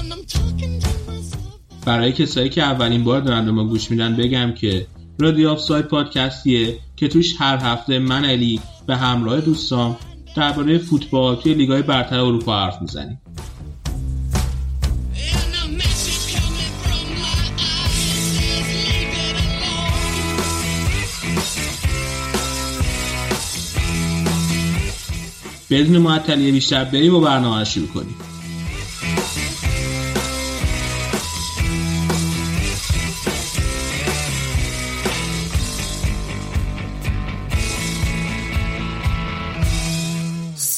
And I'm talking to myself. برای کسایی که اولین بار دارن به ما گوش میدن بگم که رادیو آفساید پادکستیه که توش هر هفته من علی به همراه دوستام درباره فوتبال توی لیگای برتر اروپا حرف می‌زنیم. بدون معطلی بیشتر بریم و برنامه رو شروع کنیم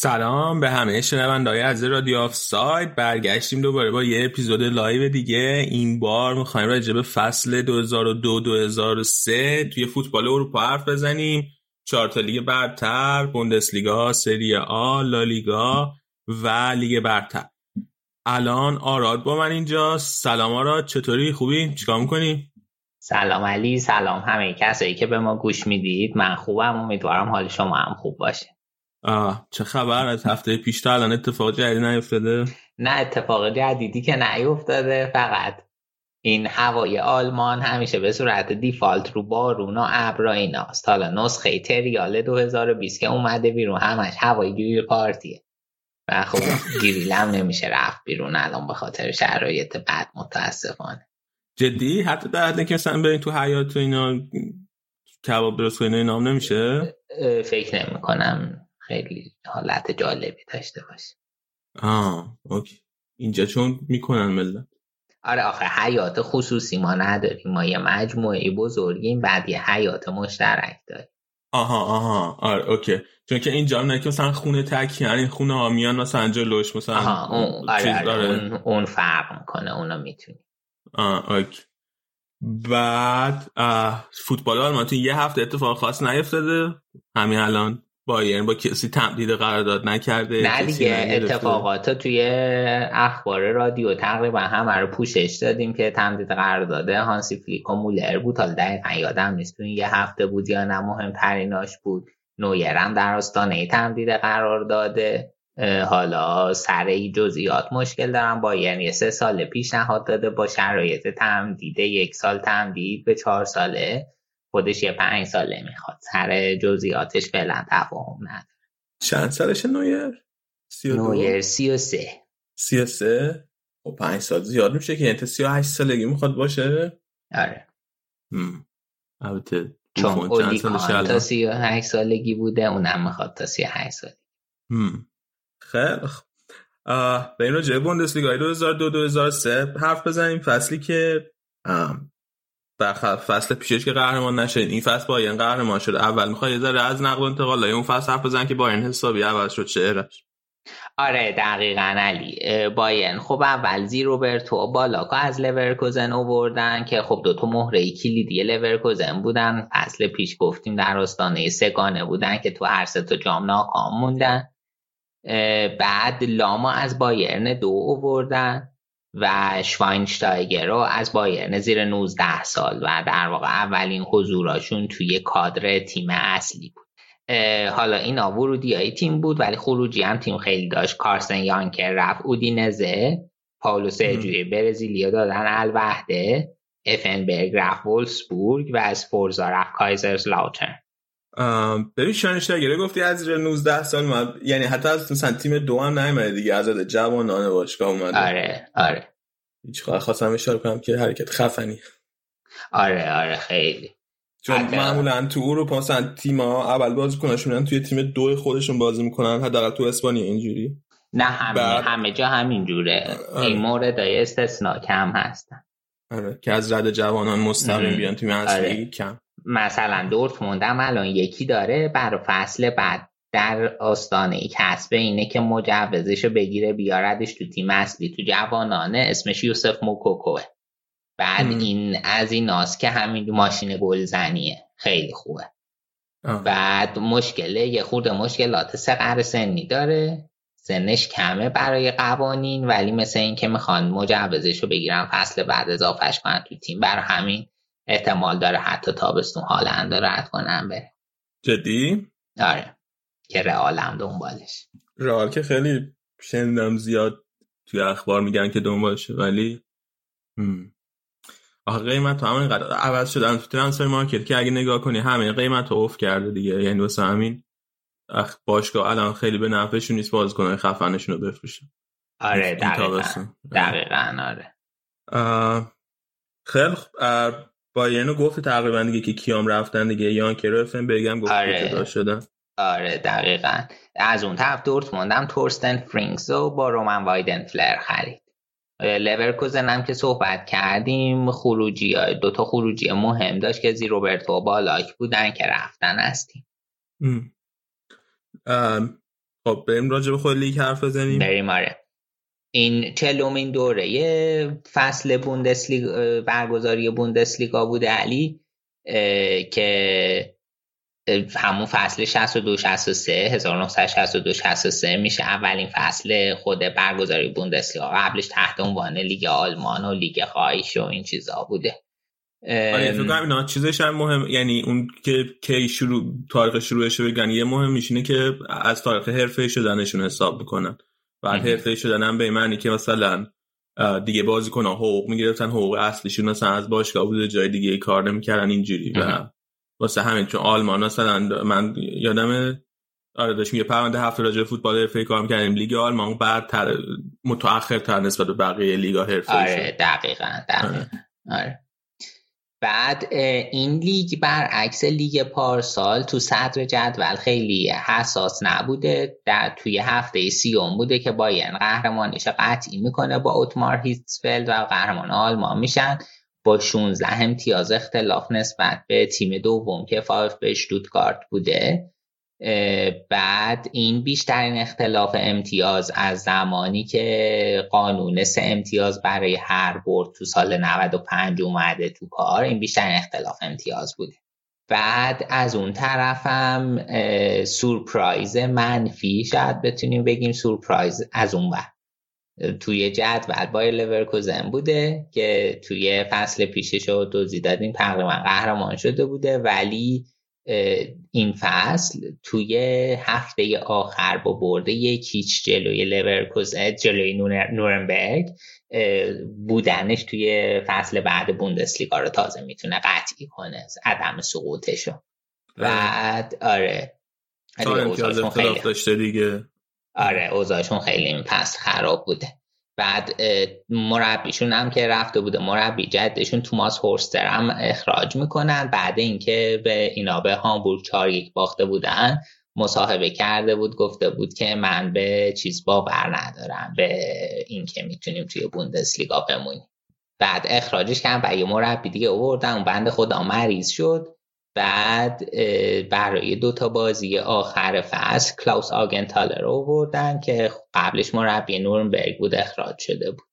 سلام به همه شنونده‌های عزیز رادیو آف ساید برگشتیم دوباره با یه اپیزود live دیگه. این بار می‌خوایم راجع به فصل 2002-2003 توی فوتبال اروپا حرف بزنیم. چهار لیگ برتر بوندسلیگا سری آ لالیگا و لیگ برتر. الان آراد با من اینجا. سلام آراد چطوری؟ خوبی؟ چیکار می‌کنی؟ سلام علی سلام همه کسایی که به ما گوش می‌دید. من خوبم امیدوارم حال شما هم خوب باشه. آه چه خبر؟ از هفته پیش تا الان اتفاق جدیدی نیفتاده؟ نه اتفاق جدیدی که نیفتاده فقط این هوای آلمان همیشه به صورت دیفالت رو بارون و ابر ایناست. حالا نسخه تریال 2020 که اومده بیرون همش هوای گیر پارتیه. و خب گریلم نمیشه رفت بیرون الان به خاطر شرایط بد متاسفانه. جدی؟ حتی در حد که مثلا برین تو حیات و اینا کباب درست کنین اینا هم نمیشه؟ فکر نمی کنم خیلی حالت جالبی داشته باشه آه اوکی. اینجا چون می‌کنن ملت. آره آخه حیات خصوصی ما نداریم. ما یه مجموعه بزرگیم بعد یه حیات مشترک داریم. آها آها. آره okay. چون که اینجا نه که مثلا خونه تکی این خونه ها میان مثلا جلوش مثلا آها اون آره, آره داره. اون, اون فرق می‌کنه اونو می‌تونی آه okay. بعد فوتبال آلمان تو یه هفته اتفاق خاص نیفتاده؟ همین الان؟ بایرن با کسی تمدید قرارداد نکرده نه دیگه. اتفاقات توی اخبار رادیو تقریبا همه رو پوشش دادیم که تمدید قرار داده هانسی فلیک و مولر بود. حالا دقیقا یادم نیست این یه هفته بود یا نه مهمتریناش بود. نویرم در آستانه تمدید قرار داده حالا سر جزئیات مشکل دارم با یعنی سه سال پیشنهاد داده با شرایط تمدید یک سال تمدید به چهار ساله. خودش یه پنج ساله می‌خواد سر جزئیاتش فعلا تفاهم نداره چند سالشه نویر؟ سی و؟ نویر سی و سه سی و سه خب پنج سال زیاد میشه که یعنی تا سی و هشت سالگی می‌خواد باشه آره هم. البته چون سالشه تا؟ سی و هشت سالگی بوده اونم می‌خواد تا سی و هشت سالگی هم. خیلی خب. به این راجعه بوندسلیگا 2002-2003 حرف بزنیم فصلی که برخلاف فصل پیشش که قهرمان نشد این فصل بایرن قهرمان شد اول می‌خوای یه ذره از نقل و انتقال اون فصل حرف بزن که بایرن حسابی عوض شد چهرش آره دقیقا علی. بایرن خب اول زه روبرتو بالاکا از لورکوزن اووردن که خب دوتا مهره کلیدی لورکوزن بودن. فصل پیش گفتیم در آستانه سه‌گانه بودن که تو هر سه تا جام ناکام موندن. بعد لاما از بایرن دو اووردن و شواینشتایگر رو از بایرن زیر 19 سال. و در واقع اولین حضوراشون توی کادر تیم اصلی بود. حالا اینا ورودی های تیم بود ولی خروجی هم تیم خیلی داشت. کارسن یانکر رفت اودینزه پاولو سرجوی برزیلیا دادن الوحده افنبرگ رفت وولسبورگ و از فورزا رفت کایزرز لاوترن ببین شانشتاگره گفتی از زیر 19 سال من یعنی حتی از مثلا تیم دو هم نیومده دیگه از جوانان باشگاه اومده آره آره هیچ خواستم اشاره کنم که حرکت خفنی آره آره خیلی چون آره. معمولا تو اروپا مثلا تیما اول بازیکناشون میرن توی تیم دو خودشون بازی می‌کنن حداقل تو اسپانیا اینجوری نه همه بعد- همه جا همین جوره آره. این مورد استثنا کم هستن آره که از رد جوانان مستقیم. بیان توی اصلی آره. کم مثلا دورتموند هم الان یکی داره برای فصل بعد در آستانه کسب اینه که مجوزشو بگیره بیاردش تو تیم اصلی تو جوانانه اسمش یوسف موکوکوه. بعد ام. این از این ناس که همین ماشین گلزنیه. خیلی خوبه. آه. بعد مشکله یه خورده مشکلات سقر سنی داره. سنش کمه برای قوانین ولی مثل این که می‌خوان مجوزش رو بگیرن فصل بعد اضافهش کنن تو تیم. برای همین احتمال داره حتی تابستون هالند رو رد کنن بره. جدی؟ آره. که رئالم دنبالش. رئال که خیلی شنیدم زیاد توی اخبار میگن که دنبالشه ولی هم. آخه قیمت همه اینقدر عوض شدن. تو ترانسفر مارکت که اگه نگاه کنی همه قیمت رو کرده دیگه. یعنی واسه همین اخ باشگاه الان خیلی به نفعشون نیست بازیکنهای خفنشون رو بفروشن. آره این دقیقا. دقیقا آره. خیلی خوب. آه، بایرن رو گفت تقریبا دیگه که کیام رفتن دیگه یان کرفن بگم گفت آره. شدن. آره دقیقا. از اون طرف دورتموند هم تورستن فرینکس رو با رومن وایدن فلر خرید لورکوزن هم که صحبت کردیم خروجی دوتا خروجی مهم داشت که زی روبرتو و بالاک بودن که رفتن هستیم خب بریم راجع به خود لیگ حرف بزنیم. بریم آره. این چلومین دوره فصل بوندسلیگا برگزاری بوندسلیگا بوده علی که همون فصل 62 63 1962 63 میشه اولین فصل خود برگزاری بوندسلیگا. قبلش تحت عنوان لیگ آلمان و لیگ خواهیش و این چیزا بوده. آره فکر اینا چیزش هم مهم یعنی اون که کی شروع تاریخ شروعش رو بگن یه مهم میشینه که از تاریخ حرفه شدنشون حساب می‌کنن. بعد. حرفه‌ای شدن هم به معنی که مثلا دیگه بازیکن‌ها حقوق می‌گرفتن حقوق اصلیشون مثلا از باشگاه بوده جای دیگه کار نمی‌کردن اینجوری و. واسه همین چون آلمان مثلا من یادم آره داشتیم یه پرونده هفته راجع فوتبال حرفه‌ای کار می‌کردیم لیگ آلمان بعد تر متأخرتر نسبت به بقیه لیگ‌ها حرفه‌ای آره دقیقا دقیقا آره. بعد این لیگ برعکس لیگ پارسال تو صدر جدول خیلی حساس نبوده. در توی هفته سی‌ام بوده که بایرن قهرمانیش قطعی می‌کنه با اوتمار هیتسفلد و قهرمان آلمان میشن. با 16 امتیاز اختلاف نسبت به تیم دوم که فایف شتوتگارت بوده. بعد این بیشترین اختلاف امتیاز از زمانی که قانون سه امتیاز برای هر برد تو سال 95 اومده تو کار این بیشترین اختلاف امتیاز بوده. بعد از اون طرفم سورپرایز منفی شاید بتونیم بگیم سورپرایز از اون بر توی جدول بایر لورکوزن بوده که توی فصل پیشش رو دوزی دادیم تقریبا قهرمان شده بوده ولی این فصل توی هفته آخر با برده یک هیچ جلوی لورکوزن جلوی نور- نورنبرگ بودنش توی فصل بعد بوندسلیگا رو تازه می‌تونه قطعی کنه. از عدم سقوطشو. بعد آره. چهار امتیاز خیلی اختلاف داشته دیگه. آره اوضاعشون خیلی این پس خراب بوده. بعد مربیشون هم که رفته بوده مربی جدشون توماس هورستر هم اخراج می‌کنن. بعد اینکه به اینا به هامبورگ چهار یک باخته بودن مصاحبه کرده بود گفته بود که من به چیز باور ندارم به اینکه می‌تونیم توی بوندسلیگا بمونیم. بعد اخراجش کردن و یه مربی دیگه آوردن اون بند خدا مریض شد. بعد برای دو تا بازی آخر فصل کلاوس آگنتالر رو آوردن که قبلش مربی نورنبرگ بود اخراج شده بود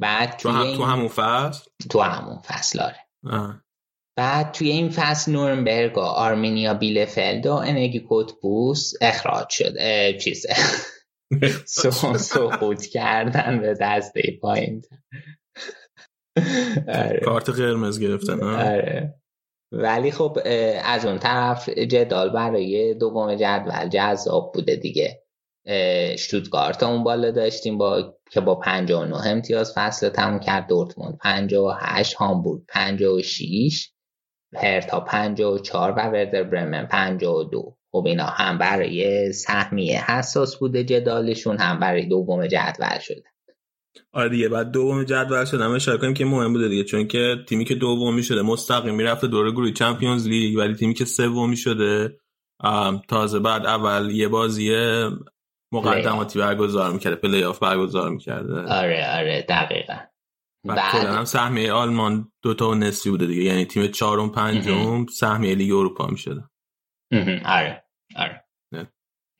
بعد تو, هم... تو همون فصل تو همون فصل آره آه. بعد توی این فصل نورنبرگ و آرمینیا بیلفلد و انگی کوتبوس اخراج شد چیز سقوط کردن به دسته پایین. کارت قرمز گرفتن. آره ولی خب از اون طرف جدال برای دوم جدول جذاب بوده دیگه. شتوتگارت اون بالا داشتیم با که با 59 امتیاز فصل تموم کرد. دورتموند 58 هامبورگ 56 هرتا 54 و وردر برمن 52 خب اینا هم برای سهمیه حساس بوده جدالشون هم برای دوم جدول شده. آره دیگه بعد دوم جدول شدن اشاره کنیم که مهم بوده دیگه چون که تیمی که دومی شده مستقیم می‌رفته دوره گروهی Champions League ولی تیمی که سومی شده ام، تازه بعد اول یه بازی مقدماتی برگزار می‌کرده پلی آف برگزار می‌کرده. آره آره دقیقا. بعد کلا هم سهمیه آلمان دوتا و نصفی بوده دیگه یعنی تیم چهارم پنجم سهمیه لیگ اروپا می‌شده. آره آره.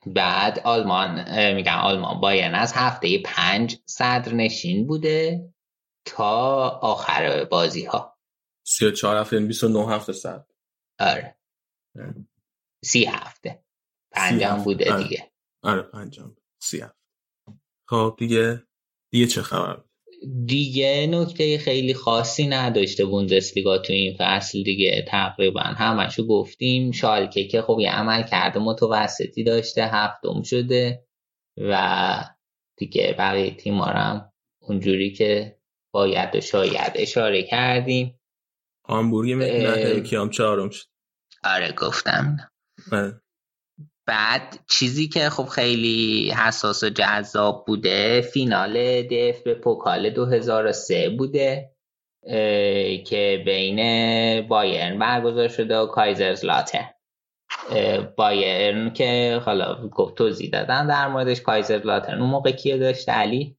بعد آلمان اه، میگم آلمان بایرن از هفته پنج صدر نشین بوده تا آخر بازی ها 34 هفته یعنی 29 هفته صد آره. سی هفته. پنجم. بوده آره. دیگه. آره پنجم سی هفته. خب دیگه دیگه چه خبر؟ دیگه نکته خیلی خاصی نداشته بوندسلیگا تو این فصل دیگه تقریبا همشو گفتیم شالکه که خب یه عمل کرده متوسطی داشته هفتم شده و دیگه بقیه تیما رو هم اونجوری که باید و شاید اشاره کردیم هامبورگ. نه کیام چهارم شد آره گفتم آره. بعد چیزی که خب خیلی حساس و جذاب بوده فینال دف به پوکال 2003 بوده که بین بایرن برگزار شده و کایزرزلاتن بایرن که حالا گفت توضیح دادن در موردش کایزرلاتن اون موقع کیه داشته علی؟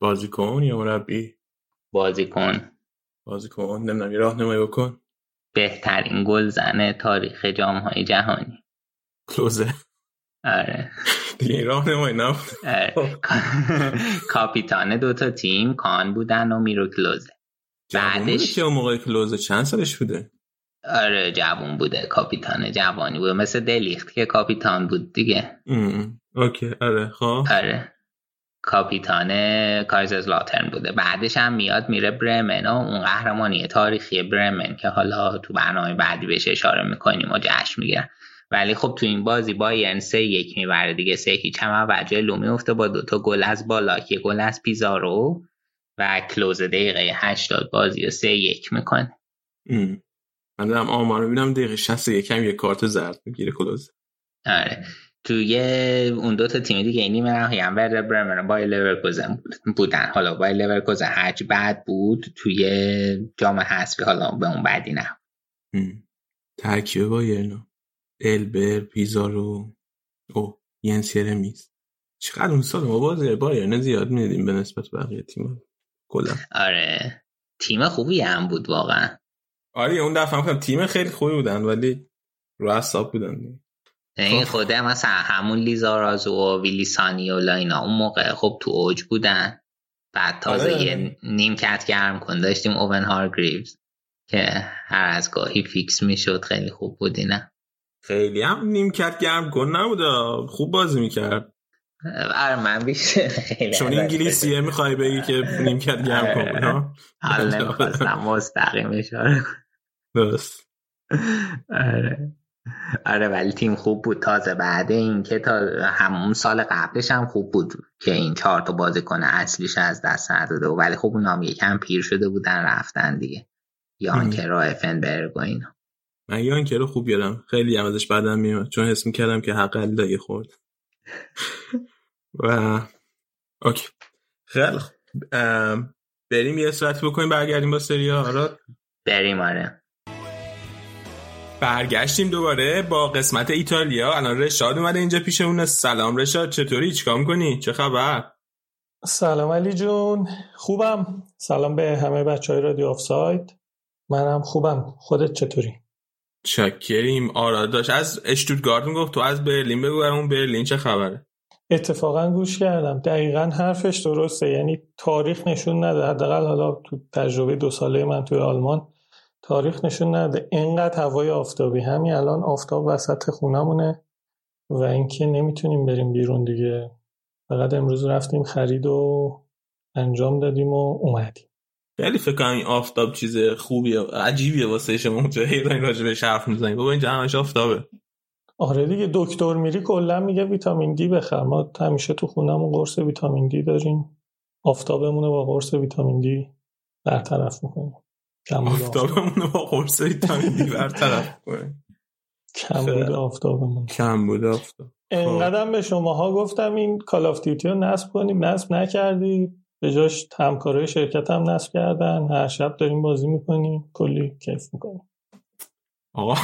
بازیکن یا مربی؟ بازیکن. بازیکن نمی‌دونم یه راهنمایی بکن. بهترین گلزن تاریخ جامهای جهانی. کلوزه. آره. دیگه این راهنمایی نبود آره. کاپیتان دوتا تیم کان بودن و میرو کلوزه. بعدش که اون موقع کلوزه چند سالش بوده؟ آره جوان بوده کاپیتان جوانی بوده. مثل دلیخت که کاپیتان بود دیگه. okay آره خب. آره. کاپیتان کایزرلاترن بوده. بعدش هم میاد میره برمن. و اون قهرمانی تاریخی برمن که حالا تو برنامه بعدی بهش اشاره می‌کنیم و جشن می‌گیرن ولی خب تو این بازی بایرن سه یک می‌بره دیگه. سه هیچ هم اول جلو میفته با دوتا گل از بالاک یه گل از پیزارو و کلوز دقیقه 80 بازی رو سه یک می‌کنه. ام. من دارم آمار رو می‌بینم دقیقه 60 یکم یه کارت زرد می‌گیره کلوزه آره. توی اون دو تا تیم دیگه نیمه نهایی هم ورده برمن و بایر لورکوزن بود- بودن. حالا بایر لورکوزن هرچی بد بود توی جام حذفی حالا به اون بعدی نه. ترکیب بایرنو البر پیزارو او ینس یرمیز چقدر اون سال ما بازی بایرن زیاد می‌دیدیم به نسبت بقیه تیم کلا. آره. تیم خوبی هم بود واقعا. آره اون دفعه هم تیم خیلی خوبی بودن ولی رو اعصاب بودن. این خب. خود مثلا همون لیزارازو و ویلیسانی و اینا اون موقع خب تو اوج بودن. بعد تازه آره. یه نیمکت گرم کن داشتیم اوون هارگریوز که هر از گاهی فیکس می‌شد خیلی خوب بود نه خیلی هم نیمکت گرم کن نبود خوب بازی می‌کرد. آره من بیشتر خیلی چون انگلیسیه می‌خوای بگی که نیمکت گرم کن ها؟ حالا نمی‌خواستم مستقیم اشاره. درست. آره. آره ولی تیم خوب بود. تازه بعد این که تا همون سال قبلش هم خوب بود که این چهار تا بازیکن اصلیش از دست نداده و ولی خب اونا هم یکم پیر شده بودن رفتن دیگه. یانکر و افنبرگ و اینا. من یانکر رو خوب یادم. خیلی هم ازش بدم میومد چون حس می‌کردم که حق علیه خورد. و اوکی. خیلی خوب ام، بریم یه ساعت بکنیم برگردیم با سریا. آراد؟ بریم آره. برگشتیم دوباره با قسمت ایتالیا. الان رشاد اومده اینجا پیشمون. سلام رشاد. چطوری؟ چیکار می‌کنی؟ چه خبر؟ سلام علی جون. خوبم. سلام به همه بچه های رادیو آف ساید منم خوبم. خودت چطوری؟ چاکریم آراد داشت. از اشتوتگارت گفت تو از برلین بگو برامون برلین چه خبره. اتفاقا گوش کردم. دقیقا حرفش درسته. یعنی تاریخ نشون نده. حداقل حالا تو تجربه دو ساله من توی آلمان تاریخ نشون نده. اینقدر هوای آفتابی. همین الان آفتاب وسط خونمونه و اینکه نمی‌تونیم بریم بیرون دیگه. فقط امروز رفتیم خرید و انجام دادیم و اومدیم. خیلی فکر کنم این آفتاب چیز خوبیه عجیبیه واسه شما. اونجا دارین راجع بهش حرف می‌زنید. بابا اینجا همش آفتابه. آره دیگه دکتر میری کلا میگه ویتامین دی بخر. ما همیشه تو خونمون قرص ویتامین دی داریم. آفتابمون رو با قرص ویتامین دی برطرف می‌کنیم. آفتابمون رو با قرص ویتامین دی برطرف کنیم کم بود آفتابمون. کم بود آفتاب انقدرم به شماها گفتم این کال آف دیوتی رو نصب کنیم نصب نکردید به جاش همکارای شرکت هم نصب کردن. هر شب داریم بازی می‌کنیم. کلی کیف می‌کنیم. آقا.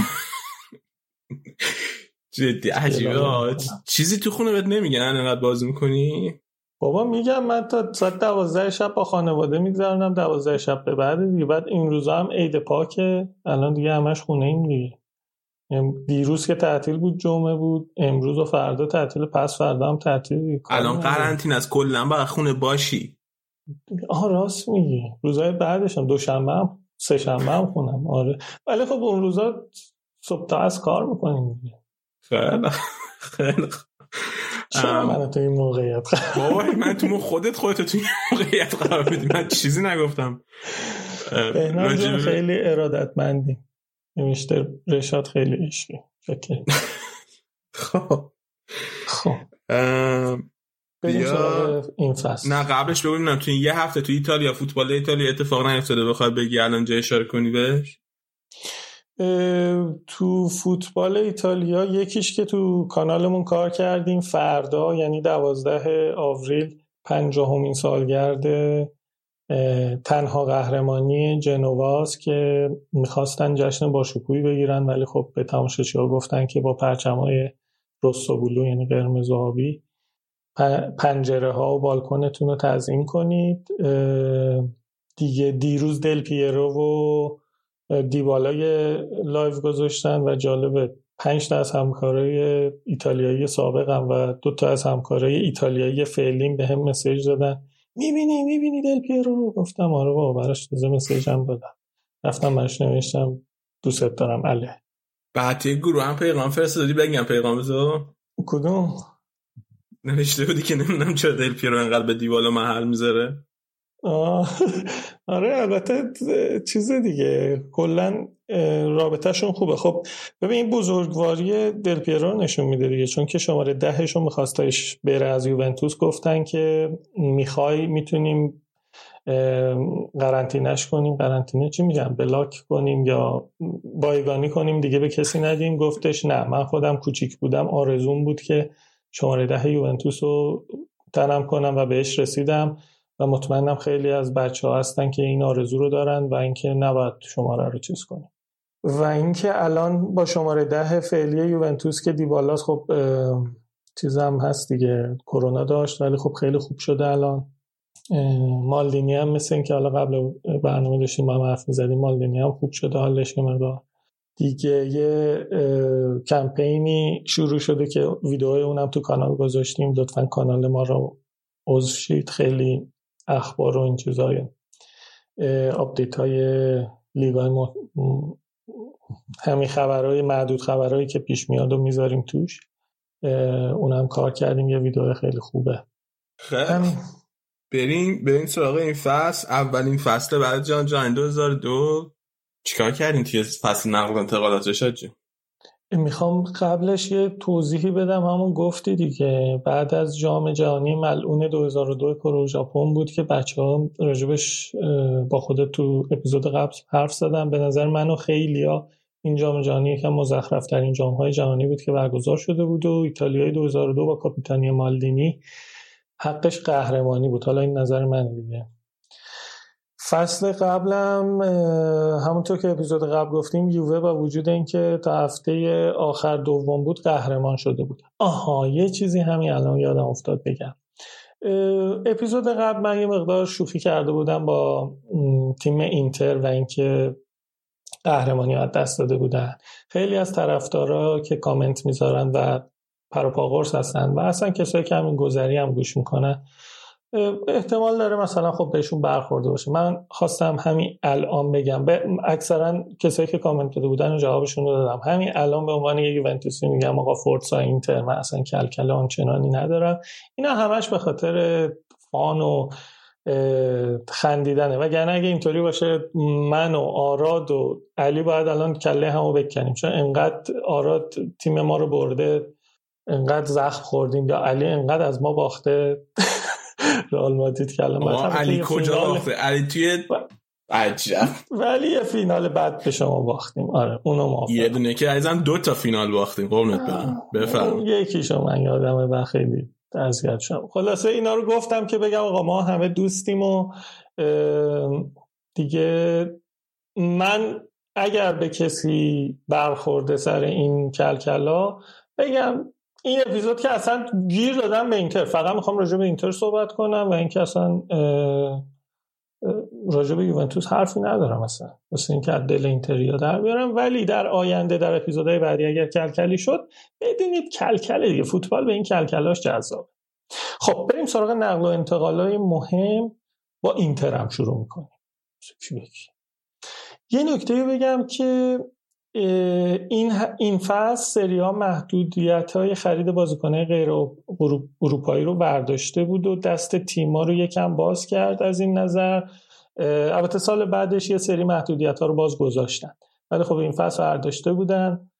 جدی عجیبه. چیزی تو خونه بهت نمیگن انقدر بازی می‌کنی؟ بابا میگم من تا ساعت دوازده شب با خانواده میگذرونم. دوازده شب به بعد دیگه. بعد این روزا هم عید پاکه. الان دیگه همش خونه این دیگه. دیروز که تعطیل بود جمعه بود. امروز و فردا تعطیل پس فردا هم تعطیل. الان. قرنطینه از کلا باید خونه باشی. آه راست میگی. روزهای بعدش هم دوشنبه هم سه شنبه هم خونم. آره. ولی خب اون روزا صبح تا از کار می‌کنیم دیگه. خیلی خیلی. چرا. من تو این موقعیت بابا من تو خودت خودت تو این موقعیت قرار بدی من چیزی نگفتم. بهنام خیلی ارادتمندی. نوشته رشاد خیلی عشقی. خب. خب. بریم بیا. این فصل نه قبلش ببینم تو یه هفته تو ایتالیا فوتبال ایتالیا اتفاق نیفتاده بخوای بگی الان جای اشاره کنی بهش تو فوتبال ایتالیا یکیش که تو کانالمون کار کردیم فردا یعنی دوازده آوریل پنجاهمین سالگرد تنها قهرمانی جنواست که می‌خواستن جشن باشکوهی بگیرن ولی خب به تماشاچی‌ها گفتن که با پرچمای rosso و blu یعنی قرمز و آبی پنجره ها و بالکنتون رو تزیین کنید. دیگه دیروز دل پیرو و دیبالا یه live گذاشتن و جالبه پنج تا از همکارای ایتالیایی سابقم و دو تا از همکارای ایتالیایی فعلیم به هم message دادن. می‌بینی می‌بینی دل پیرو؟ رو گفتم آره بابا براش تازه مسیج هم دادم رفتم براش نوشتم دوست دارم. اله بعد توی گروه هم پیغام فرستادی؟ بگم پیغام تو کدوم؟ نوشته بودی که نمی‌دونم چرا دل پیرو انقدر به دیوالا محل می‌ذاره. آره البته چیز دیگه. کلا رابطهشون خوبه. خب ببین بزرگواری دل پیرو رو نشون میده دیگه. چون که شماره دهشون میخواستش بره از یوونتوس گفتن که می‌خوای می‌تونیم قرنطینش کنیم. قرنطینه چی میگم بلاک کنیم یا بایگانی کنیم دیگه به کسی ندیم. گفتش نه من خودم کوچیک بودم. آرزوم بود که شماره ده یوونتوس رو تنم کنم و بهش رسیدم و مطمئنم خیلی از بچه ها هستن که این آرزو رو دارن و اینکه نباید شماره رو چیز کنیم. و اینکه الان با شماره ده فعلی یوونتوس که دیبالاس خب اه، چیز هم هست دیگه کرونا داشت ولی خب خیلی خوب شده الان. مالدینی هم مثل اینکه حالا قبل برنامه داشتیم با هم حرف می‌زدیم مالدینی هم خوب شده حالش یه مقدار دیگه یه کمپینی شروع شده که ویدیوهای اونم تو کانال گذاشتیم. لطفا کانال ما رو عضو شید. خیلی اخبار و این چیزای update های لیگ های م... م- همین خبرهای معدود خبرهایی که پیش میاد و می‌ذاریم توش. اونم کار کردیم. یه ویدیو خیلی خوبه. خیلی همین. بریم بریم سراغ این فصل. اولین فصل بعد جان. جان 2002 چیکار کردین توی فصل نقل انتقالات رشاد می‌خوام قبلش یه توضیحی بدم. همون گفتی دیگه بعد از جام جهانی ملعون 2002 کره ژاپن بود که بچه ها راجبش با خودت تو اپیزود قبل حرف زدم به نظر من و خیلیا این جام جهانی یکم مزخرف ترین جام های جهانی بود که برگزار شده بود و ایتالیای 2002 با کاپیتانی مالدینی حقش قهرمانی بود. حالا این نظر من دیگه. فصل قبلم همونطور که اپیزود قبل گفتیم یووه با وجود اینکه تا هفته آخر دوم بود قهرمان شده بود. آها یه چیزی همین الان یادم افتاد بگم. اپیزود قبل من یه مقدار شوخی کرده بودم با تیم اینتر و اینکه قهرمانی از دست داده بودن. خیلی از طرفدارا که کامنت می‌ذارن و پروپاگورس هستن و اصلا کسایی که همین گذری هم گوش می‌کنن احتمال داره مثلا خب بهشون برخورده باشه. من خواستم همین الان بگم. به اکثرا کسایی که کامنت داده بودن جوابشون رو دادم. همین الان به عنوان یه یوونتوسی میگم آقا فورتسا اینتر من اصلا کلکل آنچنانی ندارم. اینا همش به خاطر فان و خندیدنه. وگرنه اگه اینطوری باشه من و آراد و علی باید الان کله همو بکنیم. چون انقدر آراد تیم ما رو برده انقدر زخم خوردیم. یا علی انقدر از ما باخته. رئال مادرید که الان علی کجا باخته؟ علی توی عجب. ولی یه فینال بعد به شما باختیم. آره اونو یه موافقم دونه که عزیزم دو تا فینال باختیم. قربونت برم. بفرم یکیشو من یادمه و خیلی اذیت شدم. خلاصه اینا رو گفتم که بگم آقا ما همه دوستیم و دیگه من اگر به کسی برخورده سر این کلکلا بگم این اپیزود که اصلا گیر دادم به اینتر. فقط می‌خوام راجع به اینتر صحبت کنم و اینکه اصلا راجع به یوونتوس حرفی ندارم اصلا. واسه اینکه از دل اینتریا در بیارم. ولی در آینده در اپیزودهای بعدی اگر کلکلی شد بدونید کلکله دیگه. فوتبال به این کلکلاش جذاب. خب بریم سراغ نقل و انتقالای مهم. با اینتر هم شروع می‌کنیم؟ یه نکته بگم که این این فصل سری ها محدودیت های خرید بازیکنه غیر اروپایی رو برداشته بود و دست تیما رو یکم باز کرد از این نظر. البته سال بعدش یه سری محدودیت ها رو باز گذاشتن. ولی خب این فصل برداشته بودن.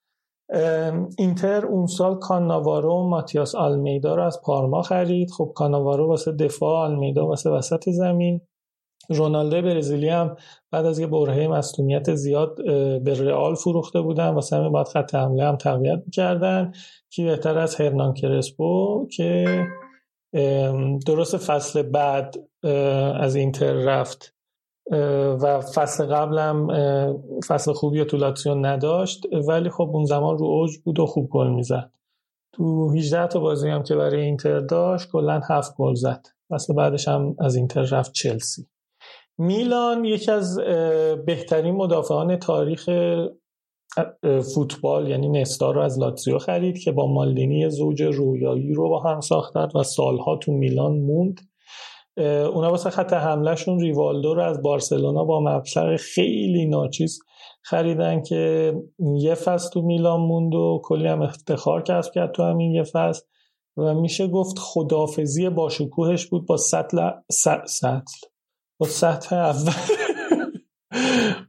اینتر اون سال کاناوارو و ماتیاس آلمیدا رو از پارما خرید. خب کاناوارو واسه دفاع آلمیدا واسه وسط زمین. رونالدو برزیلی هم بعد از یه برهه مصونیت زیاد به رئال فروخته بودن. واسه همین باید خط حمله هم تقویت می‌کردن کی بهتر از هرنان کرسپو که درست فصل بعد از اینتر رفت. و فصل قبلم فصل خوبی تو لاتزیو نداشت. ولی خب اون زمان رو اوج بود و خوب گل می‌زد. تو 18 تا بازی هم که برای اینتر داشت کلا 7 گل زد. فصل بعدش هم از اینتر رفت چلسی. میلان یکی از بهترین مدافعان تاریخ فوتبال یعنی نستا رو از لاتزیو خرید که با مالدینی زوج رویایی رو با هم ساختن و سالها تو میلان موند. اونا واسه خط حملهشون ریوالدو رو از بارسلونا با مبلغ خیلی ناچیز خریدن که یه فصل تو میلان موند و کلی هم افتخار کسب کرد تو همین یه فصل. و میشه گفت خدافزی با شکوهش بود با سطل سطل با سطح اول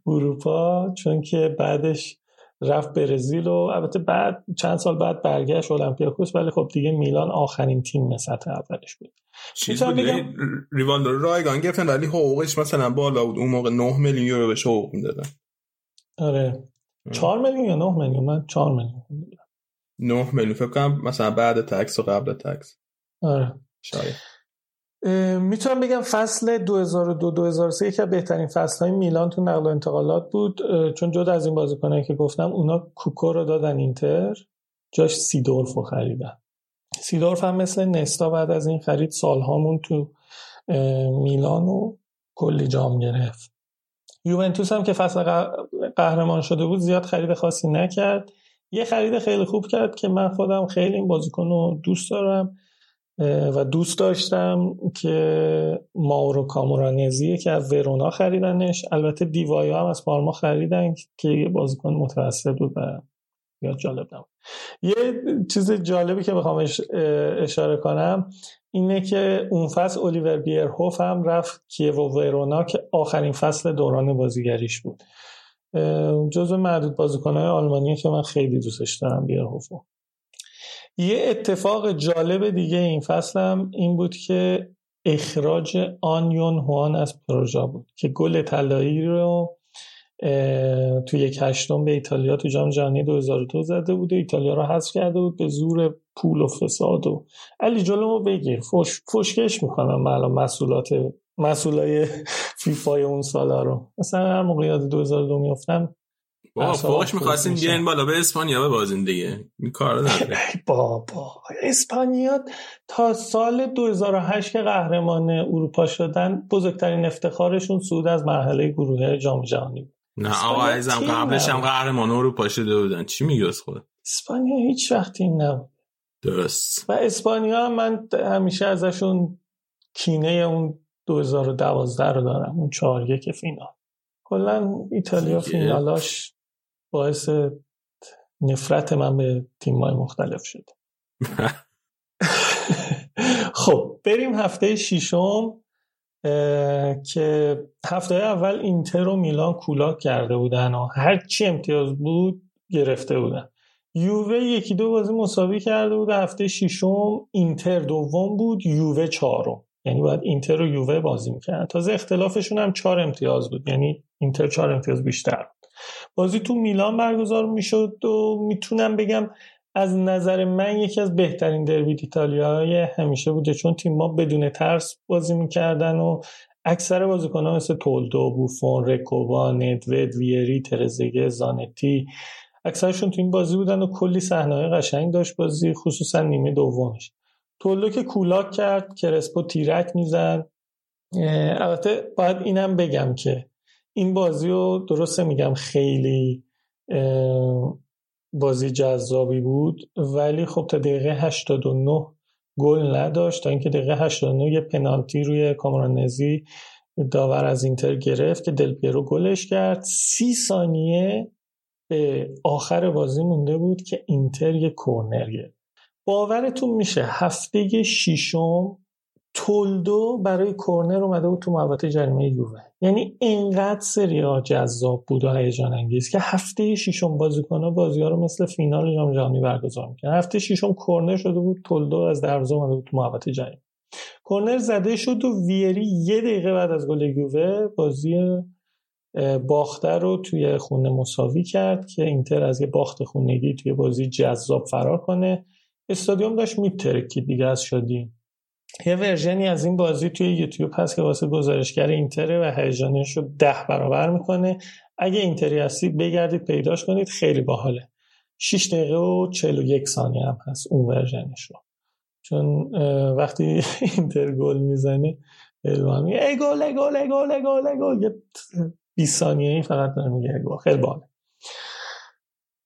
اروپا چون که بعدش رفت برزیل و البته بعد چند سال بعد برگشت اولمپیاکوس ولی خب دیگه میلان آخرین تیم سطح اولش بود. چیز بود بگم- یعنی رایگان گرفتن ولی حقوقش مثلا بالا بود. اون موقع 9 میلیون یورو بهش حقوق می‌دادن. آره. چهار میلیون یا نه میلیون؟ من چهار میلیون 9 میلیون فکر کنم مثلا بعد تکس و قبل تکس. آره. شاید. می‌تونم بگم فصل 2002-2003 یکی از بهترین فصل های میلان تو نقل و انتقالات بود. چون جدا از این بازیکنایی که گفتم اونا کوکو رو دادن اینتر جاش سیدورف رو خریدن. سیدورف هم مثل نستا بعد از این خرید سالهامون تو میلان و کلی جام گرفت. یوونتوس هم که فصل قهرمان شده بود زیاد خرید خاصی نکرد. یه خرید خیلی خوب کرد که من خودم خیلی این بازیکن رو دوست دارم. و دوست داشتم که ماورو کامورانزیه که از ورونا خریدنش. البته دیوایا هم از پارما خریدن که یه بازیکن متوسط بود و زیاد جالب نبود. یه چیز جالبی که بخوام اشاره کنم اینه که اون فصل الیور بیرهوف هم رفت کیو و ورونا که آخرین فصل دوران بازیگریش بود. جزو معدود بازیکنهای آلمانیه که من خیلی دوستش دارم بیرهوفو. یه اتفاق جالب دیگه این فصل هم این بود که اخراج آنیون هوان از پروژا بود که گل طلایی رو اه، تو یک هشتم به ایتالیا تو جام جهانی 2002 زده بود ایتالیا رو حذف کرده بود به زور پول و فساد و علی جلومو بگیر. فش فشکش می‌کنم الان مسئولات مسئولای فیفای اون سالا رو. مثلا هر موقع یاد 2002 میفتم بابا فوقش می‌خواستیم. بیاین بالا به اسپانیا ببازین دیگه. این کار نداره بابا اسپانیا تا سال 2008 که قهرمان اروپا شدن بزرگترین افتخارشون صعود از مرحله گروهی جام جهانی بود. نه آقا عزیزم تیم قبلش هم. قهرمان اروپا شده بودن. چی میگی از خود اسپانیا هیچ وقت تیم نبود. درست. و اسپانیا هم من همیشه ازشون کینه اون 2012 رو دارم اون 4 یک فینال. کلا ایتالیا. فینالاش باعث نفرت من به تیم‌های مختلف شد. خب بریم هفته ششم که هفته اول اینتر و میلان کولاک کرده بودن و هر چی امتیاز بود گرفته بودن. یووه یکی دو بازی مساوی کرده بود هفته ششم اینتر دوم بود یووه چهارم. یعنی باید اینتر و یووه بازی می‌کردن. تازه اختلافشون هم چهار امتیاز بود یعنی اینتر چهار امتیاز بیشتر بود. بازی تو میلان برگزار می‌شد و می‌تونم بگم از نظر من یکی از بهترین دربی ایتالیای همیشه بوده چون تیم ما بدون ترس بازی می‌کردن و اکثر بازیکنان مثل تولدو، بوفون، رکوبا، ندوید، ویری، ترزگه، زانتی اکثرشون تو این بازی بودن و کلی صحنه قشنگ داشت بازی خصوصا نیمه دومش. تولو که کولاک کرد کرسپو تیرک می‌زد. البته باید اینم بگم که این بازی رو درسته میگم خیلی بازی جذابی بود ولی خب تا دقیقه 89 گل نداشت. تا اینکه دقیقه 89 یه پنالتی روی کامرانزی داور از اینتر گرفت که دل پیرو گلش کرد. سی ثانیه به آخر بازی مونده بود که اینتر یه کورنر باورتون میشه هفته ششم تولدو برای کورنر اومده بود تو محوطه جریمه یووه. یعنی اینقدر سری ها جذاب بود و هیجان انگیز که هفته ششم بازیکن‌ها بازی ها رو مثل فینال جام جهانی برگزار می‌کنن هفته ششم کورنر شده بود تولدو از دروازه اومده بود تو محوطه جریمه. کورنر زده شد و ویری یه دقیقه بعد از گل یووه بازی باخته رو توی خونه مساوی کرد که اینتر از یه باخت خونگی توی بازی جذاب فرار کنه. استادیوم داشت میترکید دیگه از شدی یه ورژنی از این بازی توی یوتیوب هست که واسه گزارشگر اینتره و هیجانش رو ده برابر می‌کنه. اگه اینتری هستی بگردید پیداش کنید خیلی باحاله. 6 دقیقه و 41 ثانیه هم هست اون ورژنش رو. چون وقتی اینتر گل می‌زنه ای گل ای گل ای گل ای گل ای گل. 20 ثانیه ای فقط داره میگه گل. خیلی باحاله.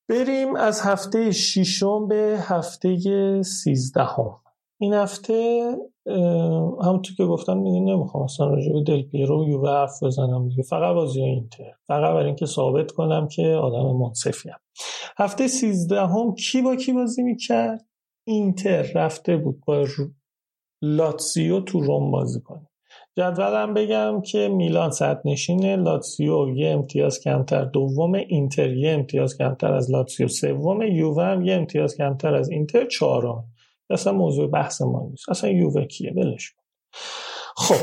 بریم از هفته ششم به هفته سیزدهم. این هفته همونطور که گفتم دیگه نمی‌خوام اصلا راجع به دل پیرو و حرف بزنم دیگه. فقط بازی اینتر. فقط برای اینکه ثابت کنم که آدم منصفیم هفته سیزدهم کی با کی بازی می‌کرد؟ اینتر رفته بود با لاتسیو تو روم بازی کنه. جدولم بگم که میلان صد نشینه لاتسیو یه امتیاز کمتر. دوم اینتر یه امتیاز کمتر از لاتسیو سوم یووه هم یه امتیاز کمتر از اینتر. چهارم. اصلا موضوع بحث ما نیست. اصلا یووه کیه بلش خب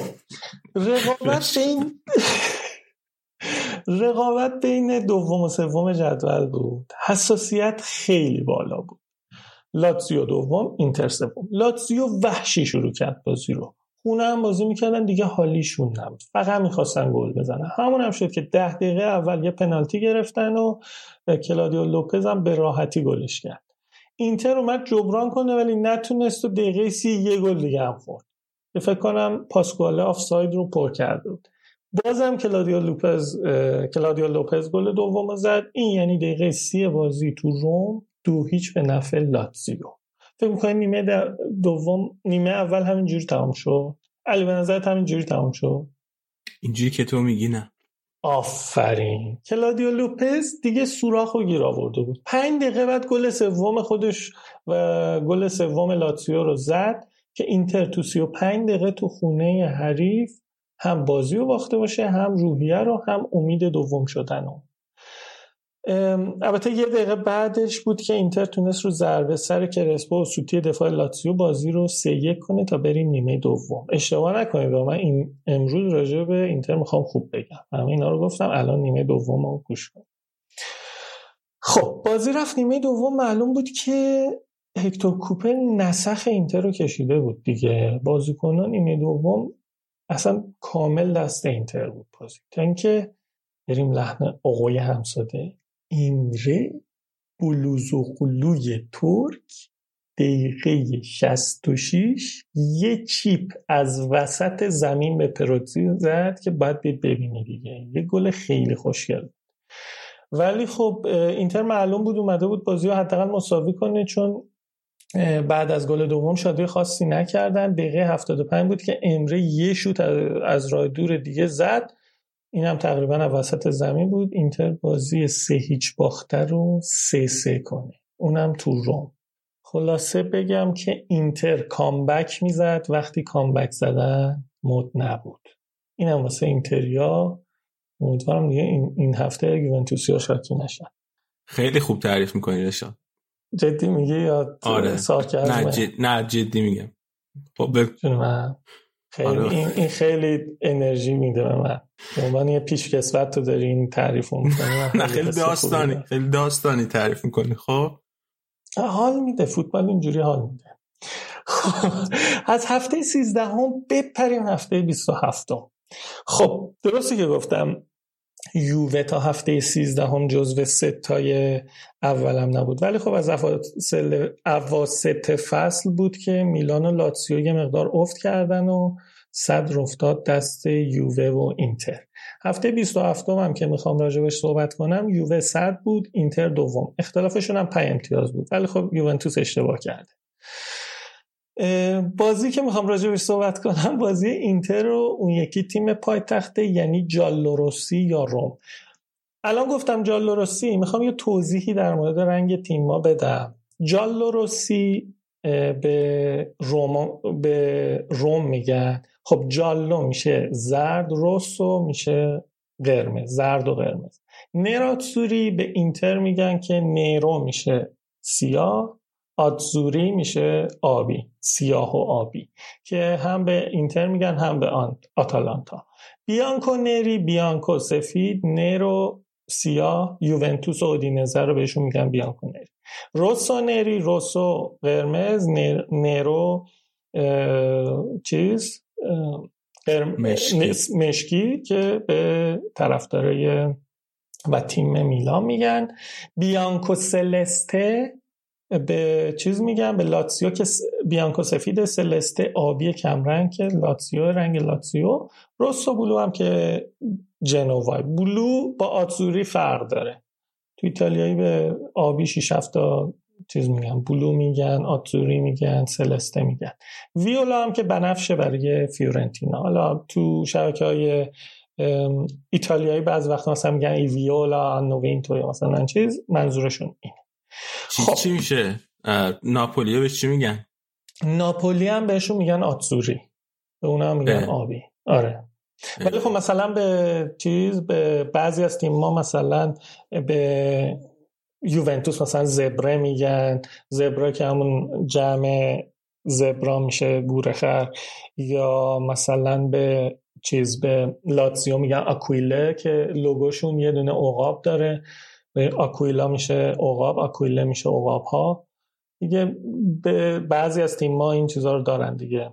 رقابت بین رقابت بین دوم و سوم جدول بود. حساسیت خیلی بالا بود. لاتزیو دوم اینتر سوم. لاتزیو وحشی شروع کرد بازی رو. خونه هم بازی می‌کردن دیگه حالیشون نبود. فقط می‌خواستن گل بزنن. همون هم شد که ده دقیقه اول یه پنالتی گرفتن و کلادیو لوپز هم به راحتی گلش کرد. اینتر اومد جبران کنه ولی نتونست و دقیقه سی یه گل دیگه هم خورد. فکر کنم پاسکواله آفساید رو پر کرده بود. بازم کلادیو لوپز کلادیو لوپز گل دوم زد. این یعنی دقیقه سی بازی تو روم دو هیچ به نفع لاتزیو. فکر می‌کنی نیمه دوم نیمه اول همین جوری تمام شد؟ علی به نظرت همین جوری تمام شد؟ اینجوری که تو میگی نه. آفرین کلادیو لوپز دیگه سوراخ رو گیر آورده بود پنج دقیقه بعد گل سوم خودش و گل سوم لاتسیو رو زد که اینتر تو سی و پنج دقیقه تو خونه حریف هم بازی رو باخته باشه هم روحیه رو هم امید دوم شدن رو. البته یه دقیقه بعدش بود که اینتر تونست رو ضربه سر کرسپو و سوتی دفاع لاتسیو بازی رو سه یک کنه تا بریم نیمه دوم. اشتباه نکنید من. این امروز راجع به اینتر می‌خوام خوب بگم. همه اینا رو گفتم الان نیمه دوم رو گوش کن خب بازی رفت نیمه دوم. معلوم بود که هکتور کوپر نسخ اینتر رو کشیده بود دیگه. بازیکنان نیمه دوم اصلا کامل دست اینتر بود. بازی تا اینکه بریم لحن آقای همساده. ایمره بلوزوغلوی ترک دقیقه 66 یه چیپ از وسط زمین به پروتزی زد که باید بید ببینی دیگه. یه گل خیلی خوشگل. ولی خب اینتر معلوم بود اومده بود بازی رو حداقل مساوی کنه چون بعد از گل دوم شادی خاصی نکردن. دقیقه 75 بود که امره یه شوت از راه دور دیگه زد. این هم تقریبا وسط زمین بود. اینتر بازی سه هیچ باخته رو سه سه کنه. اونم تو روم. خلاصه بگم که اینتر کامبک می‌زد. وقتی کامبک زدن مد نبود. این هم واسه اینتریا. امیدوارم دیگه این, این هفته یوونتوسی ها شاکی نشن. خیلی خوب تعریف می‌کنی رشان جدی میگه یا آره. نه, جد... نه جدی میگم. خب من. خیلی آره. این, این خیلی انرژی میده به من به عنوان یه پیش کسوت تو داری این تعریف می‌کنی نه خیلی داستانی خیلی داستانی تعریف می‌کنی خب حال میده فوتبال اینجوری حال میده از هفته 13 هم بپریم هفته 27 هم. خب درستی که گفتم یووه تا هفته سیزدهم جزو ستای اولم نبود. ولی خب از اواسط فصل بود که میلان و لاتسیو یه مقدار افت کردن و صدر افتاد دست یووه و اینتر. هفته 27 هم که می‌خوام راجبش صحبت کنم یووه صد بود اینتر دوم. اختلافشون هم 5 امتیاز بود. ولی خب یوونتوس اشتباه کرده. بازی که می‌خوام راجبش صحبت کنم بازی اینتر و اون یکی تیم پایتخته یعنی جالوروسی یا روم. الان گفتم جالوروسی می‌خوام یه توضیحی در مورد رنگ تیما بدم. جالوروسی به روم به روم میگن. خب جالو میشه زرد روسو میشه قرمز زرد و قرمز. نراتسوری به اینتر میگن که نیرو میشه سیاه. آتزوری میشه آبی سیاه و آبی که هم به اینتر میگن هم به آن آتالانتا. بیانکو نری بیانکو سفید نرو سیاه یوونتوس و اودینزه رو بهشون میگن بیانکو نری. روسو نری روسو قرمز نر- نرو اه، چیز اه، قرم- مشکی. مشکی که به طرفدارای و تیم میلان میگن. بیانکو سلسته به چیز میگن به لاتسیو که بیانکو سفید سلسته آبی کمرنگ که لاتسیو رنگ لاتسیو. روسو بلو هم که جنوای. بلو با آتزوری فرق داره. تو ایتالیایی به آبی 6 7 تا چیز میگن. بلو میگن آتزوری میگن سلسته میگن. ویولا هم که بنفشه برای فیورنتینا. حالا تو شبکه های ایتالیایی بعض وقت مثلا میگن ای ویولا نوینتو یا مثلا چیز منظورشون این چی, خب. چی میشه؟ اه، ناپولیو بهش چی میگن؟ ناپولی هم بهشون میگن آتزوری به اون هم میگن اه. آبی. آره. ولی خب مثلا به چیز به بعضی از تیم ما مثلا به یوونتوس مثلا زبره میگن. زبره که همون جمع زبرا میشه گورخر. یا مثلا به چیز به لاتزیو میگن آکویله که لوگوشون یه دونه عقاب داره. به آکویلا میشه عقاب آکویله میشه عقاب ها دیگه به بعضی از تیم ما این چیزها رو دارن دیگه.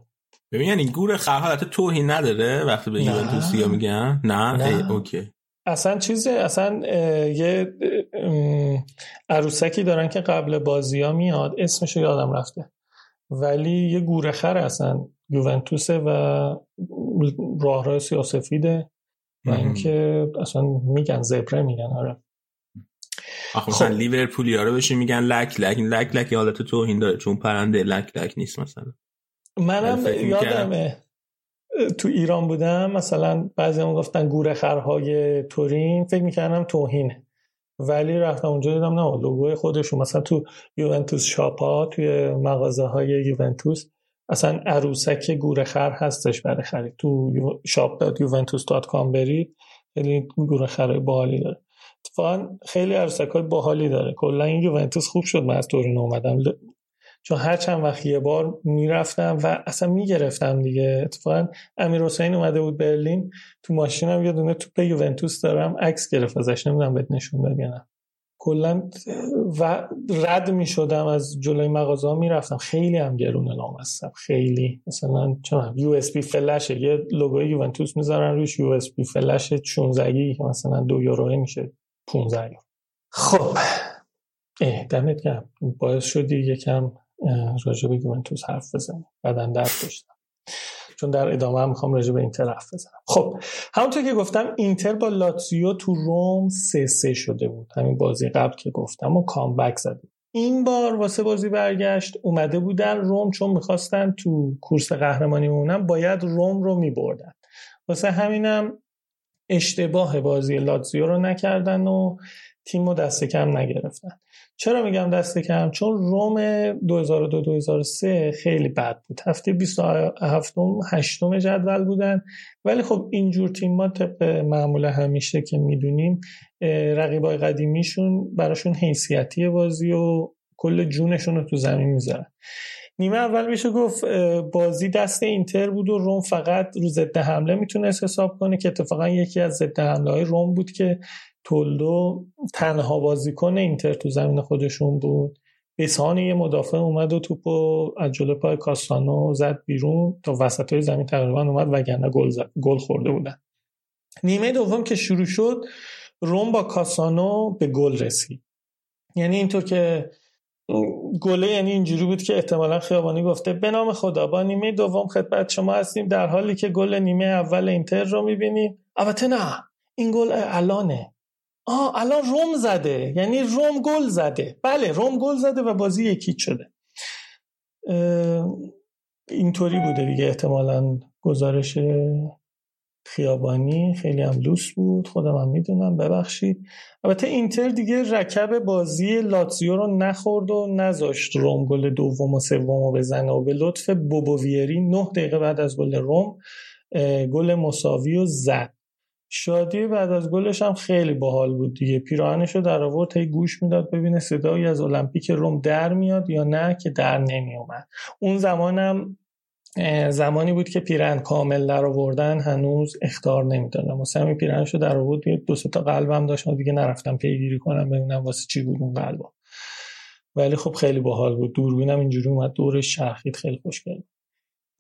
ببین یعنی گور خر حالت توهین نداره وقتی به. یوونتوسیا میگن؟ نه, نه. اوکی. اصلا چیزه اصلا یه عروسکی دارن که قبل بازی ها میاد اسمشو یادم رفته. ولی یه گورخر اصلا یوونتوسه و راهرو سیاسفیده و. اینکه اصلا میگن زبره میگن آره. آخه مثلا خب. لیورپولیا رو بهش میگن لک لک لک لک حالت توهین داره چون پرنده لک لک نیست مثلا. منم می‌کردم. یادمه. تو ایران بودم مثلا بعضی هم گفتن گورخرهای تورین فکر می‌کردم توهینه ولی رفتم اونجا دیدم نه لوگوی خودشون. مثلا تو یوونتوس شاپ‌ها توی مغازه های یوونتوس اصلا عروسک گورخر هستش برای خرید. تو shop یوونتوس dot com برید خیلی گورخرهای باحالی داره. اتفاقا خیلی عروسک های باحالی داره. کلا این یوونتوس خوب شد من از تورین اومدم. چون هر چند وقت یه بار می‌رفتم و اصلا می‌گرفتم دیگه. اتفاقا امیر حسین اومده بود برلین. تو ماشینم یه دونه توپ یوونتوس دارم. عکس گرفت ازش. نمی‌دونم بهت نشون داد یا نه. کلا و رد می‌شدم از جلوی مغازه ها می‌رفتم. خیلی هم گرونه لامصب خیلی. مثلا چون USB flash ـه یه لوگوی یوونتوس می‌ذارن روش. USB flash 16 گیگ که مثلا دو یورو میشه. 15 یورو خب. اه دمت گرم. باعث شدی یکم راجع به یوونتوس حرف بزنیم بدن درد داشتم. چون در ادامه هم می‌خوام راجع به اینتر حرف بزنم. خب همونطور که گفتم اینتر با لاتزیو تو روم سه سه شده بود. همین بازی قبل که گفتم و کامبک زده. این بار واسه بازی برگشت اومده بودن روم چون می‌خواستن تو کورس قهرمانی مونن باید روم رو میبردن. واسه همینم اشتباه بازی لاتزیو رو نکردن و تیم رو دست کم نگرفتن. چرا میگم دست کم؟ چون روم 2002-2003 خیلی بد بود. هفته 27 8 جدول بودن. ولی خب اینجور تیم ما طبق معمول همیشه که می‌دونیم رقیبای قدیمیشون براشون حیثیتی بازی و کل جونشون رو تو زمین می‌ذارن. نیمه اول میشه گفت بازی دست اینتر بود و روم فقط رو ضد حمله می‌تونست حساب کنه که اتفاقا یکی از ضد حمله های روم بود که تولدو تنها بازیکن اینتر تو زمین خودشون بود. بسان یه مدافع اومد و توپو از جلو پای کاستانو زد بیرون. تا وسط های زمین تقریبا اومد وگرنه گل گل خورده بودن. نیمه دوم که شروع شد روم با کاسانو به گل رسید. یعنی اینطور که گله یعنی اینجوری بود که احتمالا خیابانی گفته به نام خدا با نیمه دوم خدمت شما هستیم در حالی که گل نیمه اول اینتر رو می‌بینیم. البته نه این گل الانه. آه الان روم زده. یعنی روم گل زده. بله روم گل زده و بازی یکی شده. اینطوری بوده دیگه احتمالا گزارش خیابانی. خیلی هم لوس بود. خودم هم می‌دونم. ببخشید. البته اینتر دیگه رکب بازی لاتزیو رو نخورد و نذاشت روم گل دوم و سوم رو بزنه و به لطف بوبوویری نه دقیقه بعد از گل روم گل مساوی و زد. شادی بعد از گلش هم خیلی باحال بود دیگه. پیراهنش رو در آورد هی گوش می‌داد ببینه صدایی از المپیک روم در میاد یا نه که در نمیومد اون زمانم زمانی بود که پیرن کامل در آوردن هنوز اختار نمی‌دادم واسه همین پیرنشو در آورد دو تا قلبم داشت. دیگه نرفتم پیگیری کنم ببینم واسه چی بود اون قلبا. ولی خب خیلی باحال بود. دوربینم اینجوری اومد دورش چرخید خیلی خوشگل بود.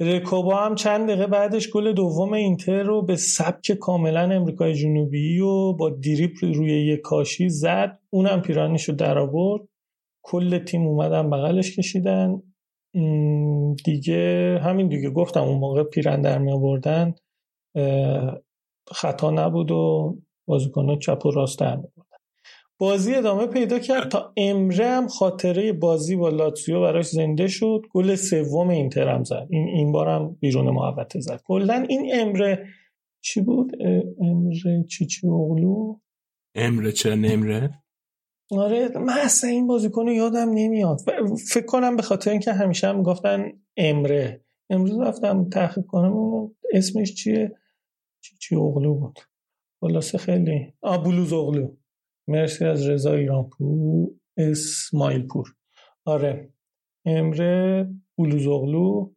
رکوبا هم چند دقیقه بعدش گل دوم اینتر رو به سبک کاملا امریکای جنوبی و با دریپ روی یک کاشی زد. اونم پیرانش رو در آورد. کل تیم اومدن بغلش کشیدن. دیگه همین دیگه گفتم اون موقع پیرن در می آوردن خطا نبود و بازیکن‌ها چپ و راست در. بازی ادامه پیدا کرد. تا امره هم خاطره بازی با لاتسیو براش زنده شد. گل سوم اینتر هم زد. این این بارم بیرون محوطه زد. کلا این امره چی بود؟ امره چی چی اغلو امره چرا نمره؟ آره من اصلا این بازیکن رو یادم نمیاد. فکر کنم به خاطر اینکه همیشه هم گفتن امره. امروز رفتم تحقیق کنم. اسمش چیه؟ چی چی اغلو بود. خلاصه خیلی. آ بلوز اغلو مرسی از رضا ایرانپور. اسماعیل پور آره. امره بلوز اغلو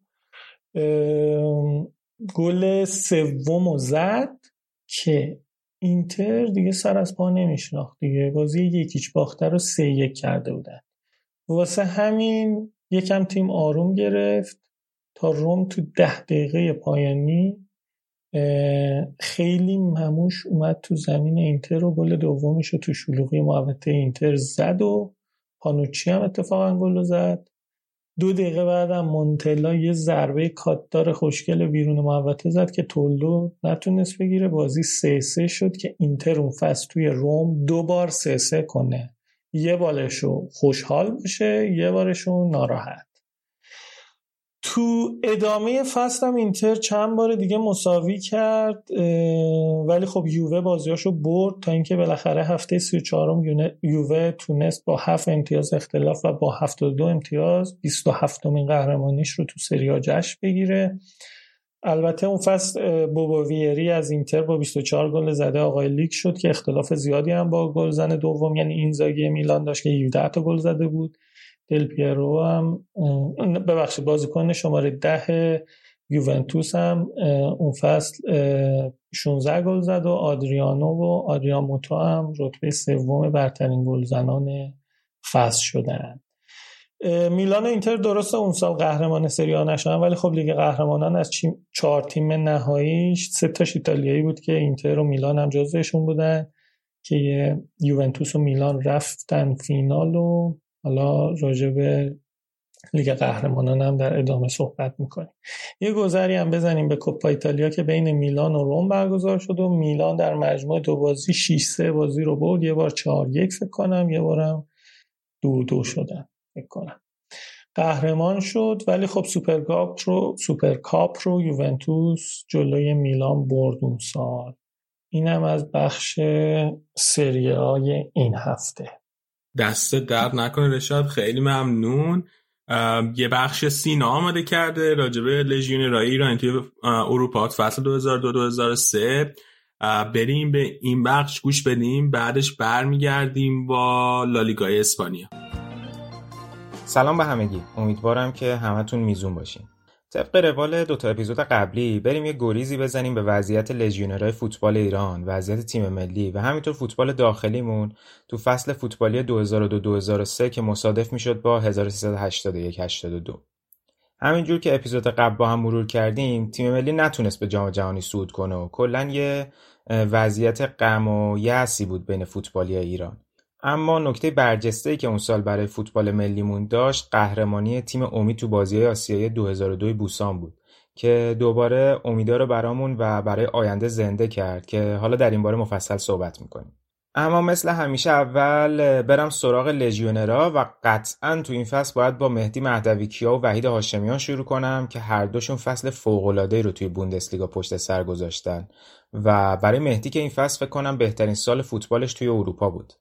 ام، گل سوم رو زد که اینتر دیگه سر از پا نمیشناخت دیگه. بازی یکیچ باخته رو سه یک کرده بودن. واسه همین یکم تیم آروم گرفت تا روم تو ده دقیقه پایانی خیلی مموش اومد تو زمین اینتر و گل دومیش تو شلوغی محوطه اینتر زد و پانوچی هم اتفاقا گل زد. دو دقیقه بعدم مونتلا یه ضربه کاتدار خوشگل بیرون محوطه زد که تولو نتونست بگیره. بازی سه سه شد که اینتر اون فصل توی روم دو بار سه سه کنه. یه بالشو خوشحال باشه یه بارشو ناراحت. تو ادامه فصل هم اینتر چند بار دیگه مساوی کرد ولی خب یووه بازیاشو برد تا اینکه بالاخره هفته 34 یونه- یووه تونست با 7 امتیاز اختلاف و با 72 امتیاز 27 امین قهرمانیش رو تو سریا جشن بگیره. البته اون فصل بوبا ویری از اینتر با 24 گل زده آقای لیگ شد که اختلاف زیادی هم با گلزن دوم یعنی اینزاگی میلان داشت که 17 تا گل زده بود. دل پیرو هم ببخشید بازیکن شماره ده یوونتوس هم اون فصل اه، 16 گل زد و آدریانو و آدریان هم رتبه سوم برترین گلزنان فصل شدن. میلان و اینتر درسته اون سال قهرمان سری آ نشدن ولی خب لیگ قهرمانان از چهار تیم نهاییش سه تاش ایتالیایی بود که اینتر و میلان هم جزوشون بودن که یوونتوس و میلان رفتن فینال و حالا راجع به لیگ قهرمانان هم در ادامه صحبت می‌کنیم. یه گذری هم بزنیم به کوپا ایتالیا که بین میلان و روم برگزار شد و میلان در مجموع دو بازی 6 3 بازی رو برد. یه بار 4 1 فکر کنم یه بارم دو دو شدن فکر کنم. قهرمان شد ولی خب سوپرکاپ رو سوپرکاپ رو یوونتوس جلوی میلان برد اون سال. اینم از بخش سریای این هفته. دست درد نکنه رشاد خیلی ممنون. یه بخش سینا آماده کرده راجبه لژیونرهای ایرانی توی اه، اروپا. فصل 2002-2003 بریم به این بخش گوش بدیم بعدش برمیگردیم با لالیگای اسپانیا. سلام به همگی. امیدوارم که همتون میزون باشین. طبق روال دوتا اپیزود قبلی بریم یه گریزی بزنیم به وضعیت لژیونرهای فوتبال ایران وضعیت تیم ملی و همینطور فوتبال داخلیمون تو فصل فوتبالی 2002-2003 که مصادف می‌شد با 1381-82 همینجور که اپیزود قبل با هم مرور کردیم تیم ملی نتونست به جام جهانی صعود کنه و کلا یه وضعیت غم و یأسی بود بین فوتبالی ایران. اما نکته برجسته ای که اون سال برای فوتبال ملیمون داشت قهرمانی تیم امید تو بازی آسیایی 2002 بوسان بود که دوباره امیدا رو برامون و برای آینده زنده کرد که حالا در این باره مفصل صحبت می‌کنیم. اما مثل همیشه اول برم سراغ لژیونرا و قطعا تو این فصل باید با مهدی مهدوی کیا و وحید هاشمیان شروع کنم که هر دوشون فصل فوق‌العاده‌ای رو توی بوندسلیگا پشت سر گذاشتن و برای مهدی که این فصل فکر کنم بهترین سال فوتبالش توی اروپا بود.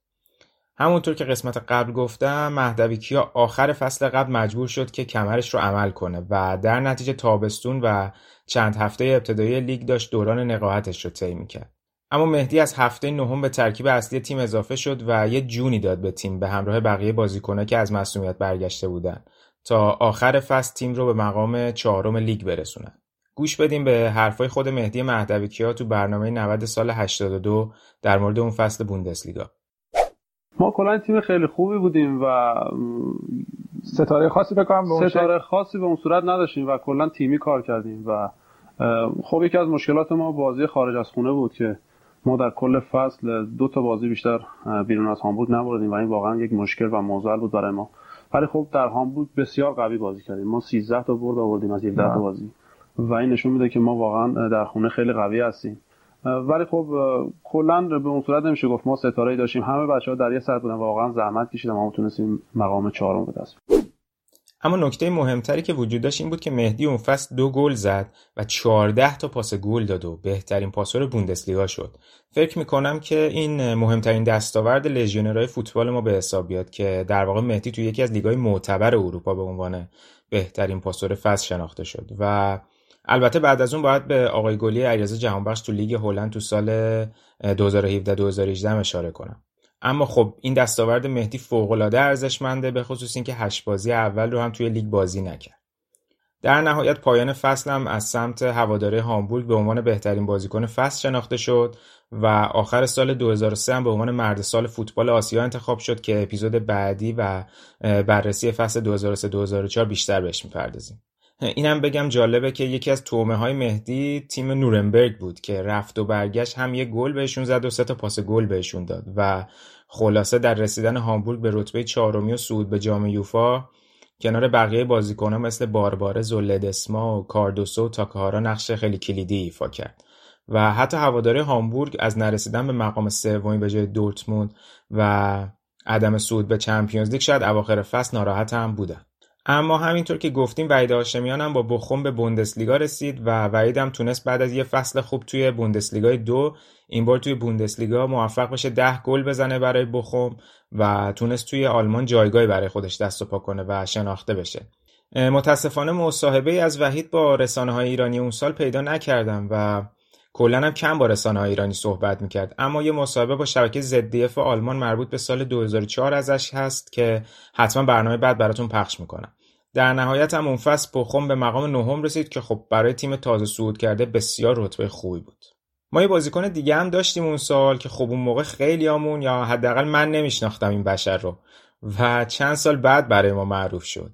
همونطور که قسمت قبل گفتم مهدوی کیا آخر فصل قبل مجبور شد که کمرش رو عمل کنه و در نتیجه تابستون و چند هفته ابتدایی لیگ داشت دوران نقاهتش رو طی می‌کرد. اما مهدی از هفته نهم به ترکیب اصلی تیم اضافه شد و یه جونی داد به تیم به همراه بقیه بازیکنها که از مصونیت برگشته بودن. تا آخر فصل تیم رو به مقام چهارم لیگ برسونن. گوش بدیم به حرفای خود مهدی مهدوی کیا تو برنامه 90 سال 82 در مورد اون فصل بوندسلیگا. ما کلا تیم خیلی خوبی بودیم و ستاره خاصی فکر کنم به اون ستاره خاصی به اون صورت نداشتیم و کلا تیمی کار کردیم و خب یکی از مشکلات ما بازی خارج از خونه بود که ما در کل فصل دو تا بازی بیشتر بیرون از هامبورگ نبردیم و این واقعا یک مشکل و موزل بود برای ما. ولی خب در هامبورگ بسیار قوی بازی کردیم. ما 13 تا برد آوردیم از 17 تا بازی و این نشون میده که ما واقعا در خونه خیلی قوی هستیم. ولی خب کلا به اون صورت نمیشه گفت. ما ستاره داشتیم. همه بچه ها در یه سر بودن واقعا زحمت کشیدن. ما تونستیم مقام چهارم به دست اما نکته مهمتری که وجود داشت این بود که مهدی اون فصل دو گل زد و 14 تا پاس گل داد و بهترین پاسور بوندسلیگا شد. فکر می‌کنم که این مهمترین دستاورد لژیونرهای فوتبال ما به حساب بیاد که در واقع مهدی توی یکی از لیگ‌های معتبر اروپا به عنوان بهترین پاسور فصل شناخته شد و البته بعد از اون باید به آقای گلی علیرضا جهانبخش تو لیگ هلند تو سال 2017 2018 اشاره کنم. اما خب این دستاورد مهدی فوق‌العاده ارزشمنده به خصوص اینکه هشت بازی اول رو هم توی لیگ بازی نکرد. در نهایت پایان فصل هم از سمت هواداره هامبورگ به عنوان بهترین بازیکن فصل شناخته شد و آخر سال 2003 هم به عنوان مرد سال فوتبال آسیا انتخاب شد که اپیزود بعدی و بررسی فصل 2003-2004 بیشتر بهش می‌پردازیم. اینم بگم جالبه که یکی از تومه های مهدی تیم نورنبرگ بود که رفت و برگشت هم یه گل بهشون زد و سه تا پاس گل بهشون داد و خلاصه در رسیدن هامبورگ به رتبه چهارمی و صعود به جام یوفا کنار بقیه بازیکن‌ها مثل بارباره زولدسما و کاردوسو و تاکاهارا نقش خیلی کلیدی ایفا کرد و حتی هواداره هامبورگ از نرسیدن به مقام سومی به جای دورتموند و عدم صعود به چمپیونز لیگ شاید اواخر فصل ناراحت هم بودن. اما همینطور که گفتیم وحید هاشمیان هم با بخوم به بوندسلیگا رسید و وحید هم تونست بعد از یه فصل خوب توی بوندسلیگای دو این بار توی بوندسلیگا موفق بشه ده گل بزنه برای بخوم و تونست توی آلمان جایگاهی برای خودش دست و پا کنه و شناخته بشه. متاسفانه مصاحبه از وحید با رسانه های ایرانی اون سال پیدا نکردم و کلا هم کم با رسانه های ایرانی صحبت می‌کرد. اما یه مصاحبه با شبکه ZDF آلمان مربوط به سال 2004 ازش هست که حتما برنامه بعد براتون پخش می‌کنم در نهایت هم اون فصل پخم به مقام نهم رسید که خب برای تیم تازه صعود کرده بسیار رتبه خوبی بود. ما یه بازیکن دیگه هم داشتیم اون سال که خب اون موقع خیلی آمون یا حداقل من نمیشناختم این بشر رو و چند سال بعد برای ما معروف شد.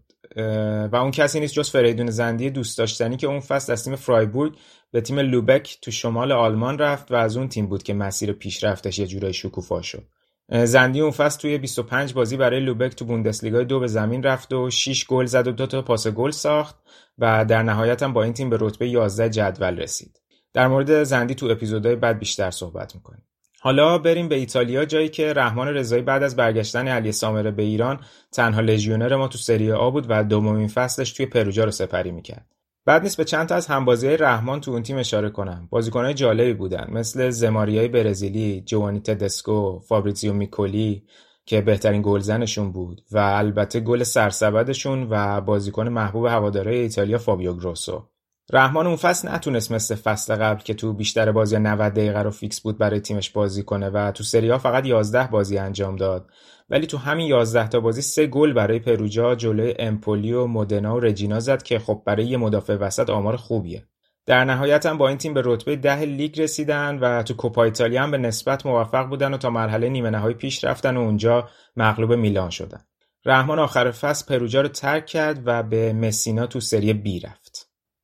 و اون کسی نیست جز فریدون زندی دوست داشتنی که اون فصل از تیم فرایبورگ به تیم لوبک تو شمال آلمان رفت و از اون تیم بود که مسیر پیشرفتش یه جورای شکوفا شد زندی اون فصل توی 25 بازی برای لوبک تو بوندسلیگا دو به زمین رفت و 6 گل زد و دو تا پاس گل ساخت و در نهایت هم با این تیم به رتبه 11 جدول رسید. در مورد زندی تو اپیزودهای بعد بیشتر صحبت می‌کنیم. حالا بریم به ایتالیا جایی که رحمان رضایی بعد از برگشتن علی سامره به ایران تنها لژیونر ما تو سری آ بود و دومین فصلش توی پروجا رو سپری می‌کرد. بعد نیست به چند تا از همبازی رحمان تو اون تیم اشاره کنم. بازیکنهای جالبی بودن مثل زماریای برزیلی، جوانی تدسکو، فابریزیو میکولی که بهترین گلزنشون بود و البته گل سرسبدشون و بازیکن محبوب هوادارهای ایتالیا فابیو گروسو. رحمان اون فصل نتونست مثل فصل قبل که تو بیشتر بازی 90 دقیقه رو فیکس بود برای تیمش بازی کنه و تو سری آ فقط 11 بازی انجام داد ولی تو همین 11 تا بازی سه گل برای پروجا جلوی امپولی و مودنا و رجینا زد که خب برای یه مدافع وسط آمار خوبیه در نهایت هم با این تیم به رتبه ده لیگ رسیدن و تو کوپا ایتالیا هم به نسبت موفق بودن و تا مرحله نیمه نهایی پیش رفتن و اونجا مغلوب میلان شدن رحمان آخر فصل پروجا رو ترک کرد و به مسینا تو سری بی رفت.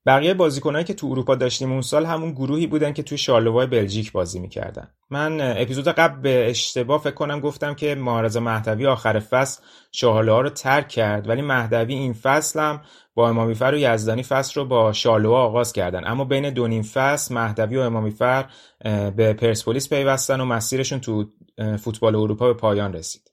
بقیه بازیکنایی که تو اروپا داشتیم اون سال همون گروهی بودن که تو شارلوای بلژیک بازی می‌کردن. من اپیزود قبل به اشتباه فکر کنم گفتم که معارض مهدوی آخر فصل شارلوها رو ترک کرد ولی مهدوی این فصل هم با امامیفر و یزدانی فصل رو با شارلوها آغاز کردن اما بین دو نیم فصل مهدوی و امامیفر به پرسپولیس پیوستن و مسیرشون تو فوتبال اروپا به پایان رسید.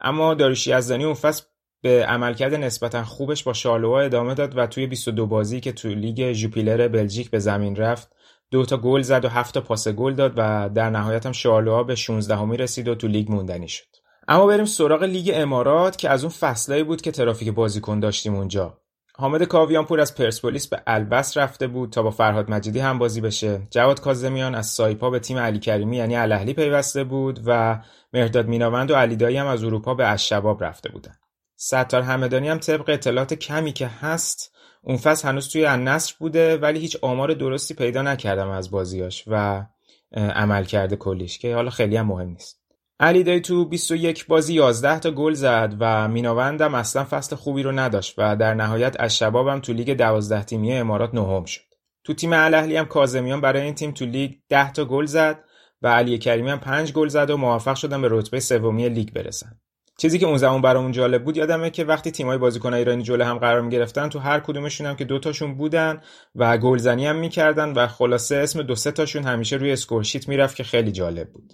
اما داریوش یزدانی اون فصل به عملکرد نسبتا خوبش با شارلوها ادامه داد و توی 22 بازی که توی لیگ ژوپیلر بلژیک به زمین رفت دو تا گل زد و هفت تا پاس گل داد و در نهایت هم شارلوها به 16 همی رسید و تو لیگ موندنی شد. اما بریم سراغ لیگ امارات که از اون فصلایی بود که ترافیک بازیکن داشتیم اونجا. حامد کاویانپور از پرسپولیس به الوصل رفته بود تا با فرهاد مجیدی هم بازی بشه. جواد کاظمیان از سایپا به تیم علی کریمی یعنی الاهلی پیوسته بود و مهرداد میناوند و علیدایی هم از اروپا به الشباب رفته بودن. ستار همدانی هم طبق اطلاعات کمی که هست اون فصل هنوز توی النصر بوده ولی هیچ آمار درستی پیدا نکردم از بازیاش و عمل کرده کلیش که حالا خیلی هم مهم نیست علی دایی تو 21 بازی 11 تا گل زد و میناوندم اصلا فصل خوبی رو نداشت و در نهایت از شبابم تو لیگ 12 تیمی امارات نهم شد. تو تیم الاهلی هم کاظمیان برای این تیم تو لیگ 10 تا گل زد و علی کریمی هم 5 گل زد و موفق شدن به رتبه سومی لیگ برسن. چیزی که اون زمان برامون جالب بود یادمه که وقتی تیمای بازیکن ایرانی جلو هم قرار می‌گرفتن تو هر کدومشون هم که دو تاشون بودن و گلزنی هم می‌کردن و خلاصه اسم دو سه تاشون همیشه روی scoresheet می‌رفت که خیلی جالب بود.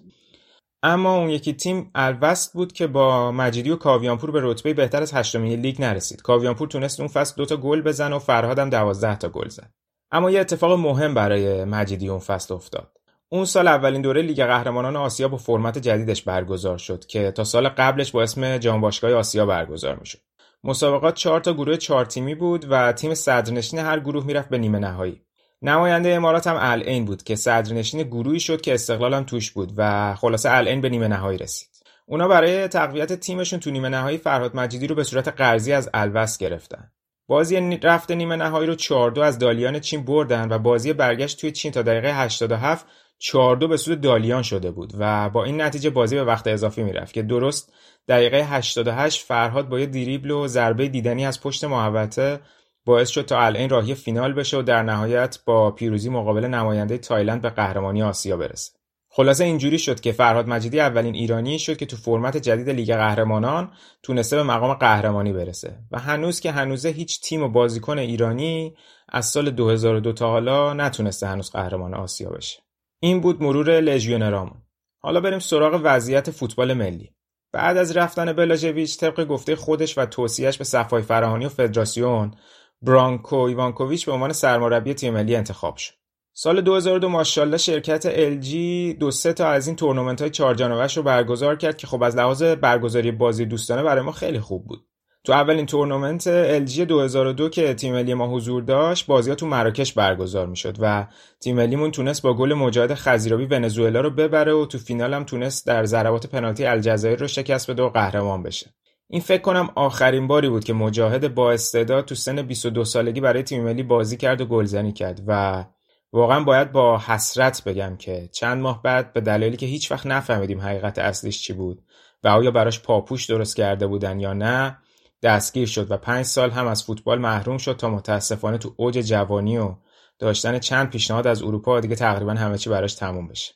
اما اون یکی تیم الوصل بود که با مجیدی و کاویانپور به رتبه بهتر از هشتمی لیگ نرسید. کاویانپور تونست اون فصل دوتا گل بزنه و فرهاد هم دوازده تا گل زد. اما یه اتفاق مهم برای مجیدی اون فصل افتاد. اون سال اولین دوره لیگ قهرمانان آسیا با فرمت جدیدش برگزار شد که تا سال قبلش با اسم جام باشگاه آسیا برگزار می‌شد. مسابقات چهار تا گروه چهار تیمی بود و تیم صدرنشین هر گروه می‌رفت به نیمه نهایی. نماینده امارات هم العین بود که صدرنشین گروهی شد که استقلال هم توش بود و خلاصه العین به نیمه نهایی رسید. اونا برای تقویت تیمشون تو نیمه نهایی فرهاد مجیدی رو به صورت قرضی از الوس گرفتن. بازی رفت نیمه نهایی رو 4 از دالیان چین بردن و بازی برگشت توی چین تا دقیقه 87 4 به سود دالیان شده بود و با این نتیجه بازی به وقت اضافی می‌رفت که درست دقیقه 88 فرهاد با یه دریبل و ضربه دیدنی از پشت محوطه باعث شد تا الان راهی فینال بشه و در نهایت با پیروزی مقابل نماینده تایلند به قهرمانی آسیا برسه. خلاصه اینجوری شد که فرهاد مجیدی اولین ایرانی شد که تو فرمت جدید لیگ قهرمانان تونسته به مقام قهرمانی برسه و هنوز که هنوزه هیچ تیم و بازیکن ایرانی از سال 2002 تا حالا نتونسته هنوز قهرمان آسیا بشه. این بود مرور لژیونرامون. حالا بریم سراغ وضعیت فوتبال ملی. بعد از رفتن بلاژویچ طبق گفته خودش و توصیهش به صفای فراهانی و فدراسیون برانکو ایوانکوویچ به عنوان سرمربی تیم ملی انتخاب شد. سال 2002 ماشاءالله شرکت LG دو سه تا از این تورنمنت های چهار رو برگزار کرد که خب از لحاظ برگزاری بازی دوستانه برای ما خیلی خوب بود. تو اولین تورنمنت LG 2002 که تیم ملی ما حضور داشت بازی ها تو مراکش برگزار می‌شد و تیم ملیمون تونست با گل مجاهد خزیرابی ونزوئلا رو ببره و تو فینال هم تونست در ضربات پنالتی الجزایر رو شکست بده و قهرمان بشه. این فکر کنم آخرین باری بود که مجاهد با استعداد تو سن 22 سالگی برای تیم ملی بازی کرد و گلزنی کرد و واقعا باید با حسرت بگم که چند ماه بعد به دلیلی که هیچ وقت نفهمیدیم حقیقت اصلیش چی بود و آیا براش پاپوش درست کرده بودن یا نه دستگیر شد و پنج سال هم از فوتبال محروم شد تا متاسفانه تو اوج جوانی و داشتن چند پیشنهاد از اروپا دیگه تقریبا همه چی براش تموم بشه.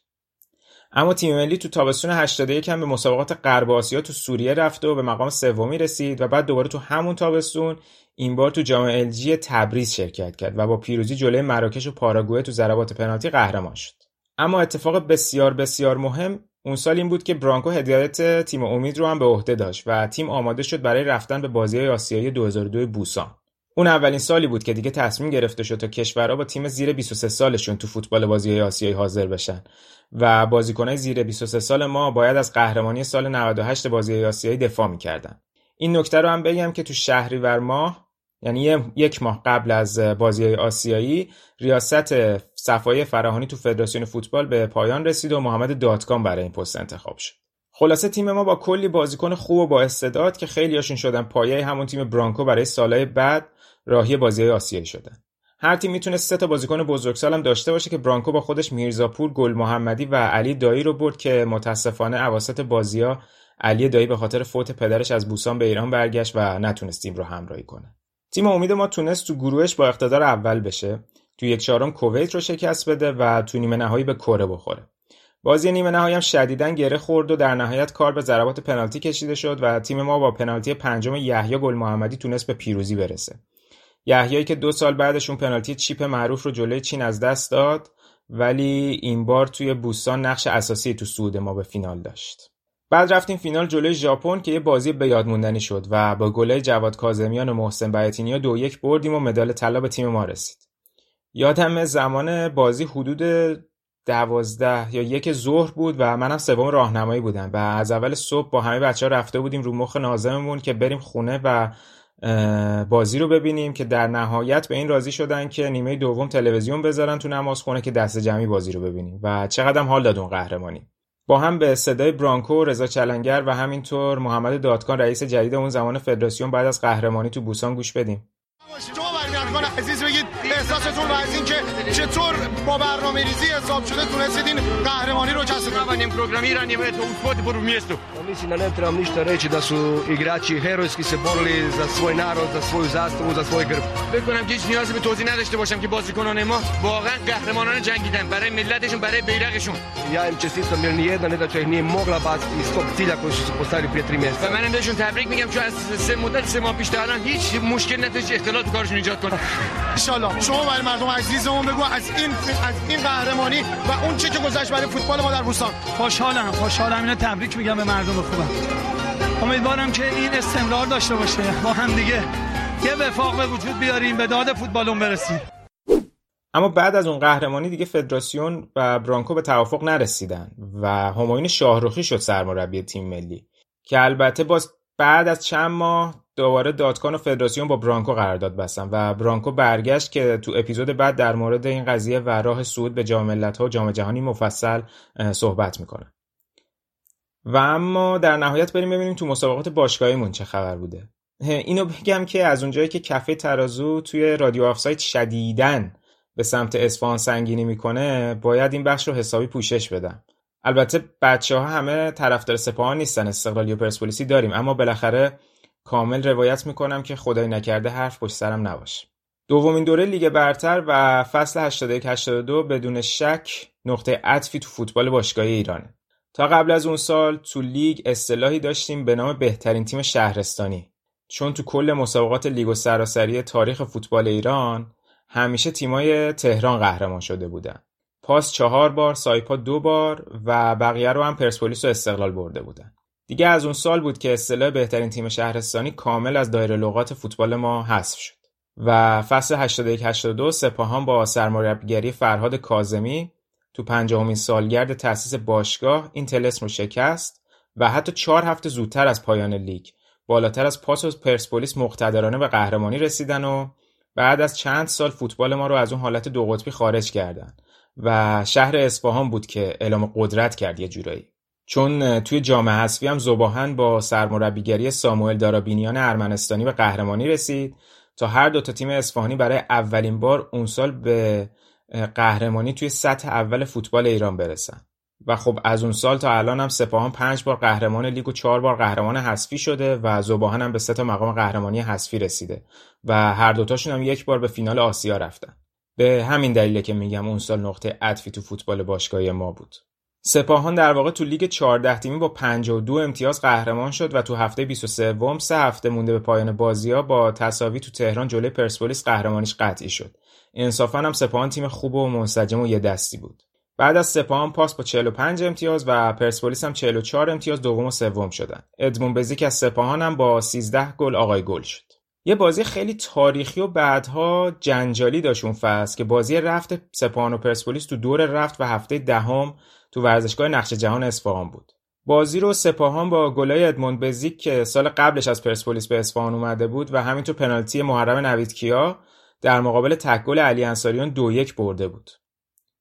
اما تیم ملی تو تابستون 81 هم به مسابقات غرب آسیا تو سوریه رفت و به مقام سومی رسید و بعد دوباره تو همون تابستون این بار تو جام الژی تبریز شرکت کرد و با پیروزی جلوی مراکش و پاراگوئه تو ضربات پنالتی قهرمان شد. اما اتفاق بسیار بسیار مهم اون سال این بود که برانکو هدایت تیم امید رو هم به عهده داشت و تیم آماده شد برای رفتن به بازی آسیایی 2002 بوسان. اون اولین سالی بود که دیگه تصمیم گرفته شد تا کشورها با تیم زیر 23 سالشون تو فوتبال بازی آسیایی حاضر بشن. و بازیکنای زیر 23 سال ما باید از قهرمانی سال 98 بازی آسیایی دفاع می‌کردن. این نکته رو هم بگم که تو شهریور ماه یعنی یک ماه قبل از بازی آسیایی ریاست صفای فراهانی تو فدراسیون فوتبال به پایان رسید و محمد داتکام برای این پست انتخاب شد. خلاصه تیم ما با کلی بازیکن خوب و با استعداد که خیلی هاشون شدن پایه همون تیم برانکو برای سالهای بعد راهی بازی آسیایی شدن. هر تیم می‌تونه سه تا بازیکن بزرگسال هم داشته باشه که برانکو با خودش میرزاپور، گل محمدی و علی دایی رو برد که متاسفانه اواسط بازی‌ها علی دایی به خاطر فوت پدرش از بوسان به ایران برگشت و نتونست تیم رو همراهی کنه. تیم امید ما تونست تو گروهش با اقتدار اول بشه تو یک چهارم کویت رو شکست بده و تو نیمه نهایی به کره بخوره. بازی نیمه نهایی هم شدیداً گره خورد و در نهایت کار به ضربات پنالتی کشیده شد و تیم ما با پنالتی پنجم یحیی گل محمدی تونست به پیروزی برسه. یحیی که دو سال بعدش اون پنالتی چیپ معروف رو جلوی چین از دست داد ولی این بار توی بوستان نقش اساسی تو صعود ما به فینال داشت. بعد رفتیم فینال جلوی ژاپن که یه بازی به یاد موندنی شد و با گلای جواد کاظمیان و محسن بیاتینیا دو یک بردیم و مدال طلا به تیم ما رسید. یادم زمان بازی حدود دوازده یا یک ظهر بود و منم سوم راهنمایی بودم و از اول صبح با همه بچه ها رفته بودیم رو مخ نازممون که بریم خونه و بازی رو ببینیم که در نهایت به این راضی شدن که نیمه دوم تلویزیون بذارن تو نماز خونه که دست جمعی بازی رو ببینیم و چقدر حال داد اون قهرمانی. با هم به صدای برانکو رضا چلنگر و همینطور محمد دادکان رئیس جدید اون زمان فدراسیون بعد از قهرمانی تو بوسان گوش بدیم. عزیز بگید احساستون و از اینکه چطور با برنامه ریزی حساب شده تونستید قهرمانی رو کسب Travanjem programiranje eto u kvoti prvo mjesto. Mislim da ne trebam ništa reći da su igrači herojski se borili za svoj narod, za svoju zastavu, za svoj grb. بکنم که هیچ نیازی به توضیح نداشته باشم که بازیکنان ما واقعا قهرمانان جنگیدن برای ملتشون برای بیرقشون. Ja im čestitam jer ni jedna nedaća ih nije mogla baciti iz tog cilja koji su se postavili prije tri mjeseca. و منم بهشون تبریک میگم چون از سه مدت سه ماه پیش تا الان هیچ مشکل نتونست اختلاط کارشون ایجاد کنه. ان شما برای مردم عزیزمون بگو از این از این قهرمانی و اون چه که گذشت برای فوتبال ما در بوستان خوشحالم خوشحالم. اینو تبریک میگم به مردم خوبم. امیدوارم که این استمرار داشته باشه. با هم دیگه یه وفاق به وجود بیاریم به داد فوتبالون برسیم. اما بعد از اون قهرمانی دیگه فدراسیون و برانکو به توافق نرسیدن و همایون شاهروخی شد سرمربی تیم ملی که البته باز بعد از چند ماه دوباره دادکان و فدراسیون با برانکو قرارداد بستن و برانکو برگشت که تو اپیزود بعد در مورد این قضیه و راه صعود به جام ملت‌ها و جام جهانی مفصل صحبت می‌کنه. و اما در نهایت بریم ببینیم تو مسابقات باشگاهیمون چه خبر بوده. اینو بگم که از اونجایی که کفه ترازو توی رادیو آفساید شدیدن به سمت اصفهان سنگینی می‌کنه باید این بخش رو حسابی پوشش بدم. البته بچه ها همه طرفدار سپاهان نیستن استقلالی و پرسپولیسی داریم اما بالاخره کامل روایت می‌کنم که خدای نکرده حرف پشت سرم نباشه. دومین دوره لیگ برتر و فصل 81 82 بدون شک نقطه عطفی تو فوتبال باشگاهی ایرانه. تا قبل از اون سال تو لیگ اصطلاحی داشتیم به نام بهترین تیم شهرستانی. چون تو کل مسابقات لیگ و سراسری تاریخ فوتبال ایران همیشه تیمای تهران قهرمان شده بودن. پاس چهار بار سایپا دو بار و بقیه رو هم پرسپولیس و استقلال برده بودن. دیگه از اون سال بود که اصطلاح بهترین تیم شهرستانی کامل از دایره لغات فوتبال ما حذف شد. و فصل 81 82 سپاهان با سرمربیگری فرهاد کاظمی تو پنجاهمین سالگرد تأسیس باشگاه این تلسم رو شکست و حتی چهار هفته زودتر از پایان لیگ بالاتر از پاس و پرسپولیس مقتدرانه به قهرمانی رسیدن و بعد از چند سال فوتبال ما رو از اون حالت دو قطبی خارج کردن. و شهر اصفهان بود که اعلام قدرت کرد یه جورایی. چون توی جام حذفی هم زباهن با سرمربیگری ساموئل دارابینیان ارمنستانی به قهرمانی رسید تا هر دو تا تیم اصفهانی برای اولین بار اون سال به قهرمانی توی سطح اول فوتبال ایران برسن. و خب از اون سال تا الان هم سپاهان پنج بار قهرمان لیگ و چهار بار قهرمان حذفی شده و زباهن هم به سه تا مقام قهرمانی حذفی رسیده و هر دوتاشون هم یک بار به فینال آسیا رفتن. به همین دلیله که میگم اون سال نقطه عطفی تو فوتبال باشگاهی ما بود. سپاهان در واقع تو لیگ 14 تیمی با 52 امتیاز قهرمان شد و تو هفته 23 وم سه هفته مونده به پایان بازی‌ها با تساوی تو تهران جلوی پرسپولیس قهرمانیش قطعی شد. انصافا هم سپاهان تیم خوب و منسجم و یه دستی بود. بعد از سپاهان پاس با 45 امتیاز و پرسپولیس هم 44 امتیاز دوم و سوم شدن. ادمون بزیک از سپاهان هم با 13 گل آقای گل شد. یه بازی خیلی تاریخی و بعدها جنجالی داشت اون فصل که بازی رفت سپاهان و پرسپولیس تو دور رفت و هفته دهم تو ورزشگاه نقش جهان اصفهان بود. بازی رو سپاهان با گلای ادموند بزیک که سال قبلش از پرسپولیس به اصفهان اومده بود و همینطور پنالتی محرم نوید کیا در مقابل تک گل علی انصاریان دو یک برده بود.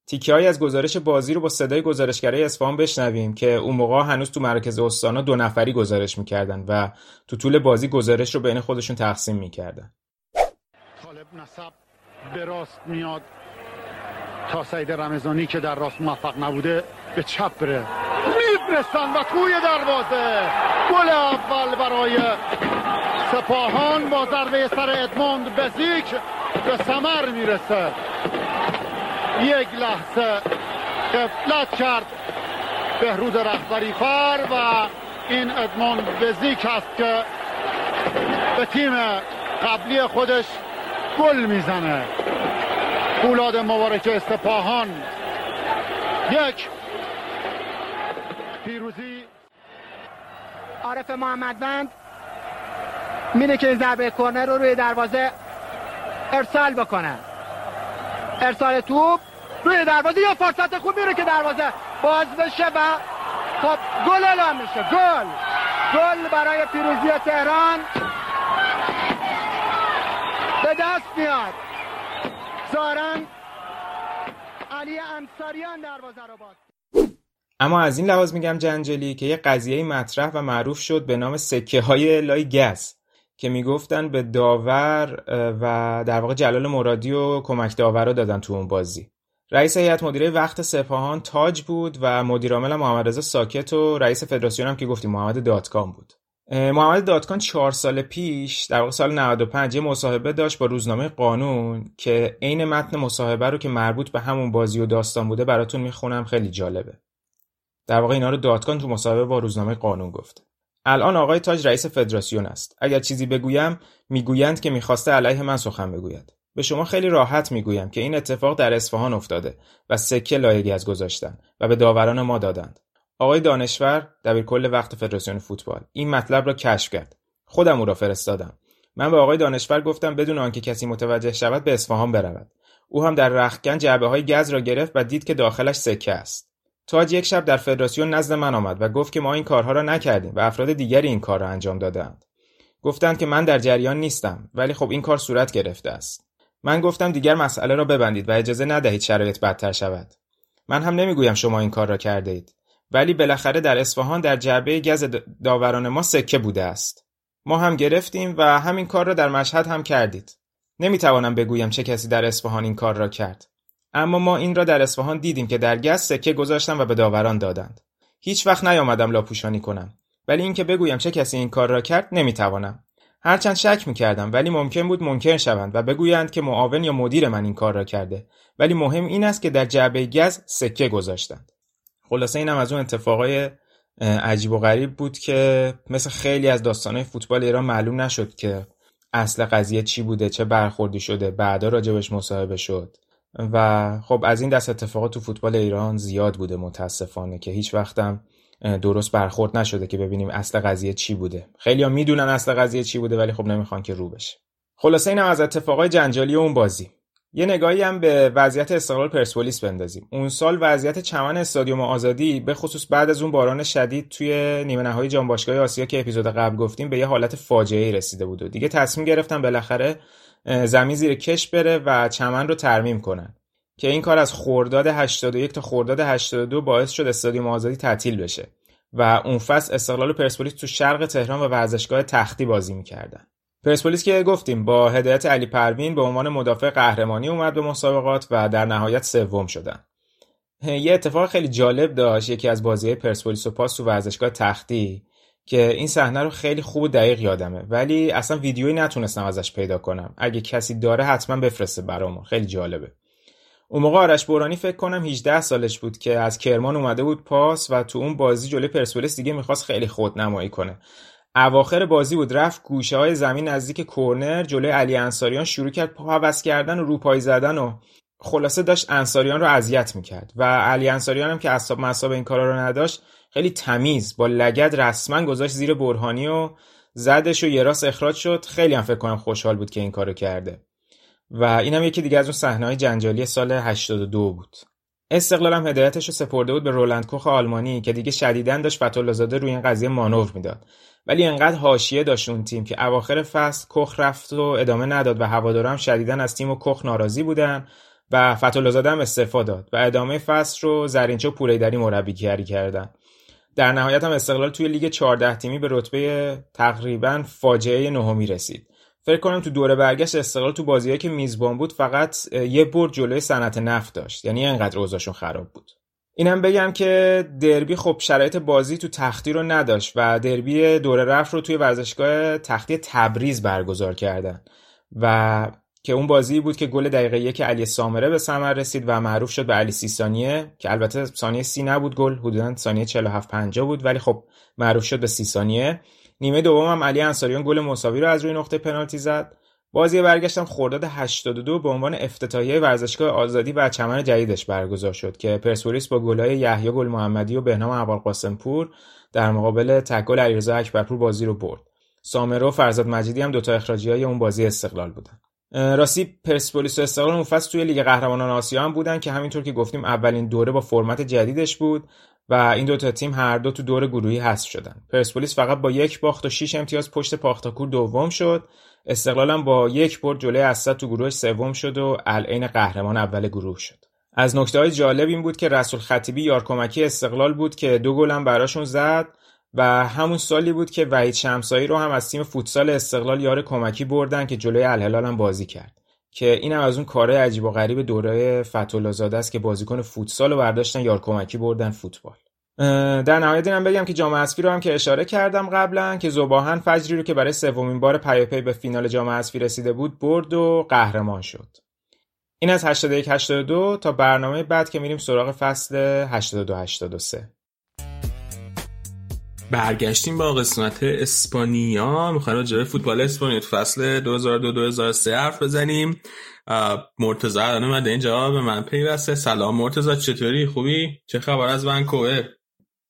تیکه از گزارش بازی رو با صدای گزارشگرای اصفهان بشنویم که اون موقع هنوز تو مرکز استانا دو نفری گزارش می‌کردن و تو طول بازی گزارش رو بین خودشون تقسیم می‌کردن. به راست میاد تا سعید رمضانی که در راست موفق نبوده به چپ بره. می‌رسن و توی دروازه. گل اول برای سپاهان با ضربه سر ادموند بزیک به ثمر می‌رسه. یک لحظه قفلت کرد بهروز رهبری فر و این ادموند بزیک هست که به تیم قبلی خودش گل می‌زنه. فولاد مبارک استپاهان یک. پیروزی. عارف محمدوند میره که این ضربه کرنر رو روی دروازه ارسال بکنه. ارسال توپ روی دروازه یا فرصت خوب میره که دروازه باز بشه و خب گل اعلام میشه. گل. گل برای پیروزی تهران. به دست میاد. زارن علی انصاریان دروازه رو باز اما از این لحاظ میگم جنجالی که یه قضیه مطرح و معروف شد به نام سکه های لای گز که می‌گفتن به داور و در واقع جلال مرادی و کمک داورا دادن تو اون بازی. رئیس هیئت مدیره وقت سپاهان تاج بود و مدیر عامل محمد رضا ساکت و رئیس فدراسیون هم که گفتیم محمد داتکام بود. محمد داتکان چهار سال پیش در واقع سال 95 یه مصاحبه داشت با روزنامه قانون که عین متن مصاحبه رو که مربوط به همون بازی و داستان بوده براتون می‌خونم خیلی جالبه. در واقع اینا رو داتکان تو مصاحبه با روزنامه قانون گفته الان آقای تاج رئیس فدراسیون است. اگر چیزی بگویم می‌گویند که می‌خواسته علیه من سخن بگوید. به شما خیلی راحت می‌گویم که این اتفاق در اصفهان افتاده و سکه لایگی از گذاشتن و به داوران ما دادند. آقای دانشور دبیرکل وقت فدراسیون فوتبال. این مطلب را کشف کرد. خودم او را فرستادم. من به آقای دانشور گفتم بدون آنکه کسی متوجه شود به اصفهان برود. او هم در رختکن جعبه های گز را گرفت و دید که داخلش سکه است. تاج یک شب در فدراسیون نزد من آمد و گفت که ما این کارها را نکردیم و افراد دیگری این کار را انجام دادند گفتند که من در جریان نیستم ولی خب این کار صورت گرفته است. من گفتم دیگر مسئله را ببندید و اجازه ندهید شرایط بدتر شود. من هم نمی‌گویم شما این کار را کرده اید. ولی بالاخره در اصفهان در جعبه گز داوران ما سکه بوده است. ما هم گرفتیم و همین کار را در مشهد هم کردید. نمی‌توانم بگویم چه کسی در اصفهان این کار را کرد. اما ما این را در اصفهان دیدیم که در گز سکه گذاشتن و به داوران دادند. هیچ وقت نیامدم لاپوشانی کنم. ولی اینکه بگویم چه کسی این کار را کرد نمی‌توانم. هرچند شک می‌کردم ولی ممکن بود منکر شوند و بگویند که معاون یا مدیر من این کار را کرده. ولی مهم این است که در جعبه گز سکه گذاشتند. خلاصه اینم از اون اتفاقای عجیب و غریب بود که مثل خیلی از داستانهای فوتبال ایران معلوم نشد که اصل قضیه چی بوده چه برخوردی شده بعدا راجبش مصاحبه شد. و خب از این دست اتفاقات تو فوتبال ایران زیاد بوده متاسفانه که هیچ وقتم درست برخورد نشده که ببینیم اصل قضیه چی بوده. خیلی می‌دونن اصل قضیه چی بوده ولی خب نمی‌خوان که رو بشه. خلاصه اینم از اتفاقای جنجالی اون بازی. یه نگاهی هم به وضعیت استقلال پرسپولیس بندازیم. اون سال وضعیت چمن استادیوم آزادی به خصوص بعد از اون باران شدید توی نیمه نهایی جام باشگاه آسیا که اپیزود قبل گفتیم به یه حالت فاجعه رسیده بود و دیگه تصمیم گرفتن بالاخره زمین زیر کش بره و چمن رو ترمیم کنن. که این کار از خرداد 81 تا خرداد 82 باعث شد استادیوم آزادی تعطیل بشه و اون فصل استقلال پرسپولیس تو شرق تهران و ورزشگاه تختی بازی می‌کردن. پرسپولیس که گفتیم با هدایت علی پروین به عنوان مدافع قهرمانی اومد به مسابقات و در نهایت سوم شدن. یه اتفاق خیلی جالب داشت یکی از بازی پرسپولیس و پاس تو ورزشگاه تختی که این صحنه رو خیلی خوب و دقیق یادمه ولی اصلا ویدیویی نتونستم ازش پیدا کنم. اگه کسی داره حتما بفرسته برامون. خیلی جالبه. اون موقع آرش بورانی فکر کنم 18 سالش بود که از کرمان اومده بود پاس و تو اون بازی جلوی پرسپولیس دیگه می‌خواست خیلی خود نمایی کنه. اواخر بازی بود. رفت گوشه های زمین نزدیک کرنر جلوی علی انصاریان شروع کرد پا حوس کردن و روپایی زدن و خلاصه داشت انصاریان رو اذیت می‌کرد و علی انصاریان هم که اصاب مصاب این کارا رو نداشت خیلی تمیز با لگد رسما گذاشت زیر برهانی و زدش و یه راست اخراج شد. خیلی هم فکر کنم خوشحال بود که این کارو کرده. و اینم یکی دیگه از اون صحنه های جنجالی سال 82 بود. استقلال هم هدایتش رو سپرده بود به رولند کوخ آلمانی که دیگه شدیدن داشت فتولازاده روی این قضیه مانور می‌داد. ولی انقدر حاشیه داشت اون تیم که اواخر فصل کخ رفت و ادامه نداد و هوادارا هم شدیدن از تیم و کخ ناراضی بودن و فتولازاده هم استعفا داد و ادامه فصل رو زرینچه و پوریدری مربیگری کردن. در نهایت هم استقلال توی لیگ 14 تیمی به رتبه تقریبا فاجعه نهمی رسید. فکر کنم تو دوره برگشت استقلال تو بازیایی که میزبان بود فقط یه برد جلوی صنعت نفت داشت. یعنی انقدر اوضاعشون خراب بود. اینم بگم که دربی خب شرایط بازی تو تختی رو نداشت و دربی دوره رفت رو توی ورزشگاه تختی تبریز برگزار کردن و که اون بازی بود که گل دقیقه یک علی سامره به ثمر رسید و معروف شد به علی سی ثانیه که البته ثانیه سی نبود گل حدودا ثانیه 47 50 بود ولی خب معروف شد به سی ثانیه نیمه دوم هم علی انصاریان گل مساوی رو از روی نقطه پنالتی زد. بازی برگشتم خرداد 82 به عنوان افتتاحیه ورزشگاه آزادی و چمن جدیدش برگزار شد که پرسپولیس با گل‌های یحیی گل محمدی و بهنام ابوالقاسم پور در مقابل تکل علیرضا اکبرپور بازی رو برد. سامرو و فرزاد مجیدی هم دوتا اخراجی های اون بازی استقلال بودن. راستی پرسپولیس و استقلال اون فصل توی لیگ قهرمانان آسیا هم بودن که همینطور که گفتیم اولین دوره با فرمت جدیدش بود و این دوتا تیم هر دو تو دور گروهی حذف شدن. پرسپولیس فقط با یک باخت و 6 امتیاز پشت پاختاکور دوم شد. استقلالم با یک برد جلوی اسد تو گروهش سوم شد و العین قهرمان اول گروه شد. از نکته های جالب این بود که رسول خطیبی یار کمکی استقلال بود که دو گلم براشون زد و همون سالی بود که وحید شمسایی رو هم از تیم فوتسال استقلال یار کمکی بردن که جلوی الهلال هم بازی کرد که این هم از اون کارهای عجیب و غریب دوره فتولا زاده است که بازیکن فوتسال رو برداشتن یار کمکی بردن فوتبال در نهایت اینم بگم که جام حذفی رو هم که اشاره کردم قبلا که زباهن فجری رو که برای سومین بار پیاپی به فینال جام حذفی رسیده بود برد و قهرمان شد. این از 81 82 تا برنامه بعد که میریم سراغ فصل 82 83 برگشتیم با قسمت اسپانیا. می‌خوایم راجع به فوتبال اسپانیا تو فصل 2002 2003 حرف بزنیم؟ مرتضی الان اومده. اینجا به من پیوسته. سلام مرتضی چطوری؟ خوبی؟ چه خبر از ونکوور؟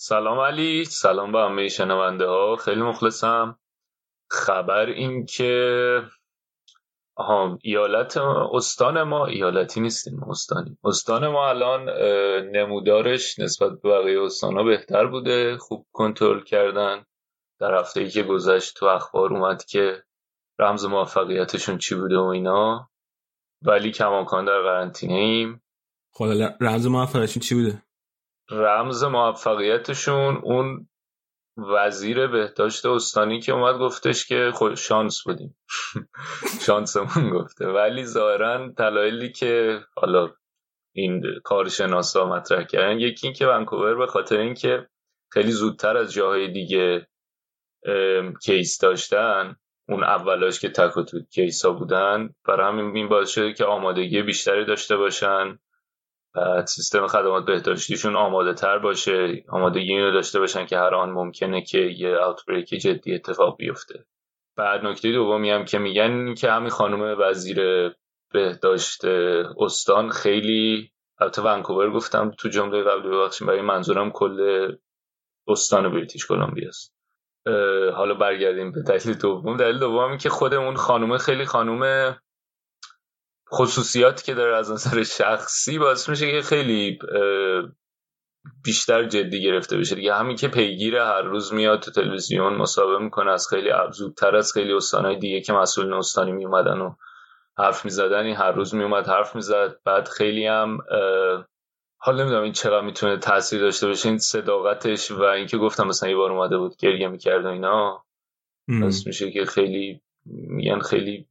سلام علی سلام به همه شنونده ها خیلی مخلصم. خبر این که ایالت استان ما ایالتی نیستیم استانی استان ما الان نمودارش نسبت به بقیه استان بهتر بوده. خوب کنترل کردن. در هفته ای که گذشت تو اخبار اومد که رمز موفقیتشون چی بوده و اینا. ولی کماکان در قرنطینه ایم خب رمز موفقیتشون چی بوده؟ رمز موفقیتشون اون وزیر بهداشت استانی که اومد گفتش که خود شانس بودیم. شانسمون گفته. ولی ظاهرا دلایلی که حالا این کارشناسا مطرح کردن یکی این که ونکوور به خاطر اینکه خیلی زودتر از جاهای دیگه کیس داشتن اون اولاش که تک و توک کیسا بودن برای همین این باعث شده که آمادگی بیشتری داشته باشن. سیستم خدمات بهداشتیشون آماده تر باشه آمادگی اینو داشته باشن که هر آن ممکنه که یه اوتبریک جدی اتفاق بیفته. بعد نکته دومی هم که میگن که همین خانم وزیر بهداشت استان خیلی البته ونکوور گفتم تو جمله قبلی ببخشید برای منظورم کل استان بریتیش کلمبیا است. حالا برگردیم به دلیل دوم. دلیل دومی که خودمون خانم خیلی خانم خصوصیاتی که داره از نظر شخصی باعث میشه که خیلی بیشتر جدی گرفته بشه. دیگه همین که پیگیر هر روز میاد تو تلویزیون مسابقه می‌کنه از خیلی زودتر از خیلی استانهای دیگه که مسئولین استانی میومدن و حرف می‌زدن این هر روز میومد حرف می‌زد. بعد خیلی هم حال نمی‌دونم این چقدر می‌تونه تاثیر داشته باشه این صداقتش و اینکه گفتم مثلا یه بار اومده بود گریه می‌کرد و اینا میشه که خیلی میگن خیلی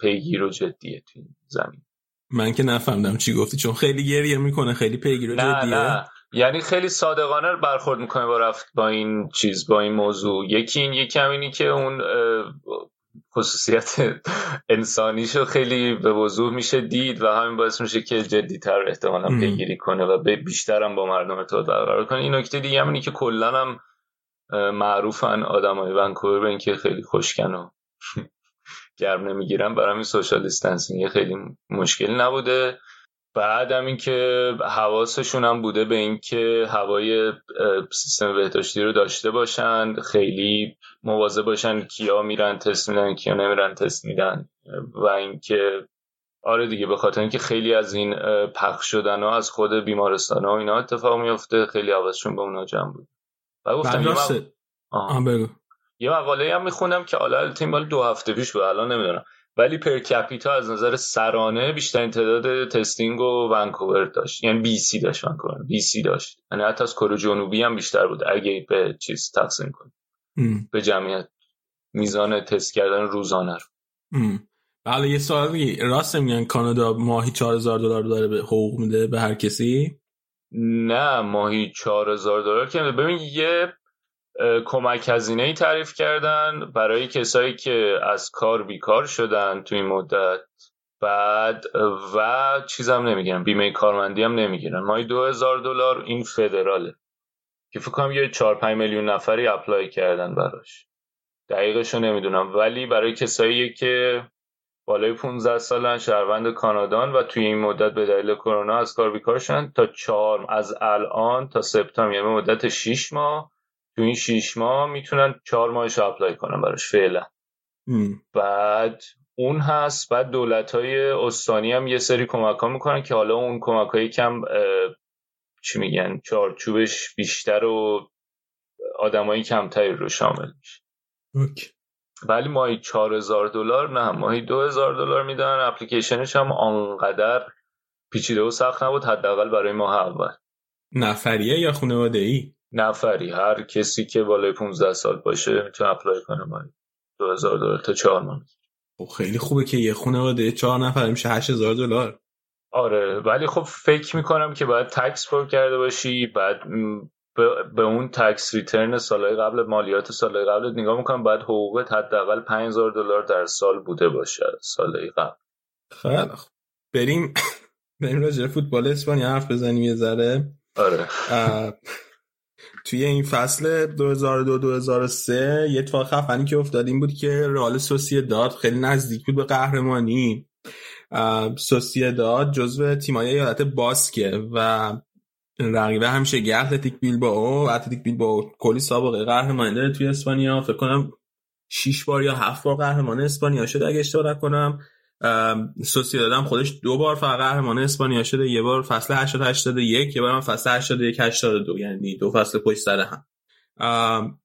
پیگیر و جدیه تو زمین. من که نفهمدم چی گفتی چون خیلی گریه می‌کنه خیلی پیگیر و نه جدیه. نه. یعنی خیلی صادقانه برخورد می‌کنه با رفت با این چیز با این موضوع. یکی این یکی هم اینی که اون خصوصیت انسانیشو خیلی به وضوح میشه دید و همین باعث میشه که جدیتر احتمالا پیگیری کنه و بیشتر هم با مردم ارتباط برقرار کنه. این نکته دیگه هم اینی که کلا هم معروفن آدمای ونکوور به اینکه خیلی خوشکن و گرم نمی‌گیرن برای همین social distancing خیلی مشکلی نبوده. بعدم اینکه حواسشون هم بوده به اینکه هوای سیستم بهداشتی رو داشته باشن خیلی مواظب باشن کیا میرن تست میدن کیا نمیرن تست میدن. و اینکه آره دیگه به خاطر اینکه خیلی از این پخش شدن ها از خود بیمارستان ها و اینا اتفاق میفته خیلی حواسشون به اونا جمع بود. و گفتم یه, مقاله هم می‌خونم که حالا تیم مال دو هفته پیش بود الان نمی‌دونم. ولی per capita از نظر سرانه بیشترین تعداد testing و ونکوور داشت. یعنی BC داشت ونکوور BC داشت. یعنی حتی از کره جنوبی هم بیشتر بود اگه به چیز تقسیم کنیم. به جمعیت. میزان تست کردن روزانه رو. بله یه سوال میگی. راست میگن کانادا ماهی 4000 دلار داره به حقوق میده به هر کسی؟ نه ماهی چهار هزار دلار که ببین یه کمک هزینه ای تعریف کردن برای کسایی که از کار بیکار شدن تو این مدت. بعد و چیزم نمی‌گیرن بیمه کارمندی هم نمی‌گیرن. دو هزار دلار این فدراله که فکر کنم یه چهار پنج میلیون نفری اپلای کردن براش. دقیقشو نمی‌دونم. ولی برای کسایی که بالای 15 سالن شهروند کانادان و توی این مدت به دلیل کرونا از کار بیکار شدن تا چهار از الان تا سپتامبر یعنی مدت 6 ماه تو این 6 ماه می‌تونن چهار ماهش اپلای کنن براش فعلا. بعد اون هست بعد دولت های استانی هم یه سری کمک ها می‌کنن که حالا اون کمک های کم چی میگن چارچوبش بیشتر و آدمایی کمتری رو شامل میشه. ولی ماهی 4000 دلار نه ماهی 2000 دلار میدن. اپلیکیشنش هم آنقدر پیچیده و سخت نبود حداقل برای ماه اول. نفریه یا خانواده ای نفری. هر کسی که بالای 15 سال باشه می‌تونه apply کنه ماهی 2000 دلار تا 4 ماه. خب خیلی خوبه که یه خانواده چهار نفر میشه 8000 دلار. آره ولی خب فکر می‌کنم که باید tax پر کرده باشی بعد به, اون tax return سالهای قبل مالیات سالهای قبل نگاه می‌کنم بعد حقوقت حداقل 5000 دلار در سال بوده باشه سالهای قبل. خیلی خوب. بریم بریم راجع فوتبال اسپانیا حرف بزنیم یه ذره. آره. توی این فصل 2002-2003 یه اتفاق خفنی که افتاد این بود که رئال سوسیداد خیلی نزدیک بود به قهرمانی. سوسیداد جزو تیمای ایالت باسکه و رقیب همیشه اتلتیک بیلبائو. اتلتیک بیلبائو کلی سابقه قهرمانی داره توی اسپانیا. فکر کنم شیش بار یا هفت بار قهرمان اسپانیا شده اگه اشتباه نکنم. سوسیداد هم خودش دو بار فقط قهرمان اسپانیا شده یه بار فصل 80 81 یه بار هم فصل 81 82 یعنی دو فصل پشت سر هم.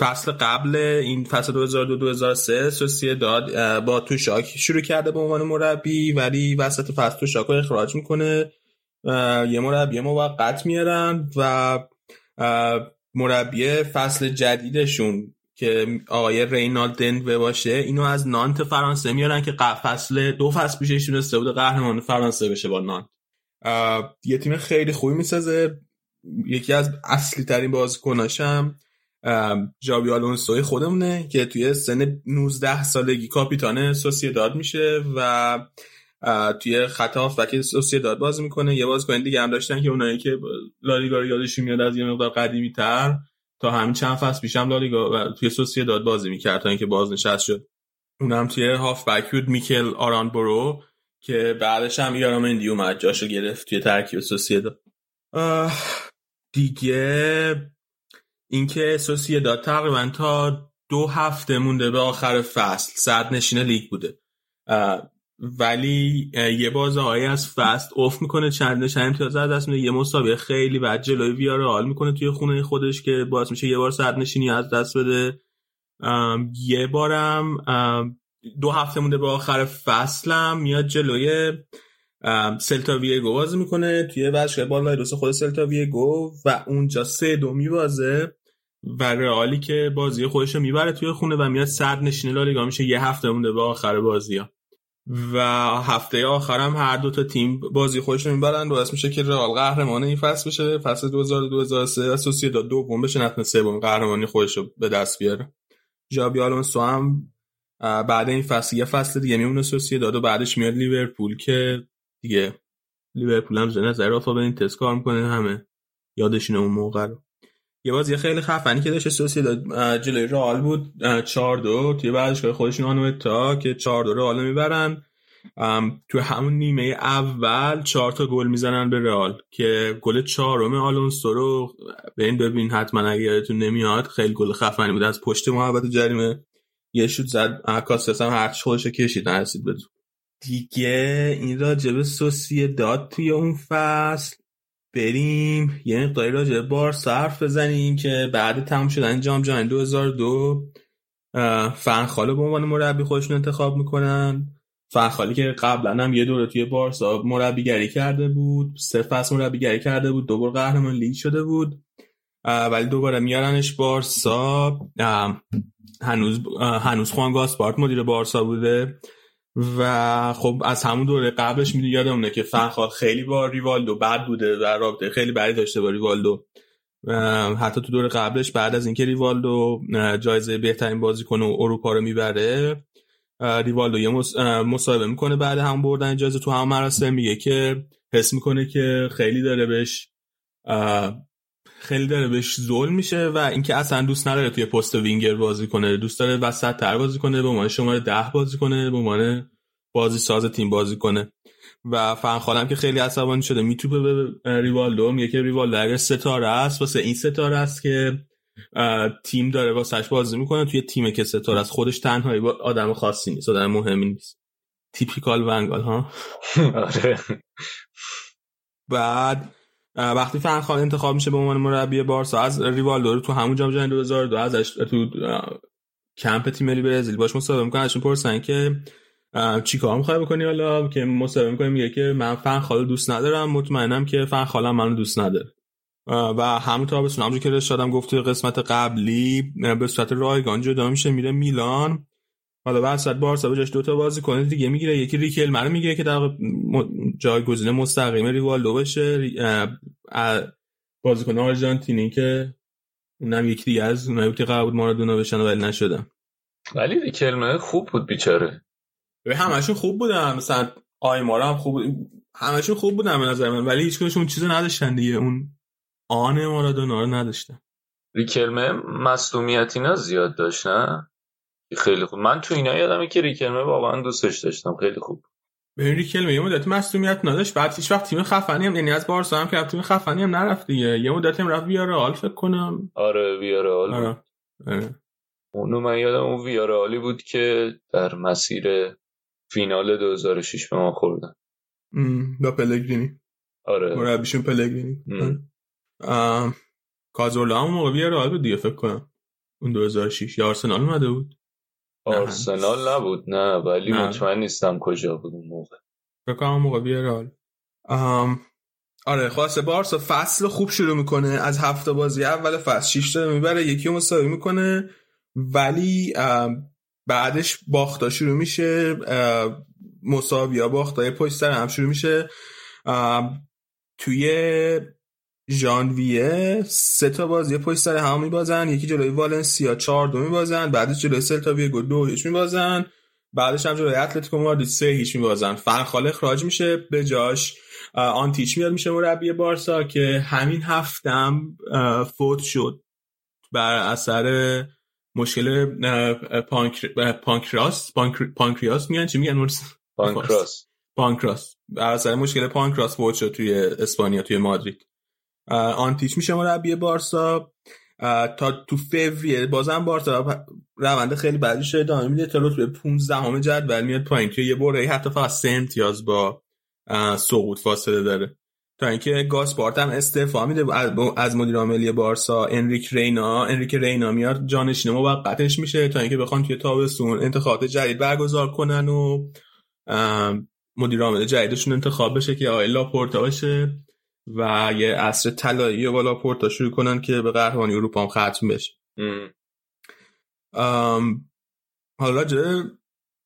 فصل قبل این فصل 2002 2003 سوسیداد با توشاک شروع کرده به عنوان مربی ولی وسط فصل توشاک رو اخراج می‌کنه. یه مربی موقت میارن و مربی فصل جدیدشون که آقای رینالد دنوه باشه اینو از نانت فرانسه میارن که فصل دو فصل پیشش تونسته بوده قهرمان فرانسه بشه با نانت. یه تیم خیلی خوبی می‌سازه. یکی از اصلی ترین بازیکناشم جابی آلونسوی خودمونه که توی سن 19 سالگی کاپیتان سوسیداد میشه و توی خط هافبک سوسیداد بازی می‌کنه. یه بازیکن دیگه هم داشتن که اونایی که لالیگا رو یادشون میاد از یه مقدار قدیمی تر تا همین چند فصل پیشم لالیگا و توی سوسیداد بازی می‌کرد تا اینکه بازنشست شد. اونم توی هافبک بود میکل آران برو که بعدش هم یارامندی اومد جاشو گرفت توی ترکیب سوسیداد اه، دیگه اینکه سوسیداد تقریبا تا دو هفته مونده به آخر فصل صد نشین لیگ بوده. ولی یه بازه از فصل اوف می‌کنه چند چند امتیاز از دست میده. یه مسابقه خیلی بعد جلوی ویارال می‌کنه توی خونه خودش که باعث میشه یه بار صد نشینی از دست بده. یه بارم دو هفته مونده به آخر فصلم میاد جلوی سلتا ویگو بازی می‌کنه. توی ورزشگاه بالایروس خود سلتا ویگو و اونجا سه دو میبازه و رئالی که بازی خودش رو می‌بره توی خونه و میاد صد نشینه لالیگا میشه. یه هفته مونده به آخر بازی ها. و هفته آخرم هر دو تا تیم بازی خودشون می‌برن. باعث میشه که رئال قهرمان این فصل بشه. فصل 2002-2003 و سوسیداد دوم بشه نتونه سوم قهرمانی خودش رو به دست بیاره. ژابی آلونسو هم بعد این فصل یه فصل دیگه میمونه سوسیداد و بعدش میاد لیورپول که دیگه لیورپول هم زنه زرافا به این تست کار می‌کنه همه یادشونه اون موقع رو. یه بازی خیلی خفنی که داشت سوسیداد جلوی رئال بود اه، 4 2 توی ورزشگاه خودشون آنوتا که 4 2 رئال می‌برن. تو همون نیمه اول چهار تا گل می‌زنن به رئال که گل چهارم آلونسو رو به این ببین حتما اگه یادتون نمیاد خیلی گل خفنی بود. از پشت محبت جریمه یه شوت زد. کاسس هم هرچی خودش کشید نرسید به دیگه این راجب سوسیه داد توی اون فصل. بریم یه مقداری راجع به بارسا حرف بزنیم که بعد تمام شدن جام جهانی 2002 اه، فنخاله به عنوان مربی خودشون انتخاب می‌کنن. فنخالی که قبلا هم یه دوره توی بارسا مربیگری کرده بود سه فصل مربیگری کرده بود دوباره قهرمان لیگ شده بود ولی دوباره میارنش بارسا. هنوز هنوز خوان گاسپارت مدیر بارسا بوده. و خب از همون دوره قبلش می‌دونی یادمونه که فنخال خیلی با ریوالدو بد بوده و رابطه خیلی بدی داشته با ریوالدو. حتی تو دور قبلش بعد از اینکه ریوالدو جایزه بهترین بازیکن اروپا رو می‌بره ریوالدو یه مصاحبه می‌کنه بعد هم بردن جایزه تو هم مراسم میگه که حس می‌کنه که خیلی داره بهش خیلی داره بهش ظلم میشه و اینکه اصلا دوست نداره توی پست وینگر بازی کنه. دوست داره وسط تر بازی کنه به عنوان شماره ده بازی کنه به عنوان بازی ساز تیم بازی کنه. و فن خالم که خیلی عصبانی شده میتوبه به ریوالدو میگه که ریوالدو اگر ستاره است واسه این ستاره است که تیم داره واسش بازی می‌کنه. توی تیم که ستاره است خودش تنهایی با آدم خاصی نیست آدم مهمی نیست. تیپیکال ونگال ها؟ آره. بعد وقتی فنخال انتخاب میشه به عنوان مربی بارسا از ریوالدو تو همون جام جهانی 2002 ازش تو کمپ تیم ملی برزیل باش مصاحبه می‌کنن ازشون پرسن که چیکار می‌خوای بکنی حالا؟ که مصاحبه می‌کنه میگه که من فنخال دوست ندارم مطمئنم که فنخالم منو دوست نداره. و همون تابستون همونجور که رشادم گفت قسمت قبلی به صورت رایگان جدا میشه میره میلان. حالا بعد صد بارسا بجاش دوتا بازی کنه دیگه می‌گیره یکی ریکل منو می‌گیره که در جایگزین مستقیم ریوالدو بشه. بازیکن آرژانتینی که اونم یکی دیگه از اونایی که قرار بود مارادونا بشن ولی نشدن. ولی ریکلمه خوب بود بیچاره. به همشون خوب بودن. مثلا آیمارا هم خوب بود. همشون خوب بودن به نظر من ولی هیچ اون چیزو نداشتن دیگه. اون آن مارادونا رو نداشتن. ریکلمه مصدومیت اینا زیاد داشت نه؟ خیلی خوب. من تو اینا یادمه که ریکلمه واقعا دوستش داشتم. خیلی خوب. به ریکلمه یه مدت مصدومیت نداشت. بعد هیچ وقت تیم خفنی هم یعنی از بارسا هم که تیم خفنی هم نرفت دیگه. یه مدت هم رفت ویارال فکر کنم. آره ویارال آره. آره. اونو من یادم اون ویارالی بود که در مسیر فینال 2006 به ما خوردن. با پلگرینی. آره. مربیشون پلگرینی. کازورلا هم موقع ویارال بود دیگه فکر کنم. اون 2006 یا آرسنال اومده بود. آرسنال نبود. نه ولی مطمئن نیستم کجا بود اون موقع. فکر کنم موقع ویارال آره خاصه بارسا فصل خوب شروع می‌کنه. از هفته بازی اول فصل 6 تا می‌بره یکی مساوی می‌کنه. ولی بعدش باختا شروع میشه. مساوی ها باختای پشت سر هم شروع میشه. توی ژانویه سه تا بازی پشت سر هم میبازن یکی جلوی والنسیا 4 دو میبازن بعدش جلوی سلتا ویگو دو هیچ میبازن. بعدش هم جلوی اتلتیکو مادرید سه هیچ میبازن. فنخال اخراج میشه به جاش. آنتیچ میاد میشه مربی بارسا که همین هفتم فوت شد بر اثر مشکل پانکراس پانکریاس میگن چی میگن پانکراس. پانکراس. بر اثر مشکل پانکراس فوت شد توی اسپانیا توی مادرید. آنتیچ میشه مربی بارسا. تا تو فوریه بازم بارسا روند خیلی بعدی ادامه میده تا رتبه 15 همه جدول میاد پایین. که یه بره حتی فقط سه امتیاز با سقوط فاصله داره. تا اینکه گاسپارت هم استعفا میده. از مدیر عاملی بارسا انریک رینا. انریک رینا میاد جانشین موقتش میشه. تا اینکه بخوان توی تابستون انتخابات جدید برگزار کنن و مدیر عامل جدیدشون انتخاب بشه که آقای لاپورتا باشه. و یه عصر طلایی با لاپورتا شروع کنن که به قهرمانی اروپا هم ختم بشه. حالا جه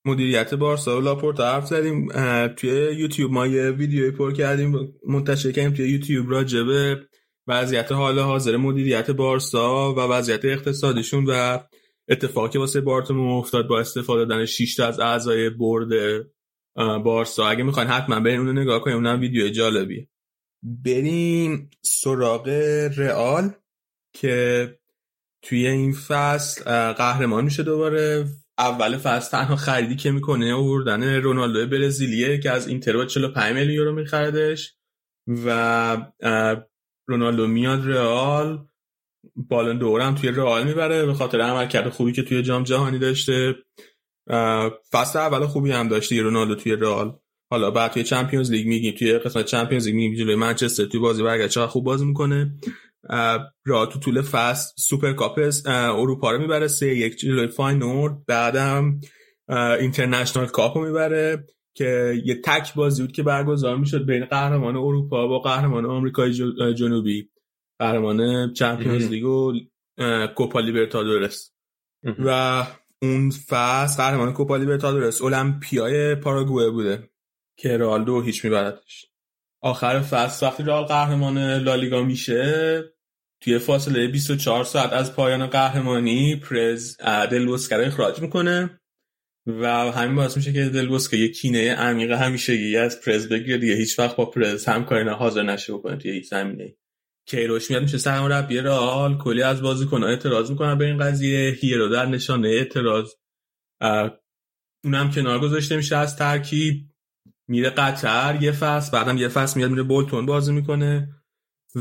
مدیریت بارسا و لاپورتا حرف زدیم. توی یوتیوب ما یه ویدیوی پر کردیم. منتشر کردیم توی یوتیوب راجع به وضعیت حال حاضر مدیریت بارسا و وضعیت اقتصادیشون و اتفاقی که واسه بارتومو افتاد با استفاده دادن 6 تا از اعضای برد بارسا. اگه می‌خواین حتما برین اونو نگاه کنیم اونم ویدیو جالبیه. بریم سراغ رئال که توی این فصل قهرمان میشه دوباره. اول فصل تنها خریدی که می‌کنه آوردن رونالدو برزیلیه که از اینتر با 45 میلیون یورو میخردش و رونالدو میاد رئال. Ballon d'Or هم توی رئال می‌بره به خاطر عملکرد خوبی که توی جام جهانی داشته. فصل اول خوبی هم داشته رونالدو توی رئال. حالا بعد توی Champions League میگیم توی قسمت Champions League میگیم جلوی منچستر توی بازی برگشت چقدر خوب بازی می‌کنه. رئال تو طول فصل Super Cup اروپا رو می‌بره سه یک جلوی فاینورد بعدم International Cup رو می‌بره که یه تک بازی بود که برگزار می‌شد بین قهرمان اروپا با قهرمان آمریکای جنوبی. قهرمان چمپیونز لیگ و کوپا لیبرتادورس. و اون فصل قهرمان کوپا لیبرتادورس المپیای پاراگوئه بوده. که رئال دو هیچ میبردش. آخر فصل وقتی رئال قهرمان لالیگا میشه توی فاصله 24 ساعت از پایان قهرمانی پرز دلوسکه رو اخراج می‌کنه و همین باعث میشه که دلوسکه یه کینه عمیق همیشگی از پرز بگیره دیگه. هیچ وقت با پرز همکاری حاضر نشه بکنه توی هیچ زمینه. کیروش میاد میشه سرمربی رئال کلی از بازیکن‌ها اعتراض می‌کنن به این قضیه. هیرو در نشانه اعتراض اونم کنار گذاشته میشه از ترکیب. میره قطر یه فصل بعدم یه فصل میاد میره بولتون بازی می‌کنه.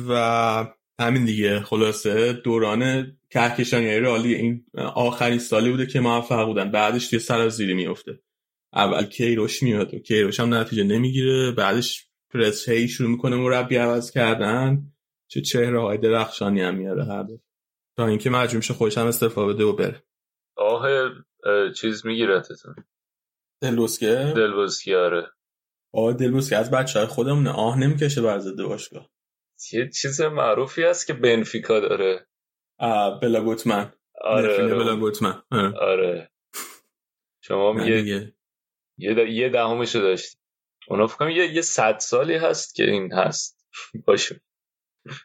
و همین دیگه خلاصه دوران کهکشانی رالی این آخرین سالی بوده که موفق بودن. بعدش توی سرازیری میفته اول کیروش میاد و کیروش هم نتیجه نمی‌گیره. بعدش پرس هی شروع می‌کنه مربی عوض کردن. چه چهره های درخشانی هم میاره هر دو. تا اینکه مجبور میشه خودش هم استعفا بده و بره. آه چیز می‌گیره تتون دلوسکه دلوسکه آره آه دلوسکه از بچه های خودمونه. آه نمی‌کشه بر ضد باشگاه. یه چیز معروفی هست که بنفیکا داره. بلا گوتمن آره. بلا گوتمن آره. آره. شما یه یه, یه دهمشو داشتی. اونا فکر یه یه صد سالی هست که این هست. باشه.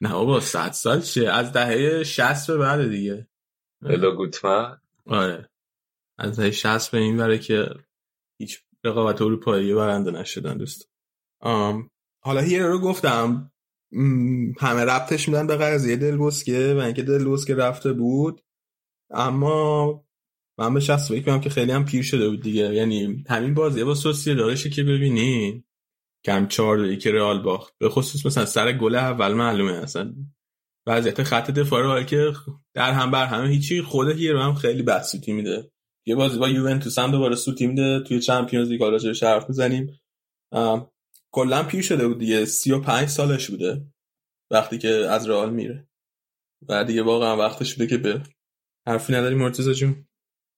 نه بابا صد سال چیه؟ از دهه 60 به بعد دیگه. بلا گوتمن. آره. از دهه 60 به این بره که هیچ رقابت اروپایی برنده نشدن دوست. حالا هیرو رو گفتم. همه ربطش میدن به قضیه دلبوسکه و اینکه دلبوسکه رفته بود. اما من به شخص فکر که خیلی هم پیر شده بود دیگه. یعنی همین بازی با سوسی دارشه که ببینی. کم چهار که رئال باخت. به خصوص مثلا سر گل اول معلومه اصلا. وضعیت خط دفاع رو که در هم بر همه هیچی خود هیرو هم خیلی بد میده. یه بازی با یوونتوس هم دوباره میده توی چمپیونز لیگ حالا چه حرف می‌زنیم. کلا پیر شده بود دیگه 35 سالش بوده. وقتی که از رئال میره. و دیگه واقعا وقتش بوده که به حرفی نداری مرتضی جون؟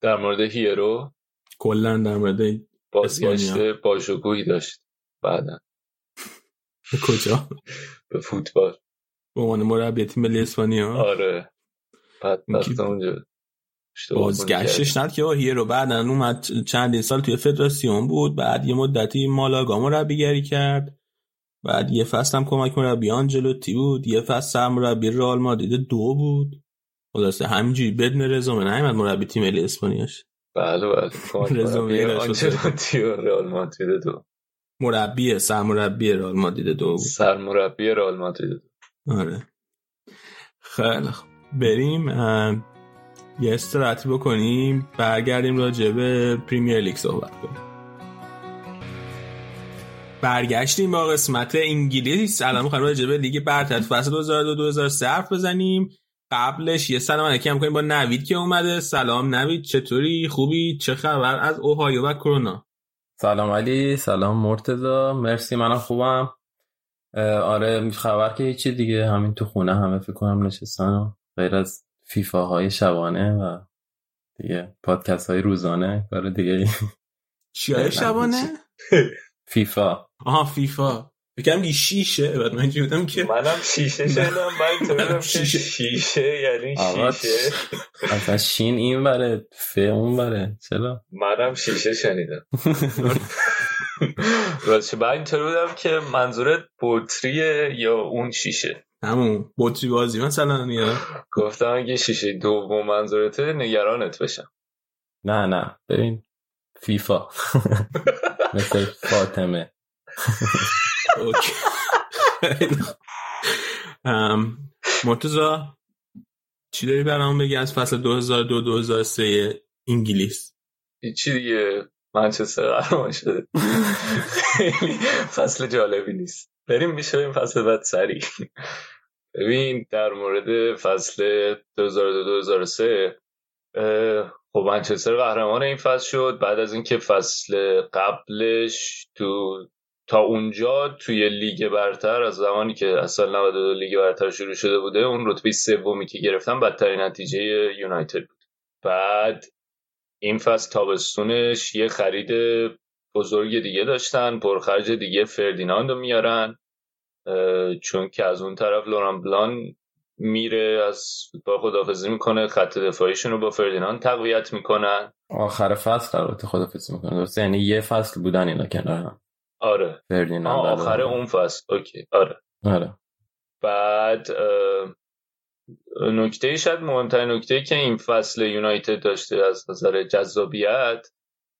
در مورد هیرو؟ کلا در مورد بازگشت باشگویی داشت. بعدا. کجا؟ به فوتبال. به عنوان مربی تیم ملی اسپانیا. آره. بعد بعد اونجا. بازگشتش ند که هیرو بعدا اومد چندین سال توی فدراسیون بود بعد یه مدتی مالاگا مربیگری کرد. بعد یه فصل هم کمک مربی آنجلوتی بود یه فصل سرمربی رئال مادرید دو بود. خلاصه همینجوری بدون رزومه نیومد مربی تیم ملی اسپانیاش. بله بله مربی آنجلوتی و رئال مادرید دو. مربی سرمربی رئال مادرید دو بود. سرمربی رئال مادرید آره. خیلی بریم یه استراحتی بکنیم برگردیم راجع به پریمیر لیگ صحبت کنیم. برگشتیم با قسمت انگلیس الان می‌خوایم راجع به لیگ برتر فصل 2002 حرف بزنیم. قبلش یه سلام علیکی هم کنیم با نوید که اومده. سلام نوید چطوری؟ خوبی؟ چه خبر؟ از اوهایو و کرونا. سلام علی سلام مرتضا مرسی منم خوبم. آره خبر که هیچی دیگه. همین تو خونه همه فکر کنم نشستن غیر از فیفا های شبانه و دیگه پادکست های روزانه کار دیگه چی های شبانه؟ فیفا. آها فیفا. بگم بی شیشه بعد من بودم که منم شیشه شدم من تو شیشه. شیشه یعنی شیشه. اصلا شین این بره ف اون بره چرا؟ منم شیشه شنیدم. راستش من اینطور بودم که منظورت بطریه یا اون شیشه. همون بطری بازی مثلا یا؟ گفتم اگه شیشه دوم منظورته نگرانت بشم. نه نه. ببین فیفا. مثل فاطمه. مرتزا چی داری برام بگی از فصل 2002-2003 انگلیس؟ چی دیگه. منچستر قهرمان شده. خیلی فصل جالبی نیست. بریم میشه این فصل بعد سریع. ببین در مورد فصل 2002-2003 خب منچستر قهرمان این فصل شد. بعد از اینکه فصل قبلش تو تا اونجا توی لیگ برتر از زمانی که اصلا 92 لیگ برتر شروع شده بوده اون رتبه سومی که گرفتن بدترین نتیجه یونایتد بود. بعد این فصل تابستونش یه خرید بزرگ دیگه داشتن پرخرج دیگه فردیناند رو میارن. چون که از اون طرف لوران بلان میره از فوتبال خدافزی می‌کنه خط دفاعیشون رو با فردیناند تقویت می‌کنن. آخر فصل البته خدافزی می‌کنه درسته؟ یعنی یه فصل بودن اینا کنار هم. آره. فردیناند آخر اون. فصل. okay. آره. آره. بعد نکته شاید مهمترین نکته که این فصل یونایتد داشته از نظر جذابیت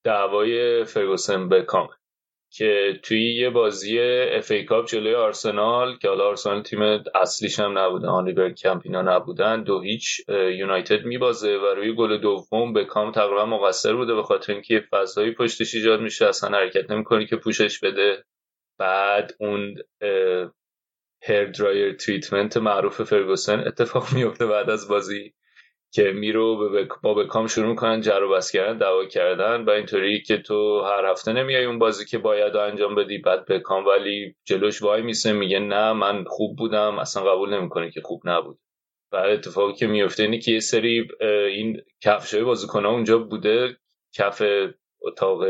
دعوای فرگوسن بکام که توی یه بازی FA Cup جلوی آرسنال که حالا آرسنال تیم اصلیش هم نبودن آنری برکمپ اینا نبودن دو هیچ یونایتد میبازه و روی گل دوم بکام تقریبا مقصر بوده به خاطر اینکه فضایی پشتش ایجاد میشه اصلا حرکت نمی‌کنه که پوشش بده. بعد اون اه، hairdryer treatment معروف فرگوسن اتفاق میفته بعد از بازی. که میرو به با بکام شروع می‌کنن جر و بحث کردن دعوا کردن و اینطوری که تو هر هفته نمیای اون بازی که باید انجام بدی بعد بکام ولی جلوش وایمیسه میگه نه من خوب بودم اصلا قبول نمی‌کنه که خوب نبود بعد اتفاقی که میفته اینه که یه سری این کفشای بازیکن‌ها اونجا بوده کف اتاق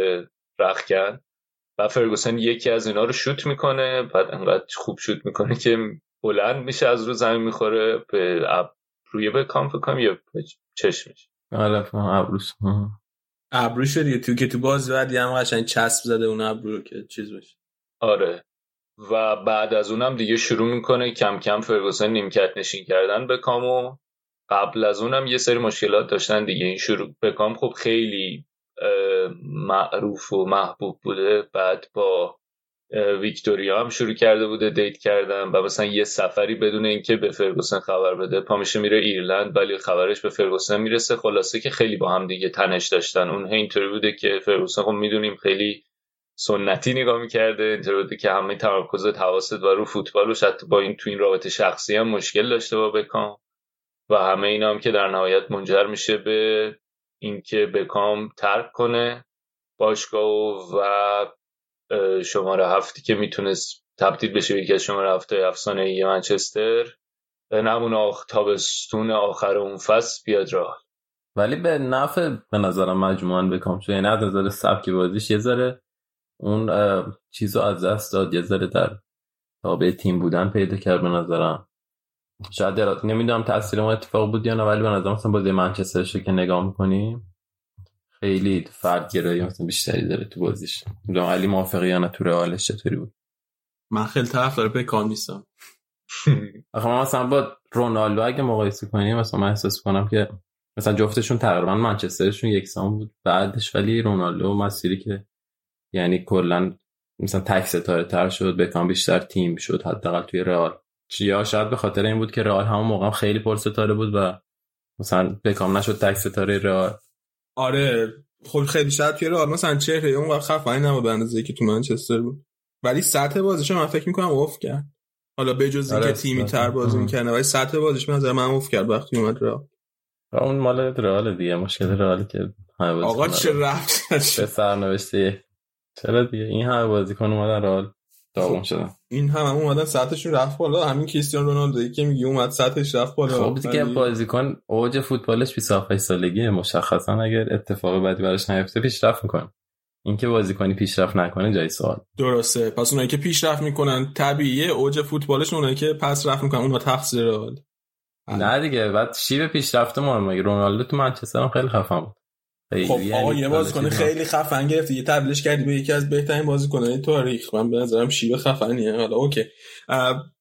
رختکن و فرگوسن یکی از اینا رو شوت می‌کنه بعد انقدر خوب شوت می‌کنه که بلند میشه از رو زمین می‌خوره به. روی به کام فکر کنم یا چشمش. آره فهم ابروس. آه. ابرو شد دیگه تو که تو باز بعد هم قشنگ چسب زده اون ابرو رو که چیز بشه. آره. و بعد از اونم دیگه شروع می‌کنه کم کم فرگوسن نیمکت نشین کردن به کامو قبل از اونم یه سری مشکلات داشتن دیگه. این شروع به کام خب خیلی معروف و محبوب بوده. بعد با ویکتوریا هم شروع کرده بوده دیت کردن و مثلا یه سفری بدون اینکه به فرگوسن خبر بده پا میشه میره ایرلند ولی خبرش به فرگوسن می‌رسه. خلاصه که خیلی با هم دیگه تنش داشتن. اون اینطوری بوده که فرگوسن خب می‌دونیم خیلی سنتی نگاه می‌کرده اینطوری بوده که همه تمرکزت حواست و رو فوتبال و با این تو این رابطه شخصی هم مشکل داشته با بکام. و همه اینا هم که در نهایت منجر میشه به اینکه بکام ترک کنه باشگاه و شماره هفتی که می‌تونست تبدیل بشه به یکی از شماره هفته افسانه ای منچستر به نمون آخ تابستون آخر اون فصل بیاد راه ولی به نفع به نظرم مجموعاً بکام شد یعنی از نظر سبک بازیش یه ذره اون چیزو از دست داد یه ذره در تابع تیم بودن پیدا کرد به نظرم شاید. نمی‌دونم تاثیر اون اتفاق بود یا نه ولی به نظرم مثلا بازی منچسترش رو که نگاه می‌کنیم خیلی فرد گرایی مثلا بیشتری داره تو بازیش. می‌دونم علی موافقی یا نه تو رئالش چطوری بود؟ من خیلی طرفدار بکام نیستم. آخه من مثلا با رونالدو اگه مقایسه کنیم مثلا من احساس کنم که مثلا جفتشون تقریبا منچسترشون یکسان بود بعدش ولی رونالدو مسیری که یعنی کلا مثلا تک ستاره تر شد بکام بیشتر تیم شد حداقل توی رئال. یا شاید به خاطر این بود که رئال همون موقع خیلی پر ستاره بود و مثلا بکام نشد تک ستاره رئال. آره. خب خیلی شاید توی رئال مثلا چهره اون وقت خفنی نبود به اندازه که تو منچستر بود. ولی سطح بازیش من فکر می‌کنم افت کرد. حالا بجز اینکه آره، تیمی. تر بازی. می‌کنه ولی سطح بازیش به نظر من افت کرد وقتی اومد رئال. و اون مال رئال دیگه مشکل رئال که آقا چه. رفت به سرنوشته چرا دیگه؟ این همه بازیکن اومدن رئال. داغون شدن این هم هم اومدن سطحشون رفت بالا. همین کریستیانو رونالدو که میگی اومد سطحش رفت بالا. خب دیگه بازیکن اوج فوتبالش 27 سالگیه. مشخصا اگر اتفاق بدی براش نیفته پیشرفت می‌کنه. اینکه بازیکنی پیشرفت نکنه جای سوال. درسته. پس اونایی که پیشرفت می‌کنن طبیعیه. اوج فوتبالشون اونایی که پس رفت می‌کنن. اونها تقصیر نه دیگه. بعد شیب پیشرفت مهمه مگه رونالدو تو منچستر هم خیلی خفن بود. خب یعنی آقا یه بازیکن خیلی خفن گرفتی. یه تبدیلش کردی به یکی از بهترین بازیکنان تاریخ. من به نظرم شیوه خفنیه. حالا اوکی.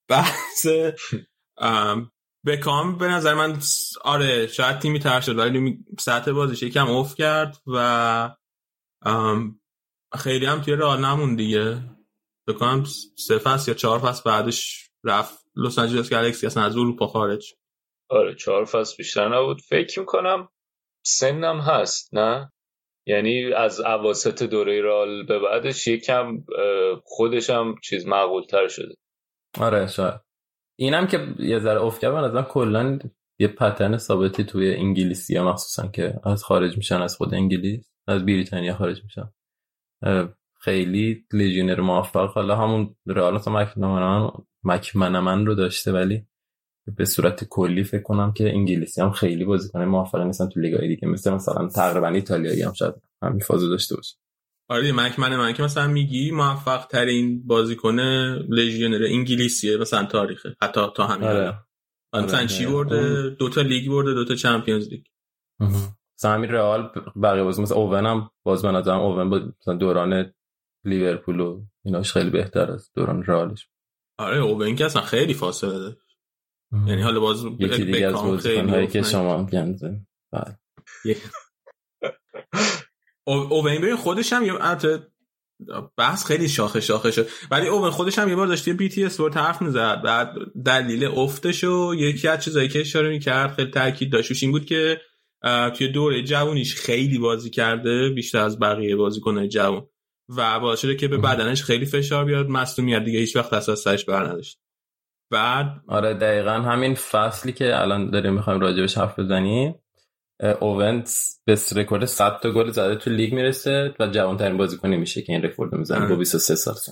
بحث ام، بکام به نظر من آره شاید تیمی تر شد ولی سطح بازیش یکم اوف کرد و خیلی هم توی رئال نمون دیگه. بکنم سه فصل یا چهار فصل بعدش رفت لس آنجلس گالاکسی اصلا از اروپا خارج. آره چهار فصل بیشتر نبود. فکر می‌کنم سنم هست نه؟ یعنی از عواسط دوره رال به بعدش یکم اه، خودش هم چیز معقول تر شده. آره شاید. اینم که یه ذره افت به نظرم کلا یه پترن ثابتی توی انگلیسی ها مخصوصا که از خارج میشن از خود انگلیس از بریتانیا خارج میشن. خیلی لیژینر موفق. حالا همون رئال مثلا مکمنمن رو داشته ولی به صورت کلی فکر کنم که انگلیسی هم خیلی بازیکن موفقی نیستن تو لیگای دیگه. مثل مثلا تقریبا ایتالیایی هم شاید همین فازو داشته باشه. آره دیگه، مکمن من که مثلا میگی موفق ترین بازیکن لژیونر انگلیسیه مثلا تاریخه. حتی تا همین آره. الان. مثلا چی آره. برده؟ دو تا لیگ برده دو تا چمپیونز لیگ. مثلا همین رئال بقیه بازی مثلا اوون هم باز به نظرم اوون با مثلا دوران لیورپول و ایناش خیلی بهتر از دوران رئالش. آره اوون که اصلا خیلی فاصله داره. یعنی حالا باز یکی دیگه از بازیکن‌هایی که. شما گنزه بله. او- اوون ببین خودش هم یه بحث خیلی شاخه شاخه شد. ولی اوون خودش هم یه بار داشت بی تی اسپورت حرف می‌زد. بعد دلیل افتش و یکی از چیزایی که اشاره می‌کرد خیلی تاکید داشت این بود که توی دوره جوونیش خیلی بازی کرده بیشتر از بقیه بازیکنهای جوون. و باعث شده که به بدنش خیلی فشار بیاد. مصدومیت دیگه هیچ وقت سرش بر نداشت. بعد آره دقیقا همین فصلی که الان داریم می‌خوایم راجبش حرف بزنیم اوون به رکورد 100 تا گل زده تو لیگ می‌رسه و جوانترین بازیکنی میشه که این رکورد می‌زنه. آره. با 23 سال سن.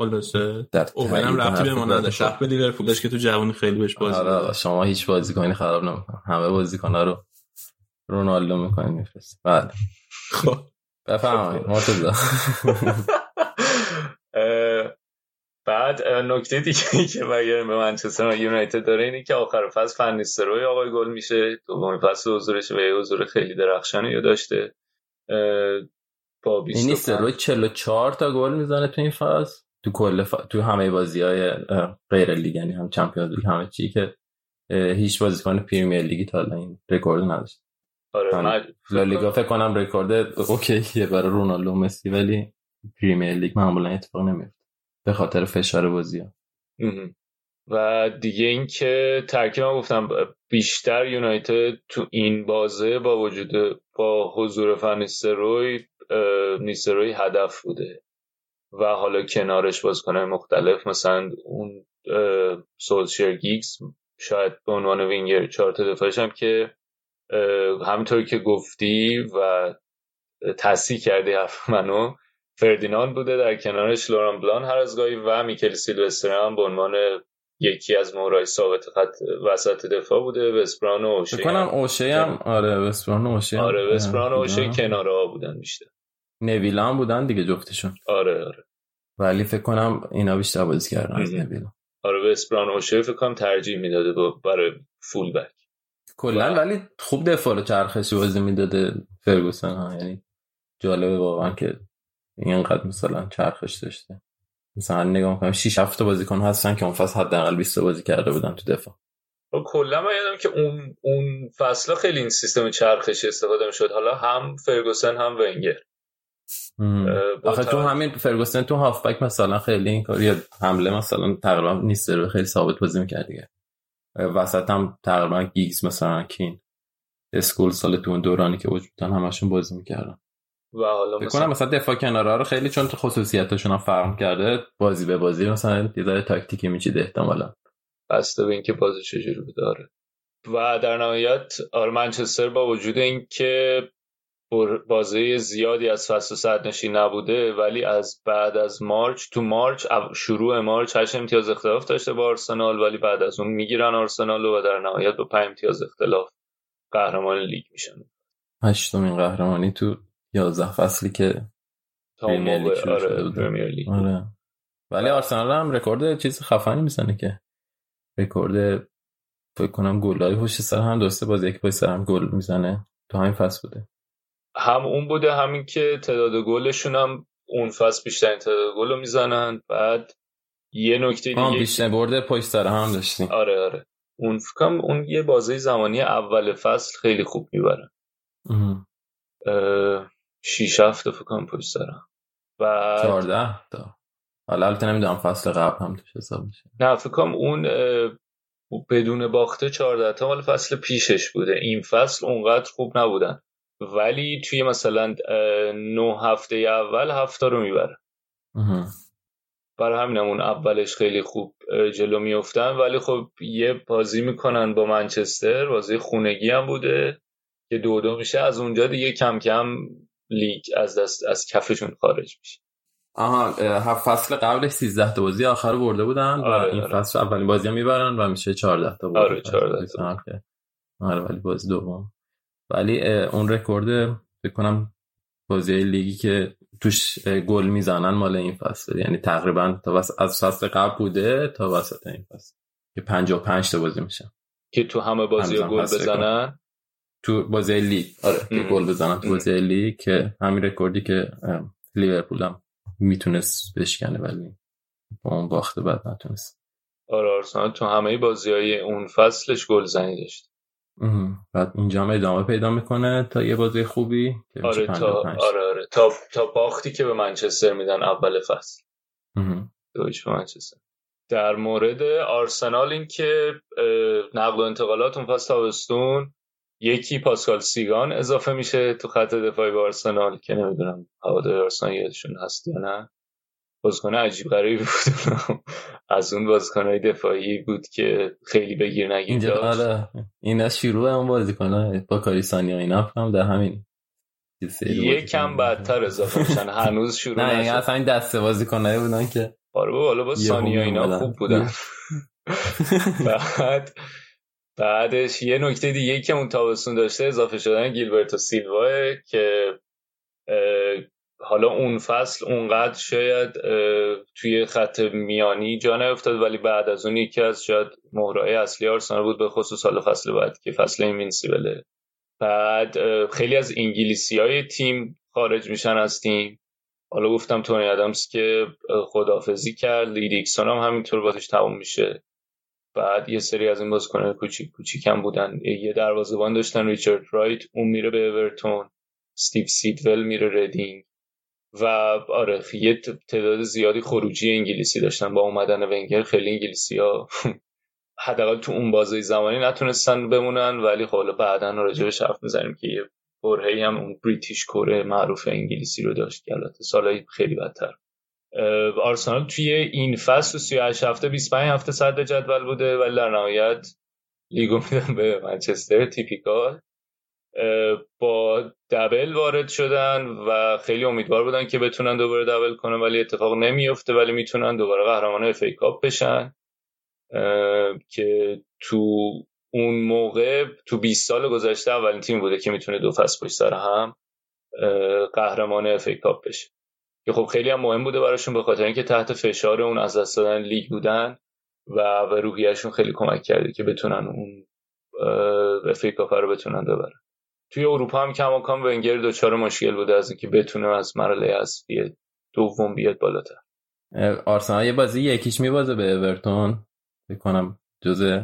خلاصه اوون هم رفتی به ما. نداشت به لیورپول داشت که تو جوانی خیلی بهش بازی آره. شما هیچ بازیکنی خراب نمی‌کنه. همه بازیکن‌ها رو رونالدو می‌کنه میفرست بله خب. بفرمایید مرتضی. بعد نکته دیگه که برگردیم به منچستر یونایتد داره اینه که آخر فصل فنیستروی آقای گل میشه. دومین فصل حضورش و یه حضور خیلی درخشانی رو داشته. با 25 این نیست روی 44 تا گل می‌زنه تو این فاز تو کل ف... تو همه بازی های غیر لیگ یعنی هم چمپیونز لیگ همه چی که هیچ بازیکن Premier League ی تا الان این رکورد نداشت. آره من- لالیگا فکر کنم رکورد okay ه برای رونالدو مسی ولی Premier League معمولا اتفاق نمیفته به خاطر فشار بازی ها. و دیگه اینکه ترکیب هم گفتم بیشتر یونایتد تو این بازه با وجود با حضور فنیستروی نیستروی هدف بوده و حالا کنارش بازیکنهای مختلف مثلا اون سولشیر گیگز شاید به عنوان وینگر چهار تا دفاعش هم که همینطور که گفتی و تصحیح کردی حرف منو فردیناند بوده در کنارش لوران بلان هر از گاهی و میکل سیلوستر هم به عنوان یکی از مهرهای ثابت خط وسط دفاع بوده. وسپران و اوشی فکر کنم اوشه هم. آره وسپران و اوشه آره وسپران و اوشی بودن. کناره ها بودن بیشتر. نویلا هم بودن دیگه جفتشون. آره آره. ولی فکر کنم اینا بیشتر بازی کردن از. نویلا آره وسپران و اوشی فکر کنم ترجیح می‌داده برای فول بک کلا ولی خوب دفاع رو چرخشی بازی می‌داده فرگوسن ها. یعنی جالبه واقعا که اینقدر مثلا چرخش داشته. مثلا نگاه می‌کنم 6 7 تا بازیکن هستن که اون فصل حداقل 20 تا بازی کرده بودن تو دفاع. و کلا من یادم که اون اون فصل خیلی این سیستم چرخشی استفاده می‌شد. حالا هم فرگوسن هم ونگر. آخه تو همین فرگوسن تو هافبک مثلا خیلی این کار یا حمله مثلا تقریبا نیست رو خیلی ثابت بازی می‌کرد دیگه. وسط هم تقریبا گیگز مثلا کین اسکول سال تو اون دورانی که وجود بودن همشون بازی می‌کردن. و حالا مثلا کنم مثلا دفاع کناره رو خیلی چون تو خصوصیتشون هم فرق کرده بازی به بازی مثلا یه ذره تاکتیکی میچیده احتمالا. بسته به اینکه بازی چجوری بوده آره. و در نهایت آره منچستر با وجود اینکه بازی زیادی از فصل صدرنشین نبوده ولی از بعد از March تو March شروع March هشت امتیاز اختلاف داشته با آرسنال ولی بعد از اون می‌گیرن آرسنال و در نهایت با پنج امتیاز اختلاف قهرمان لیگ میشن. هشتمین قهرمانی تو 11 فصلی که Premier League شده آره بود. آره. ولی آرسنال هم رکورد چیز خفنی می‌زنه که. رکورد فکر کنم گلای پشت سر هم درسته بازی یک پشت سر هم گل می‌زنه. تو همین فصل بوده. هم اون بوده همین که تعداد گلشون هم اون فصل بیشترین تعداد گل رو می‌زنن. بعد یه نکته دیگه بیشتر برده پشت سر هم داشتیم. آره آره. اون فکرم اون یه بازه زمانی اول فصل خیلی خوب می‌برن اه. اه، شیش هفته فکر کنم پشت سرم. و 14 تا. حالا البته نمی‌دونم فصل قبل هم توش حساب میشه. نه فکر کنم اون بدون باخته 14 تا مال فصل پیشش بوده. این فصل اونقدر خوب نبودن. ولی توی مثلا نه هفته اول هفته رو می‌بره. برای همینم اون اولش خیلی خوب جلو میفتن ولی خب یه بازی می‌کنن با منچستر بازی خونگی هم بوده که دو دو میشه. از اونجا دیگه کم کم لیگ از دست از کفشون خارج میشه. آها هفت فصل قبلش 13 تا بازی آخر برده بودن و آره، این آره. فصل اولین بازی هم می‌برن و میشه 14 تا آره، 14 تا. آره ولی بازی دوم. ولی اون رکورد فکر کنم بازی لیگی که توش گل می‌زنن مال این فصل یعنی تقریبا تا وس... از فصل قبل بوده تا وسط این فصل که 55 تا بازی میشه که تو همه بازی گل بزنن؟ تو بازی لیگ آره. گل بزنن تو. بازی لیگ که همین رکوردی که لیورپول هم می‌تونست بشکنه ولی با اون باخته بعد نتونست آره آرسنال تو همه بازی های اون فصلش گل زنی داشت. بعد اینجا هم ادامه پیدا می‌کنه تا یه بازی خوبی آره تا 55 آره آره تا تا باختی که به منچستر میدن اول فصل ام. دویچ به منچستر در مورد آرسنال این که نقل و انتقالات اون فصل تابستون یکی پاسکال سیگان اضافه میشه تو خط دفاعی آرسنال که نمی‌دونم هوادار آرسنال یادشون هست یا نه. بازیکن عجیب غریبی بود. از اون بازیکنهای دفاعی بود که خیلی بگیر نگیر اینجا داشت. آره اینا شروع اون بازی کنه با کاریسانی و اینا هم در همین بازی یکم. بدتر اضافه میشن. هنوز شروع نه نشد. اصلا این دسته بازی کنه بودن که آره حالا با سانیا اینا. خوب بودن. بعد بعدش یه نکته دیگه که اون تابستون داشته اضافه شدن گیلبرتو سیلواه که حالا اون فصل اونقدر شاید توی خط میانی جا نیفتاد ولی بعد از اون یکی از شاید مهره‌های اصلی آرسنال بود به خصوص حالا فصل بعد که فصل Invincible ه. بعد خیلی از انگلیسی های تیم خارج میشن از تیم. حالا گفتم تونی ادمز که اه، خداحافظی کرد. لیدیکسون هم همینطور بازیش تموم میشه. بعد یه سری از این بازیکنان کوچیک کوچیک هم بودن. یه دروازه‌بان داشتن ریچارد رایت اون میره به اورتون. استیو سیدول میره ردینگ. و آره یه تعداد زیادی خروجی انگلیسی داشتن. با اومدن ونگر خیلی انگلیسی ها حداقل تو اون بازه زمانی نتونستن بمونن. ولی خب بعدا راجبش حرف می‌زنیم که یه برهی هم اون بریتیش کره معروف انگلیسی رو داشت که البته سالهای خیلی بدتر. آرسنال توی این فصل و 38 هفته 25 هفته صدر جدول بوده ولی در نهایت لیگو میدن به منچستر typical. با double وارد شدن و خیلی امیدوار بودن که بتونن دوباره double کنن ولی اتفاق نمیفته ولی می‌تونن دوباره قهرمان FA Cup بشن. که تو اون موقع تو 20 سال گذشته اولین تیم بوده که می‌تونه دو فصل پشت سر هم قهرمان FA بشه. که خب خیلی هم مهم بوده براشون به خاطر اینکه تحت فشار اون از دست دادن لیگ بودن و به روحیهشون خیلی کمک کرده که بتونن اون اف رو بتونن ببرن. توی اروپا هم کماکان ونگر دچار مشکل بوده از اینکه بتونه از مرحله اصلی دوم بیاد بالاتر. آرسنال یه بازی یکیش میبازه به اورتون. فکر کنم جزء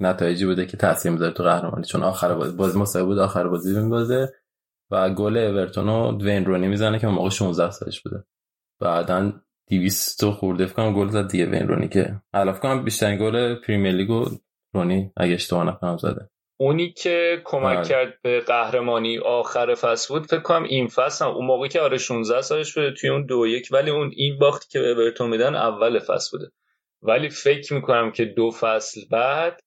نتایجی بوده که تاثیر می‌ذاره تو قهرمانی چون آخر بازی بازی مساوی بود آخر بازی میبازه. و گل اورتون رو دوین رونی می‌زنه که اون موقع 16 سالش بوده. بعدا 200 خورده فکر کنم گل زد دیگه وین رونی که. الان فکر کنم بیشترین گل پریمیر لیگو رونی اگه اشتباه نکنم زده. اونی که کمک بله. کرد به قهرمانی آخر فصل بود فکر کنم این فصل هم. اون موقعی که آره 16 سالش بوده توی اون دو یک. ولی اون این باختی که به اورتون میدن اول فصل بوده. ولی فکر می‌کنم که دو فصل بعد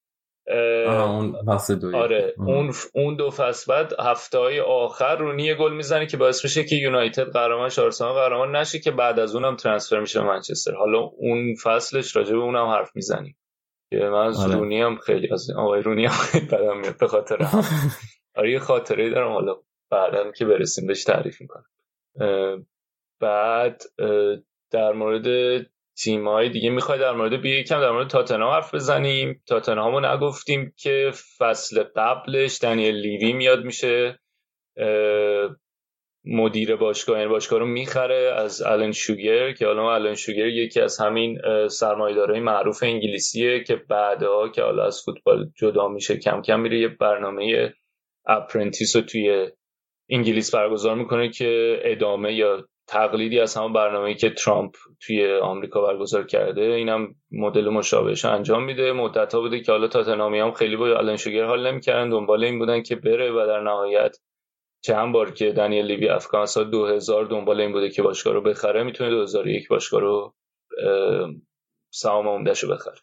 اون فصل دو آره اون اون دو فصل بعد هفته های آخر رونی یه گل می‌زنه که باعث میشه که یونایتد قهرمان شه، آرسنال قهرمان نشه که بعد از اونم ترانسفر میشه به منچستر. حالا اون فصلش راجع به اونم حرف می‌زنیم. که من از آره. رونی هم خیلی از آقای رونی هم خیلی بدم میاد به خاطر هم آره یه خاطره دارم حالا بعدا که برسیم بهش تعریف می‌کنم. بعد در مورد تیم‌های دیگه می‌خوای در مورد بیا یکم در مورد تاتنهام حرف بزنیم. تاتنهامو نگفتیم که فصل قبلش دنیل لیوی میاد میشه مدیر باشگاه یعنی باشگاه رو می‌خره از آلن شوگر که حالا آلن شوگر یکی از همین سرمایه‌دارای معروف انگلیسیه که بعدها که حالا از فوتبال جدا میشه کم کم میره یه برنامه Apprentice رو توی انگلیس برگزار می‌کنه که ادامه یا تقلیدی از همون برنامه‌ای که ترامپ توی آمریکا برگزار کرده اینم مدل مشابهش انجام میده. مدت ها بوده که حالا تاتنهامی هم خیلی با آلن شوگر حال نمی‌کردن. دنبال این بودن که بره و در نهایت چند بار که دنیل لیوی اواخر سال 2000 دنبال این بوده که باشگاه رو بخره می‌تونه 2001 باشگاه رو سهام عمدهش رو بخره.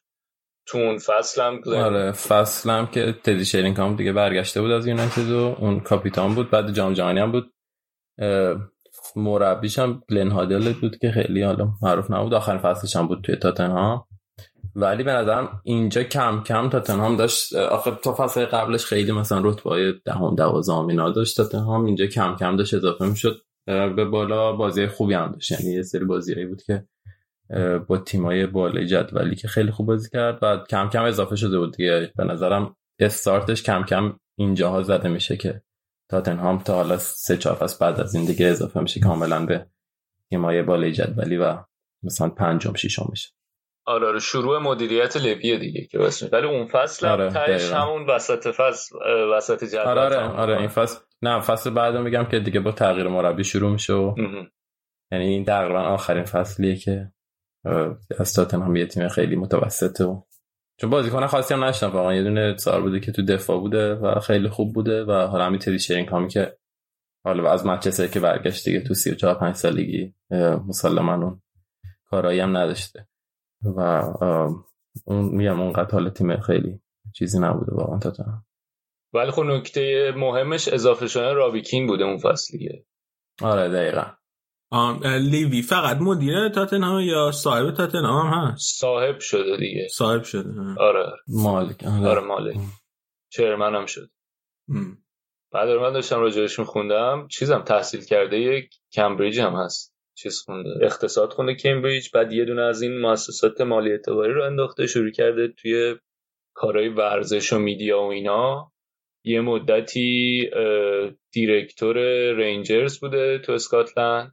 تو اون فصل هم گلن- آره فصل هم که تدی شرینگهام دیگه برگشته بود از یونایتد و اون کاپیتان بود. بعد جام جهانی هم بود. مربیش هم گلن هادل بود که خیلی حالا معروف نبود. آخرین فصلش هم بود توی تاتنهام. ولی به نظرم اینجا کم کم تاتنهام داشت آخه تا فصل قبلش خیلی مثلا رتبه دهم دوازدهم اینا داشت. تاتنهام اینجا کم کم داشت اضافه می‌شد. به بالا بازی خوبی هم داشت. یعنی یه سری بازیایی بود که با تیمای بالای جدولی که خیلی خوب بازی کرد و کم کم اضافه شده بود دیگه. به نظرم استارتش کم کم اینجاها زده میشه که تاتنهام تا حالا سه چهار فصل بعد از این دیگه اضافه میشه کاملا به تیمای بالای جدولی و مثلا پنجم ششم میشه. آره آره. شروع مدیریت لویه دیگه که واسه ولی اون فصل هم آره،. همون وسط فصل وسط جدول آره آره آره. این فصل نه فصل بعد میگم که دیگه با تغییر مربی شروع میشه و. یعنی این تقریبا آخرین فصلیه که از تاتنهام یه تیم خیلی متوسطه و چون بازیکن خاصی هم نشدم واقعا. یه دونه سار بوده که تو دفاع بوده و خیلی خوب بوده و حالا همین تری شرینگهامی که حالا از منچستر که برگشت دیگه تو 34 5 سالگی مسلما اون کارایی هم نداشته. و اون میگم اونقدر حالا تیم خیلی چیزی نبوده واقعا تاتنهام ولی خب نکته مهمش اضافه شدن رابی کین بوده اون فصلیه آره دقیقا. لیوی. فقط مدیر تاتنهام یا صاحب تاتنهام هم هست؟ صاحب شده دیگه. صاحب شده ها. آره. مالک آره. مالک. چرمن هم شد. م. بعد آره من داشتم راجعش میخوندم چیزم تحصیل کرده یک کمبریج هم هست. چیز خونده. اقتصاد خونده کمبریج بعد یه دونه از این مؤسسات مالی اعتباری رو انداخته شروع کرده توی کارهای ورزش و میدیا و اینا. یه مدتی دیرکتور رنجرز بوده تو اسکاتلند.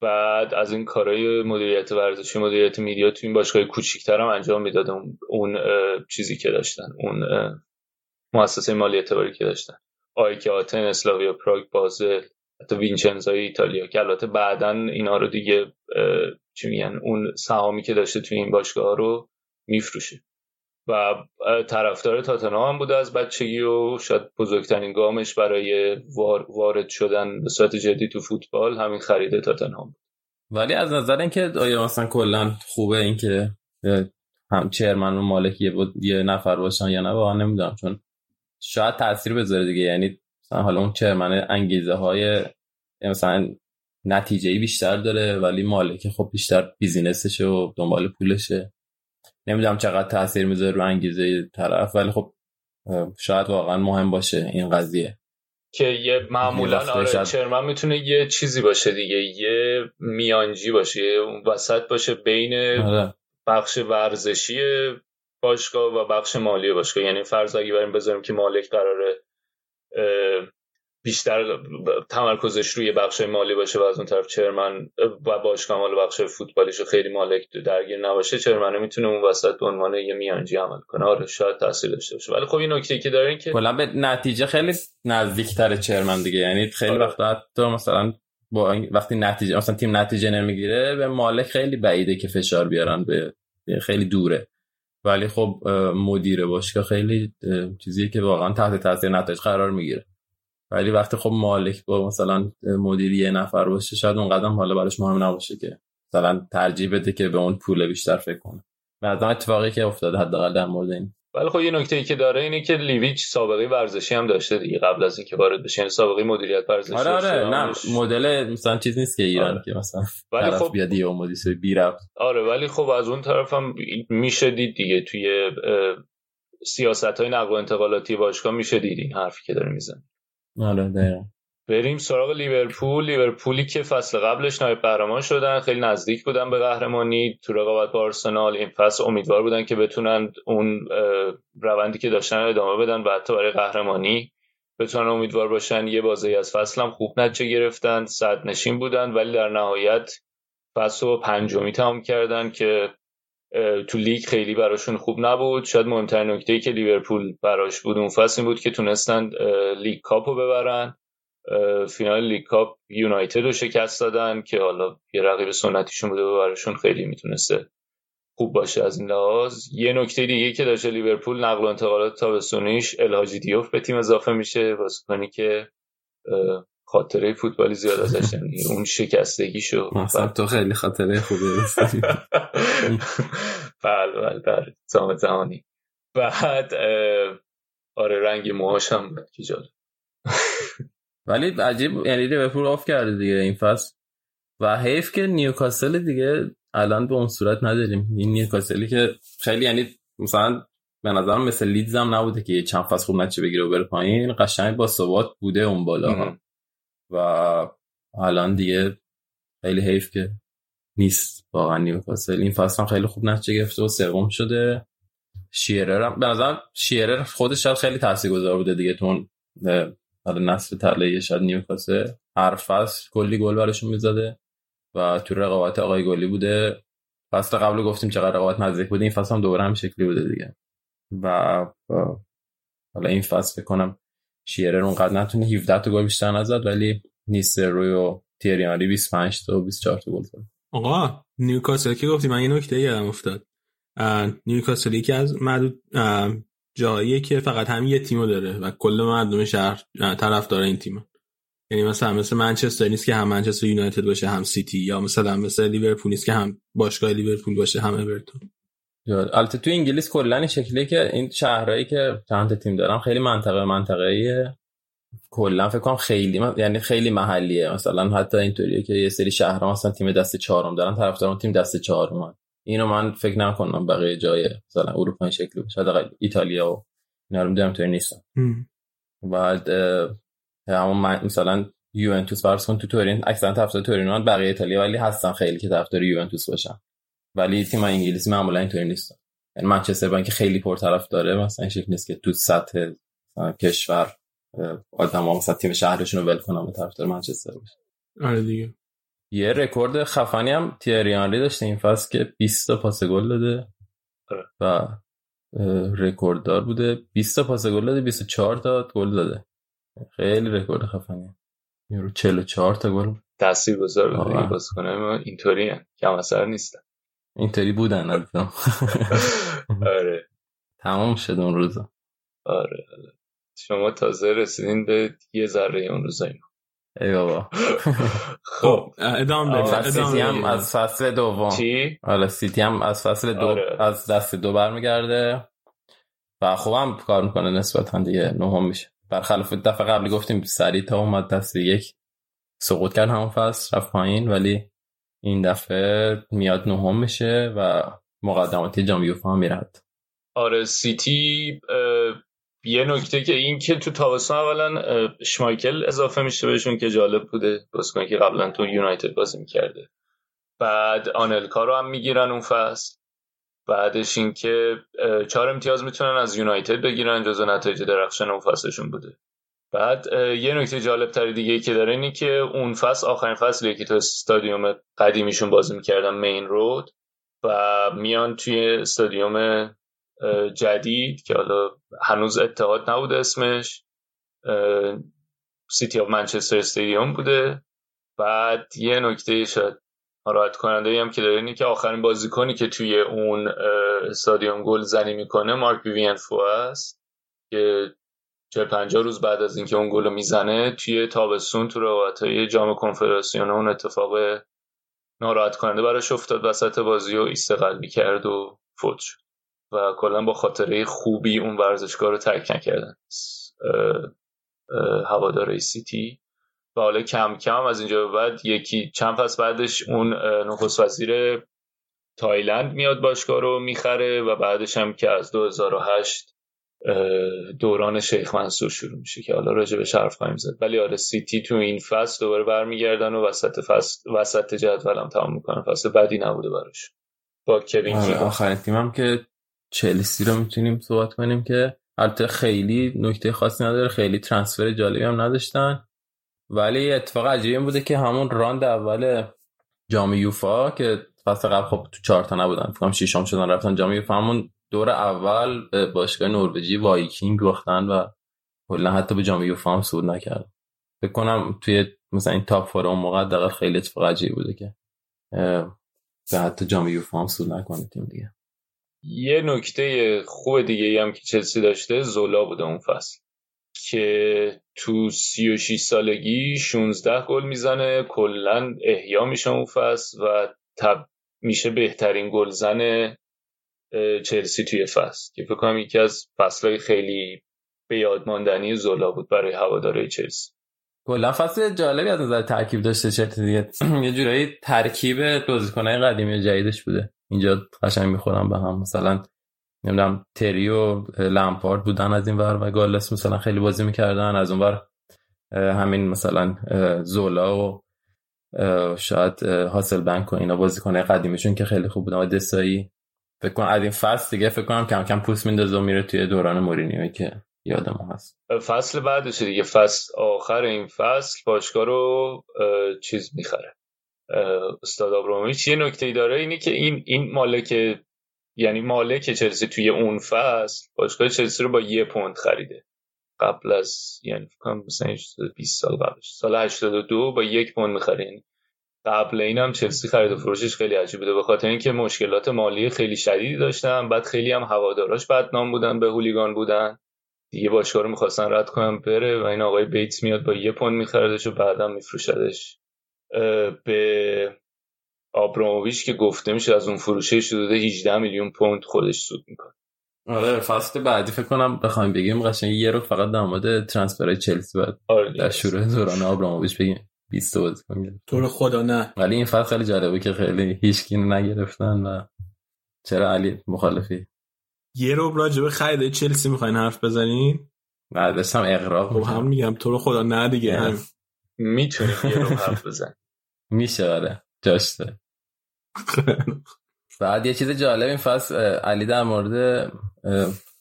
بعد از این کارهای مدیریت ورزشی مدیریت میدیا تو این باشگاه کوچیکتر هم انجام می‌داده اون, چیزی که داشتن اون مؤسسه مالی اعتباری که داشتن. آیک آتن اسلاویا پراگ بازل حتی وینچنزای ایتالیا که البته بعدا اینا رو دیگه چی میگن اون سهامی که داشته توی این باشگاه رو میفروشه. و طرفدار تاتنهام بوده از بچگی و شاید بزرگترین گامش برای وار- وارد شدن به صورت جدی تو فوتبال همین خرید تاتنهام ولی از نظر اینکه آیا مثلا کلا خوبه اینکه هم چرمن و مالک یه, یه نفر باشن یا نه واقعا نمی‌دونم چون شاید تاثیر بذاره دیگه. یعنی مثلا حالا اون چرمن انگیزه های مثلا نتیجه بیشتر داره ولی مالک خب بیشتر بیزینسشه و دنبال پولشه. نمی‌دونم چقدر تاثیر می‌ذاره رو انگیزه طرف ولی خب شاید واقعا مهم باشه این قضیه که یه معمولا آره شاید- چرمن می‌تونه یه چیزی باشه دیگه یه میانجی باشه یه وسط باشه بین آره. بخش ورزشی باشگاه و بخش مالی باشگاه یعنی فرض اگه بریم بذاریم که مالک قراره بیشتر تمرکزش روی بخش مالی باشه و از اون طرف چرمن و باشگاه مال بخش فوتبالیش خیلی مالک درگیر نباشه چرمن می‌تونه اون وسط به عنوان یه میانجی عمل کنه. آره شاید تاثیر داشته باشه. ولی خب این نکته که داره این که کلا به نتیجه خیلی نزدیک تره چرمن دیگه. یعنی خیلی آره. وقتا حتی مثلا با وقتی نتیجه مثلا تیم نتیجه نمی‌گیره به مالک خیلی بعیده که فشار بیارن به خیلی دوره. ولی خب مدیر باشگاه خیلی چیزیه که واقعا تحت تاثیر نتایج قرار می‌گیره. ولی وقتی خب مالک با مثلا مدیری یه نفر باشه شاید اون قدم حالا براش مهم نباشه که مثلا ترجیح بده که به اون پول بیشتر فکر کنه. به نظرم اتفاقی که افتاده حداقل در مورد این. ولی خب یه نکته ای که داره اینه که لیویچ سابقه ورزشی هم داشته دیگه قبل از اینکه وارد بشه. یعنی سابقه مدیریت ورزشی آره. آره. نه مدل مثلا چیز نیست که ایران آره. که مثلا ولی خب- بیاد یه مدیس بی رفت. آره ولی خب از اون طرف هم میشه دید دیگه. توی سیاست های نقل و انتقالاتی باشگاه میشه دید این حرفی که داره میزن آره بریم سراغ لیورپول. لیورپولی که فصل قبلش نایب قهرمان شدن خیلی نزدیک بودن به قهرمانی. تو رقابت با آرسنال این فصل امیدوار بودن که بتونن اون روندی که داشتن ادامه بدن و حتی برای قهرمانی بتونن امیدوار باشن. یه بازی از فصل هم خوب نتیجه گرفتن صد نشین بودن ولی در نهایت فصل رو پنجمی تمام کردن که تو لیگ خیلی براشون خوب نبود. شاید مهمترین نکته ای که لیورپول براش بود اون فصل بود که تونستن League Cup رو ببرن فینال League Cup یونایتد رو شکست دادن که حالا یه رقیب سنتیشون بوده و براشون خیلی می‌تونسته خوب باشه از این لحاظ. یه نکته دیگه که داشته لیورپول نقل و انتقالات تابستونیش الهاجی دیوف به تیم اضافه میشه. بازیکنی که خاطره فوتبالی زیاد ازش اون شکستگیشو تو خیلی خاطره خوبی. بله بله در زمان زمانی. بعد آره رنگ موهاش هم که جالب. ولی عجیب یعنی لیورپول افت کرده دیگه این فصل. و حیف که نیوکاسل دیگه الان به اون صورت نداریم. این نیوکاسلی که خیلی یعنی مثلا به نظرم مثل لیدز هم نبوده که یه چند فصل خوب نتیجه بگیره و بره پایین. قشنگ با ثبات بوده اون بالا. مهم. و الان دیگه خیلی حیف که نیست واقعا نیوکاسل این فصل هم خیلی خوب نتیجه گرفته و سوم شده. شیرر هم به نظرم شیرر خودش شاید خیلی تاثیرگذار بوده دیگه تو اون اه، حالا نصف طلایی شاید نیوکاسل هر فصل کلی گل براشون می‌زده و تو رقابت آقای گلی بوده. فصل قبل گفتیم چقدر رقابت نزدیک بوده. این فصل هم دوباره هم شکلی بوده دیگه. و حالا این فصل فکر کنم شیرر اونقدر نتونه 17 تا گل بیشتر نزد ولی نیستلروی و تیری آنری 25 تا و 24 تا گل زد. آقا نیوکاسل که گفتی؟ من یه نکته یادم افتاد. نیوکاسل یکی از معدود جاییه که فقط همین یه تیمو داره و کل مردم شهر اه، طرفدار این تیم یعنی مثلا مثل منچستر نیست که هم منچستر یونایتد باشه هم سیتی یا مثلا مثل لیورپول نیست که هم باشگاه لیورپول باشه هم اورتون. البته تو انگلیس کلا این شکلیه که این شهرهایی که چند تیم دارن خیلی منطقه منطقه‌ایه. کلا فکر کنم خیلی من- یعنی خیلی محلیه. مثلا حتی اینطوریه که یه سری شهرها مثلا تیم دست چهارم دارن طرفدار اون تیم دست چهارم اینو من فکر نکنم بقیه جای مثلا اروپا این شکلی باشه. حداقل ایتالیا و اینا رو می‌دونم تو نیستن بعد همون مثلا یوونتوس فرض کن تو تورین اکثرا طرفدار تورینو بقیه ایتالیا ولی هستن خیلی که طرفدار یوونتوس باشن. ولی تیم انگلیسی معمولا اینطوری نیستن یعنی منچستر با اینکه خیلی پرطرفداره مثلا این شکل نیست که تو سطح کشور آدم ها مثلا تیم شهرشون رو ول کنن به طرفدار منچستر باشه. آره دیگه. یه رکورد خفنی هم تیری آنری داشته این فصل که 20 تا پاس گل داده. و اه، رکورددار بوده. 20 تا پاس گل داده 24 تا گل داده. خیلی رکورد خفنیه. یورو 44 تا گل. تاثیرگذار بوده آره. دیگه بازیکنان ما اینطوری هن. کم اثر نیستن. اینطوری بودن البته. آره. تمام شد اون روزا. آره آره. شما تازه رسیدین به یه ذره اون روزای ما ای بابا. خب. ادامه بده سیتی هم. از فصل دوم. چی؟ آره سیتی هم از فصل دو آره. از دست دو برمیگرده. و خوبم کار می‌کنه نسبتا دیگه نهم میشه. برخلاف دفعه قبلی گفتیم سریع تا اومد دست یک. سقوط کرد همون فصل رفت پایین ولی این دفعه میاد نهم میشه و مقدماتی جام یوفا هم میرد. آره سیتی یه نکته که این که تو تابستان اولا شمایکل اضافه میشه بهشون که جالب بوده بازیکنی که قبلا تو یونایتد بازی می‌کرده. بعد آنلکا رو هم می‌گیرن اون فصل. بعدش این که اه، چهار امتیاز می‌تونن از یونایتد بگیرن جزو نتایج درخشان اون فصلشون بوده. بعد یه نکته جالب تری دیگه که داره اینه که اون فصل آخرین فصلیه که تو استادیوم قدیمیشون بازی می‌کردن مین رود و میان توی استادیوم جدید که حالا هنوز اتحاد نبوده اسمش City of Manchester Stadium بوده. بعد یه نکته شاید ناراحت کننده هم که داره اینه که آخرین بازیکنی که توی اون استادیوم گل زنی می‌کنه مارک ویوین فو است که چه 50 روز بعد از اینکه اون گل می‌زنه توی تابستون تو رقابت‌های جام کنفدراسیون اون اتفاق ناراحت کننده براش افتاد. وسط بازی و ایست قلبی کرد و فوت شد. و کلا با خاطره خوبی اون ورزشگاه رو ترک نکردن. هواداره سیتی و حالا کم کم از اینجا به بعد یکی چند فصل بعدش اون نخست وزیر تایلند میاد باشگاه رو می‌خره و بعدش هم که از 2008 اه، دوران شیخ منصور شروع میشه که حالا راجع به حرف خواهیم زد. ولی آره سیتی تو این فصل دوباره برمیگردن و وسط فصل وسط جدول هم تمام می‌کنن. فصل بدی نبوده براش. با کوین آره، آخرین تیمم که چلسی رو می‌تونیم صحبت کنیم که البته خیلی نکته خاصی نداره. خیلی transfer جالبی هم نداشتن. ولی اتفاق عجیبی این بوده که همون راند اول جام یوفا که فصل قبل خب تو چهار تا نبودن. فکر کنم ششم شدن رفتن جام یوفا همون دور اول به باشگاه نروژی وایکینگ باختن و کلا حتی به جام یوفا هم صعود نکردن. فکر کنم توی مثلا این تاپ فور اون موقع حداقل خیلی اتفاق عجیبی بوده که به حتی جام یوفا هم صعود نکنه تیم دیگه. یه نکته خوب دیگه هم که چلسی داشته زولا بوده اون فصل که تو 36 سالگی 16 گل می‌زنه کلا احیا میشه اون فصل و تب میشه بهترین گلزن چلسی توی فصل. که فکر کنم یکی از فصلهای خیلی به یاد ماندنی زولا بود برای هواداره چلسی. کلا فصل جالبی از نظر ترکیب داشته چلسی دیگه یه جورایی ترکیب بازیکنای قدیمی و جدیدش بوده. اینجا قشنگ می‌خورن به هم. مثلا نمی‌دونم تری و بودن از این ور و گالس مثلا خیلی بازی می‌کردن. از اون ور همین مثلا زولا و شاید اه، حاصل بنک و اینا بازیکنه قدیمیشون که خیلی خوب بودن. و دسایی. فکر کنم از این فصل دیگه فکر کنم کم کم پوست میندازه و میره توی دوران مورینیوی که یادم هست. فصل بعدش دیگه فصل آخر این فصل باشگاه رو چیز می‌خره. استاد آبراموویچ یه نکته داره؟ اینه که این این مالک یعنی مالک چلسی توی اون فصل باشگاه چلسی رو با یه پوند خریده. قبل از یعنی فکر کنم مثلا 20 سال قبلش سال 82 با یک پوند یعنی قبل این هم چلسی خرید و فروشش خیلی عجیب بوده. به خاطر اینکه مشکلات مالی خیلی شدیدی داشتن. بعد خیلی هم هواداراش بدنام بودن به هولیگان بودن. دیگه باشگاه رو می‌خواستن رد کنن بره و این آقای بیتس میاد با یه پوند میخردش و بعدم میفروشدش. به آبراموویچ که گفته میشه از اون فروشش حدود 18 میلیون پوند خودش سود می‌کنه. آره فصل بعدی فکر کنم بخوایم بگیم قشنگ یه رو فقط در مورد ترانسفرهای چلسی بعد آره در شروع دوران آبراموویچ بگیم. 20 بازیکن گرفت تو رو خدا نه. ولی این فصل خیلی جالبه که خیلی هیچ کی نگرفتن و چرا علی مخالفی؟ یه رو راجع به خرید چلسی می‌خواین حرف بزنین؟ نه داشتم اقراق خب هم میگم تو رو خدا نه دیگه هم می‌تونیم یه رو حرف بزن میشه آره. جاشته بعد یه چیز جالب این فصل علی در مورد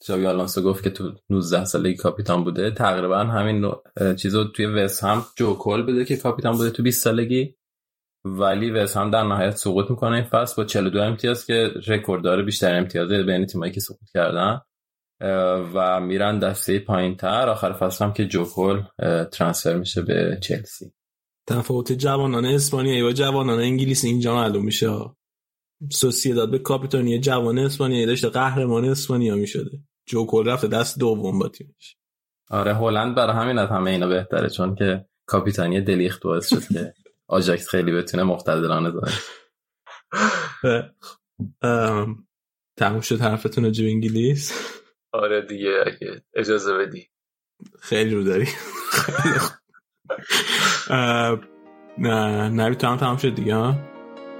جاوی آلونسو گفت که تو 19 سالگی کاپیتان بوده. تقریبا همین چیزو توی وست هم جو کول بوده که کاپیتان بوده تو 20 سالگی. ولی وست هم در نهایت سقوط می‌کنه. این فصل با 42 امتیاز که رکورددار بیشتر امتیاز بین تیمایی که سقوط کردن. و میرن دسته پایین تر آخر فصل هم که جو کول اه، ترانسفر میشه به چلسی. تفاوت جوانان اسپانیایی با جوانان انگلیس. اینجا معلوم میشه. سوسیداد به کاپیتانی جوان اسپانیایی داشته. قهرمان اسپانیا می‌شده. جوکل رفته دست دوم با تیمش. آره هلند برای همین از همه اینا بهتره چون که کاپیتانی دلیخت باعث شد که آژاکس خیلی بتونه مقتدرانه داره ام، تموم شد حرفتون راجع به انگلیس؟ آره دیگه اگه اجازه بدی. خیلی رو داری. نه نوی تو هم تمام شد دیگه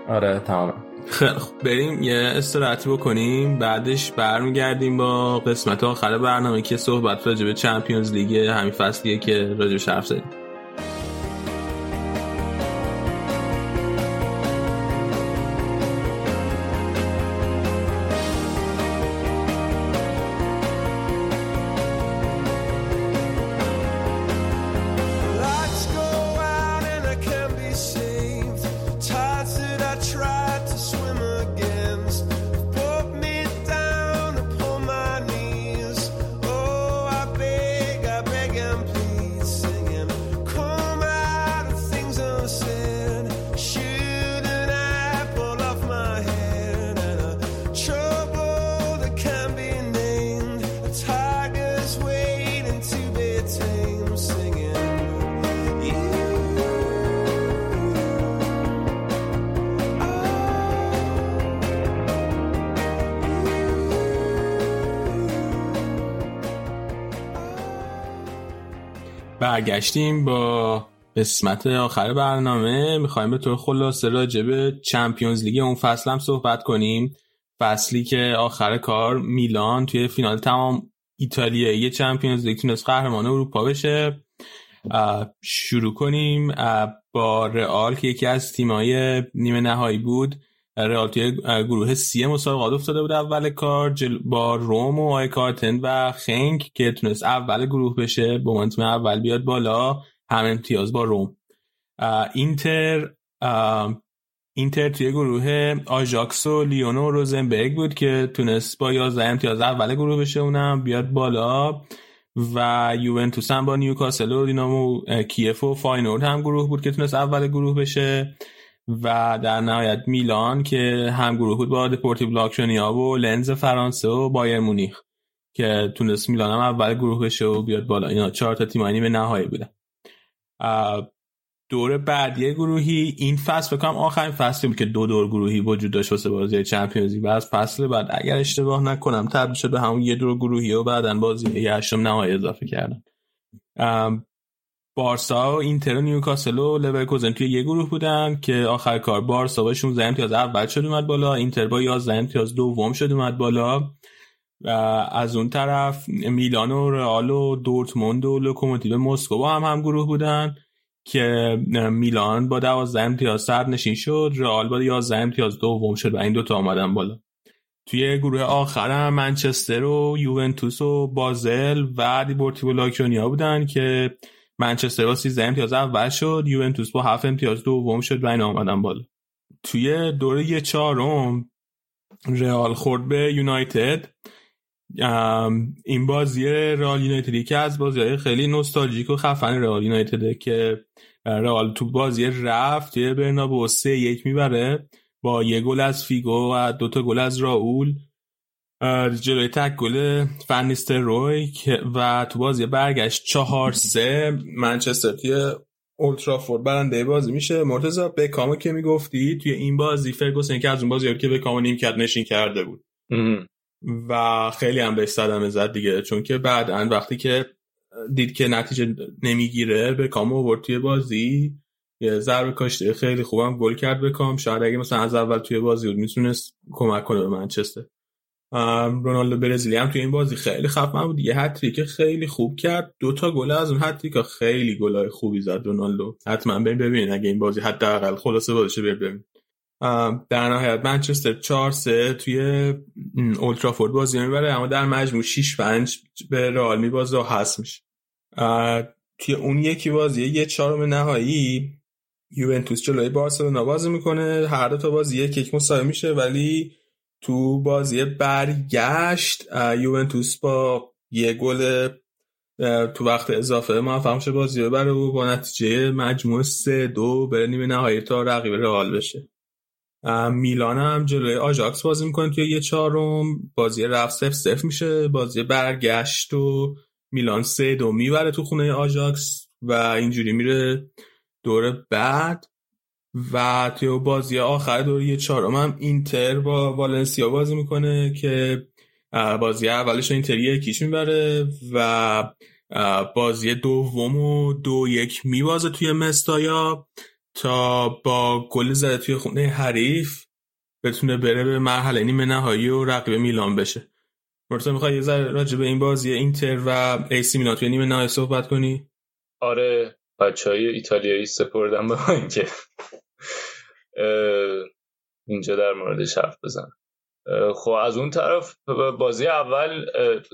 آره تمام. خیلی خب بریم یه استراحتی بکنیم بعدش برمیگردیم با قسمت آخر برنامه که صحبت راجع به چمپیونز لیگ همین فصلیه که راجع حرف زدیم. برگشتیم با قسمت آخر برنامه. می‌خوایم به طور خلاصه راجع به چمپیونز لیگ اون فصل هم صحبت کنیم. فصلی که آخر کار میلان توی فینال تمام ایتالیایی چمپیونز لیگ تونست قهرمان اروپا بشه. شروع کنیم با رئال که یکی از تیمای نیمه نهایی بود. رئال توی گروه سی مسابقات افتاده بود اول کار جل- با روم و آیکارتن و خنگ که تونست اول گروه بشه به عنوان اول بیاد بالا هم امتیاز با روم. اینتر اینتر توی گروه آژاکس و لیون و روزنبرگ بود که تونست با 11 امتیاز اول گروه بشه اونم بیاد بالا. و یوونتوس هم با نیوکاسل و دینامو کیف و فاینورد هم گروه بود که تونست اول گروه بشه. و در نهایت میلان که هم گروه بود با دپورتیو لاکرونیا و لنز فرانسه و بایر مونیخ که تونست میلان هم اول گروه بشه و بیاد بالا. اینا چهار تا تیم به نهایی بودن دور بعدی گروهی این فصل فکر کنم آخرین فصلی بود که دو دور گروهی وجود داشت واسه بازی Champions League. از فصل بعد اگر اشتباه نکنم تبدیل شد به همون یه دور گروهی و بعدا بازی هشتم نهایی اضافه کردن. بارسا و اینتر و نیوکاسل و لورکوزن توی یه گروه بودن که آخر کار بارسا با 16 امتیاز اول شد اومد بالا اینتر با 11 امتیاز دوم شد اومد بالا. و از اون طرف میلان و رئال و دورتموند و لوکوموتیو مسکو با هم هم گروه بودن که میلان با 12 امتیاز صدر نشین شد رئال با 11 امتیاز دوم شد و این دوتا آمدن بالا. توی گروه آخر هم منچستر و یوونتوس و بازل و دیپورتیو لاکرونیا بودن که منچستر با 13 امتیاز اول شد یوونتوس با 7 امتیاز دوم شد و این آمدن بالا. توی دوره یه چهارم رئال خورد به یونایتد. این بازی رئال یونایتدی که از بازی های خیلی نوستالژیک و خفن رئال یونایتده که رئال تو بازی رفت توی برنابو سه یک می‌بره با یه گل از فیگو و دوتا گل از راول. جلوی تک گل فنیستر روی و تو بازی برگشت چهار سه منچستر توی اولدترافورد برنده بازی میشه. مرتضی بکهامو که می‌گفتی توی این بازی فرگوسن که از اون بازی که بکهامو نیمکت نشین کرده بود. و خیلی هم بهش صدمه زد دیگه چون که بعد وقتی که دید که نتیجه نمی‌گیره بکهامو آورد توی بازی. یه ضربه کاشته خیلی خوبم گل کرد بکهام. شاید اگه مثلا از اول توی بازی بود می‌تونست کمک کنه به منچستر. رونالدو برزیلی هم توی این بازی خیلی خفن بود یه هتریک خیلی خوب کرد. دو تا گل از اون هتریک خیلی گلای خوبی زد رونالدو. حتما بریم ببینید اگه این بازی حداقل خلاصه بازیش بریم ببینید در نهایت منچستر 4 3 توی اولترافورد بازی می‌بره اما در مجموع 6 5 به رئال میبازه و هست میشه. توی اون یکی بازی یه چهارم نهایی یوونتوس جلوی بارسلونا بازی می‌کنه. هر دو تا بازی یک یک مساوی میشه ولی تو بازی برگشت یوونتوس با یه گل تو وقت اضافه موفق میشه بازی ببره و با نتیجه مجموع سه دو بره نیمه نهایی تا رقیب رئال بشه. میلان هم جلوی آژاکس بازی می‌کنه توی یه چهارم. بازی رفت صفر صفر میشه بازی برگشت و میلان سه دو می‌بره تو خونه آژاکس و اینجوری میره دور بعد. و توی بازی آخر دوره چهارم هم اینتر با والنسیا بازی می‌کنه که بازی اولش اینتر یک هیچ می‌بره و بازی دوم رو دو یک میبازه توی مستایا تا با گل زده توی خونه حریف بتونه بره به مرحله نیمه نهایی و رقیب میلان بشه. مرتضی می‌خوای یه ذره راجع به این بازی اینتر و ایسی میلان توی نیمه نهایی صحبت کنی؟ آره بچه های ایتالیایی سپردم به ما اینکه اینجا در موردش حرف بزن خب از اون طرف بازی اول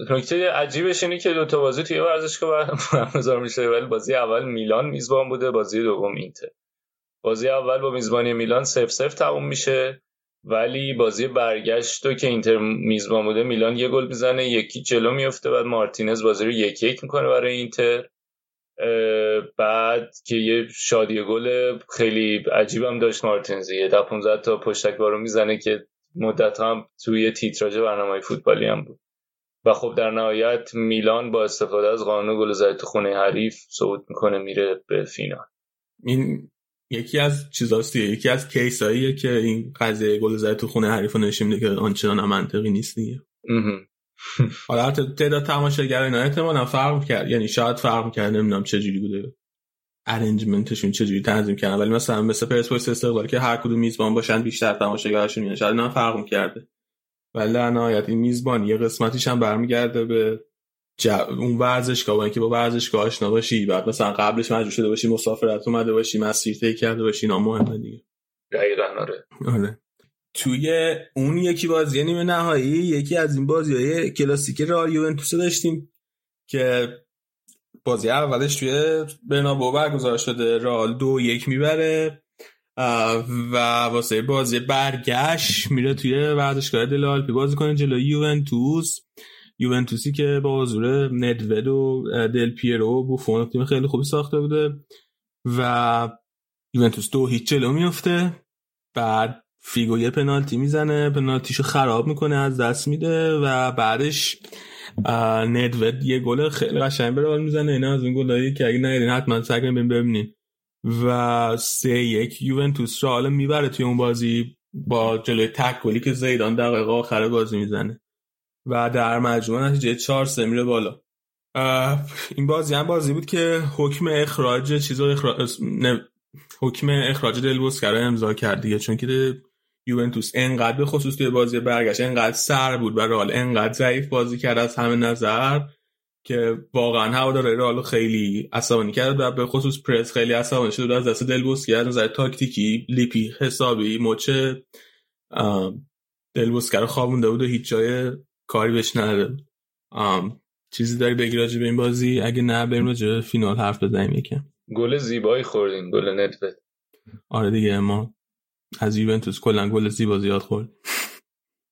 نکته عجیبش اینه که دوتا بازی توی ورزشگاه برگزار میشه ولی بازی اول میلان میزبان بوده بازی دوم اینتر. بازی اول با میزبانی میلان سف سف تموم میشه ولی بازی برگشت و که اینتر میزبان بوده میلان یه گل می‌زنه یکی جلو میفته بعد مارتینز بازی رو یک یک می‌کنه برای اینتر. بعد که یه شادی گل خیلی عجیبم داشت مارتینز یه ده 15 تا پشتک بارو می‌زنه که مدت هم توی تیتراژ برنامه فوتبالی هم بود. و خب در نهایت میلان با استفاده از قانون گل زده تو خونه حریف صعود می‌کنه میره به فینال. این یکی از چیزاست یکی از کیساییه که این قضیه گل زده تو خونه حریف نشون میده که آنچنان منطقی نیست دیگه. حالا حتی تعداد تماشاگر اینا احتمالاً فرق کرد. یعنی شاید فرق کرد نمی‌دونم چه جوری بوده. ارنجمنتشون چه جوری تنظیم کردن. ولی مثلا مثل پرسپولیس استقلال که هر کدوم میزبان باشن بیشتر تماشاگرشون میاد شاید اینا فرق کرده. ولی در نهایت این میزبان یه قسمتیش هم برمیگرده به اون ورزشگاه. با اینکه با ورزشگاه آشنا باشی بعد مثلا قبلش مجبور شده باشی مسافرت اومده باشی مسیر طی کرده باشی اینا مهمه دیگه. دقیقاً آره. آره. توی اون یکی بازی نیمه نهایی یکی از این بازی های کلاسیک رئال یوونتوس داشتیم که بازی اولش توی برنابو برگزار شده رئال دو یک می‌بره و واسه بازی برگشت میره توی ورزشگاه دل آلپی بازی کنه جلوی یوونتوس. یوونتوسی که با حضور ندوید و دل پیرو و بوفون تیم خیلی خوبی ساخته بوده و یوونتوس دو هیچ جلو میفته بعد فیگو یه پنالتی می‌زنه پنالتیشو خراب می‌کنه از دست میده و بعدش ندوید یه گل خیلی قشنگ به می‌زنه. اینا از اون گلایی که اگه نیدین حتما سعی کنین ببینین. و سه یک یوونتوس رو حالا می‌بره توی اون بازی با جلوی تک گلی که زیدان دقیقه آخر بازی می‌زنه. و در مجموع نتیجه 4 3 میره بالا. این بازی هم بازی بود که حکم اخراج چیزو اخراج نه... حکم اخراج دل بوسکر امضا کرد دیگه. چون که یوونتوس انقدر به خصوص توی بازی برگشت انقدر سر بود و رئال انقدر ضعیف بازی کرد از همه نظر که واقعا هوادارهای رئال خیلی عصبانی کرد و به خصوص پرس خیلی عصبانی شد از دست دلبوسکی از نظر تاکتیکی لیپی حسابی مچ دلبوسکی رو خوابونده بود و هیچ جای کاری بهش نداده چیزی داری بگی راجع به این بازی؟ اگه نه بریم راجع فینال حرف بزنیم یکم. گل زیبایی خوردیم گل ندوت آره دیگه ما از یوونتوس کلا گل زیبا زیاد خورد.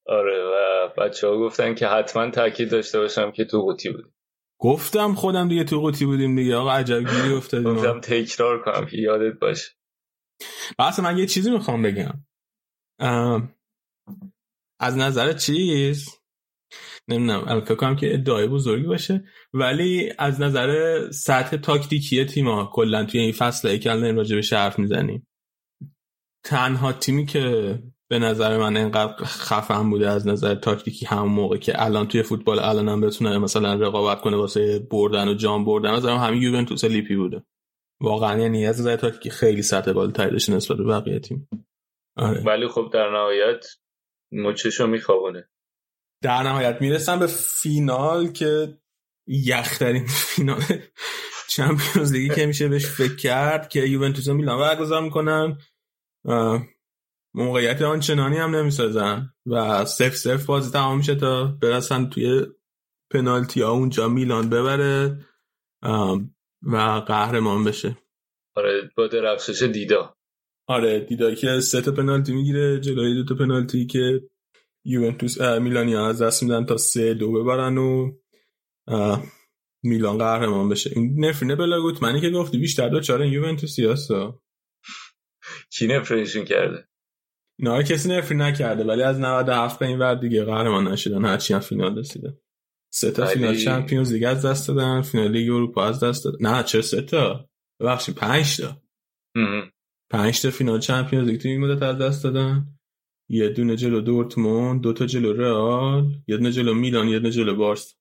آره و بچه ها گفتن که حتما تاکید داشته باشم که تو قوطی بودیم. گفتم خودم دیگه تو قوطی بودیم دیگه آقا عجب گیری افتادیم. گفتم تکرار کنم که یادت باشه. بحث من یه چیزی می‌خوام بگم. از نظر چیز؟ نمی‌دونم فکر کنم که ادعای بزرگی باشه ولی از نظر سطح تاکتیکی تیم ها کلا توی این فصل که الان راجع به حرف می‌زنیم. تنها تیمی که به نظر من اینقدر خفن بوده از نظر تاکتیکی همون موقع که الان توی فوتبال الان هم بتونه مثلا رقابت کنه واسه بردن و جام بردن از همین یوونتوس لیپی بوده. واقعا یعنی از نظر تاکتیکی خیلی سطح بالاتری داشته نسبت به بقیه تیم. آره. ولی خب در نهایت مچشو میخوابونه. در نهایت می‌رسن به فینال که یخترین فینال چمپیونز لیگی که میشه بهش فکر کرد که یوونتوس و میلان. برگزار می‌کنن. موقعیت آنچنانی هم نمی‌سازن و سف سف بازی تمام میشه تا برسن توی پنالتی ها اونجا میلان ببره و قهرمان بشه. آره با درخشش دیدا. آره دیدا که سه تا پنالتی می‌گیره جلوی دو تا پنالتی که یوونتوس میلانی از دست میدن تا سه دو ببرن و میلان قهرمان بشه. این نفرینه بلاگوت منی که گفتی بیشتر دو چاره یوونتوسی هستا کی نفرینشون کرده. نه کسی نفرین نکرده ولی از 97 به این ور دیگه قهرمان نشدن هرچی هم فینال رسیده. سه تا فینال چمپیونز لیگ از دست دادن فینال لیگ اروپا از دست دادن. نه چه سه تا؟ ببخشید 5 تا. 5 تا فینال چمپیونز لیگ تو این مدت از دست دادن. یه دونه جلو دورتموند دو تا جلو رئال یه دونه جلو میلان یه دونه جلو بارس.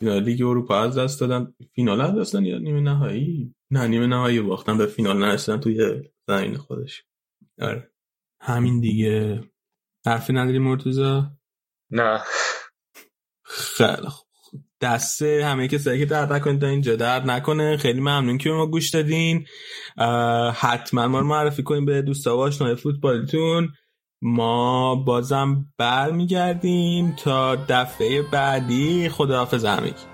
فینال لیگ اروپا از دست دادن. فینال از دست دادن یا نیمه نهایی؟ نه نیمه نهایی باختن به فینال نرسیدن توی زمین خودش. آره. همین دیگه. حرفی نداری مرتضا نه. خیلی خوب. دسته همه کسایی که درد نکنید تا اینجا. درد نکنه. خیلی ممنون که ما گوش دادین. حتما ما رو معرفی کنیم به دوستا و آشنای فوتبالتون ما بازم بر میگردیم تا دفعه بعدی. خداحافظ همگی.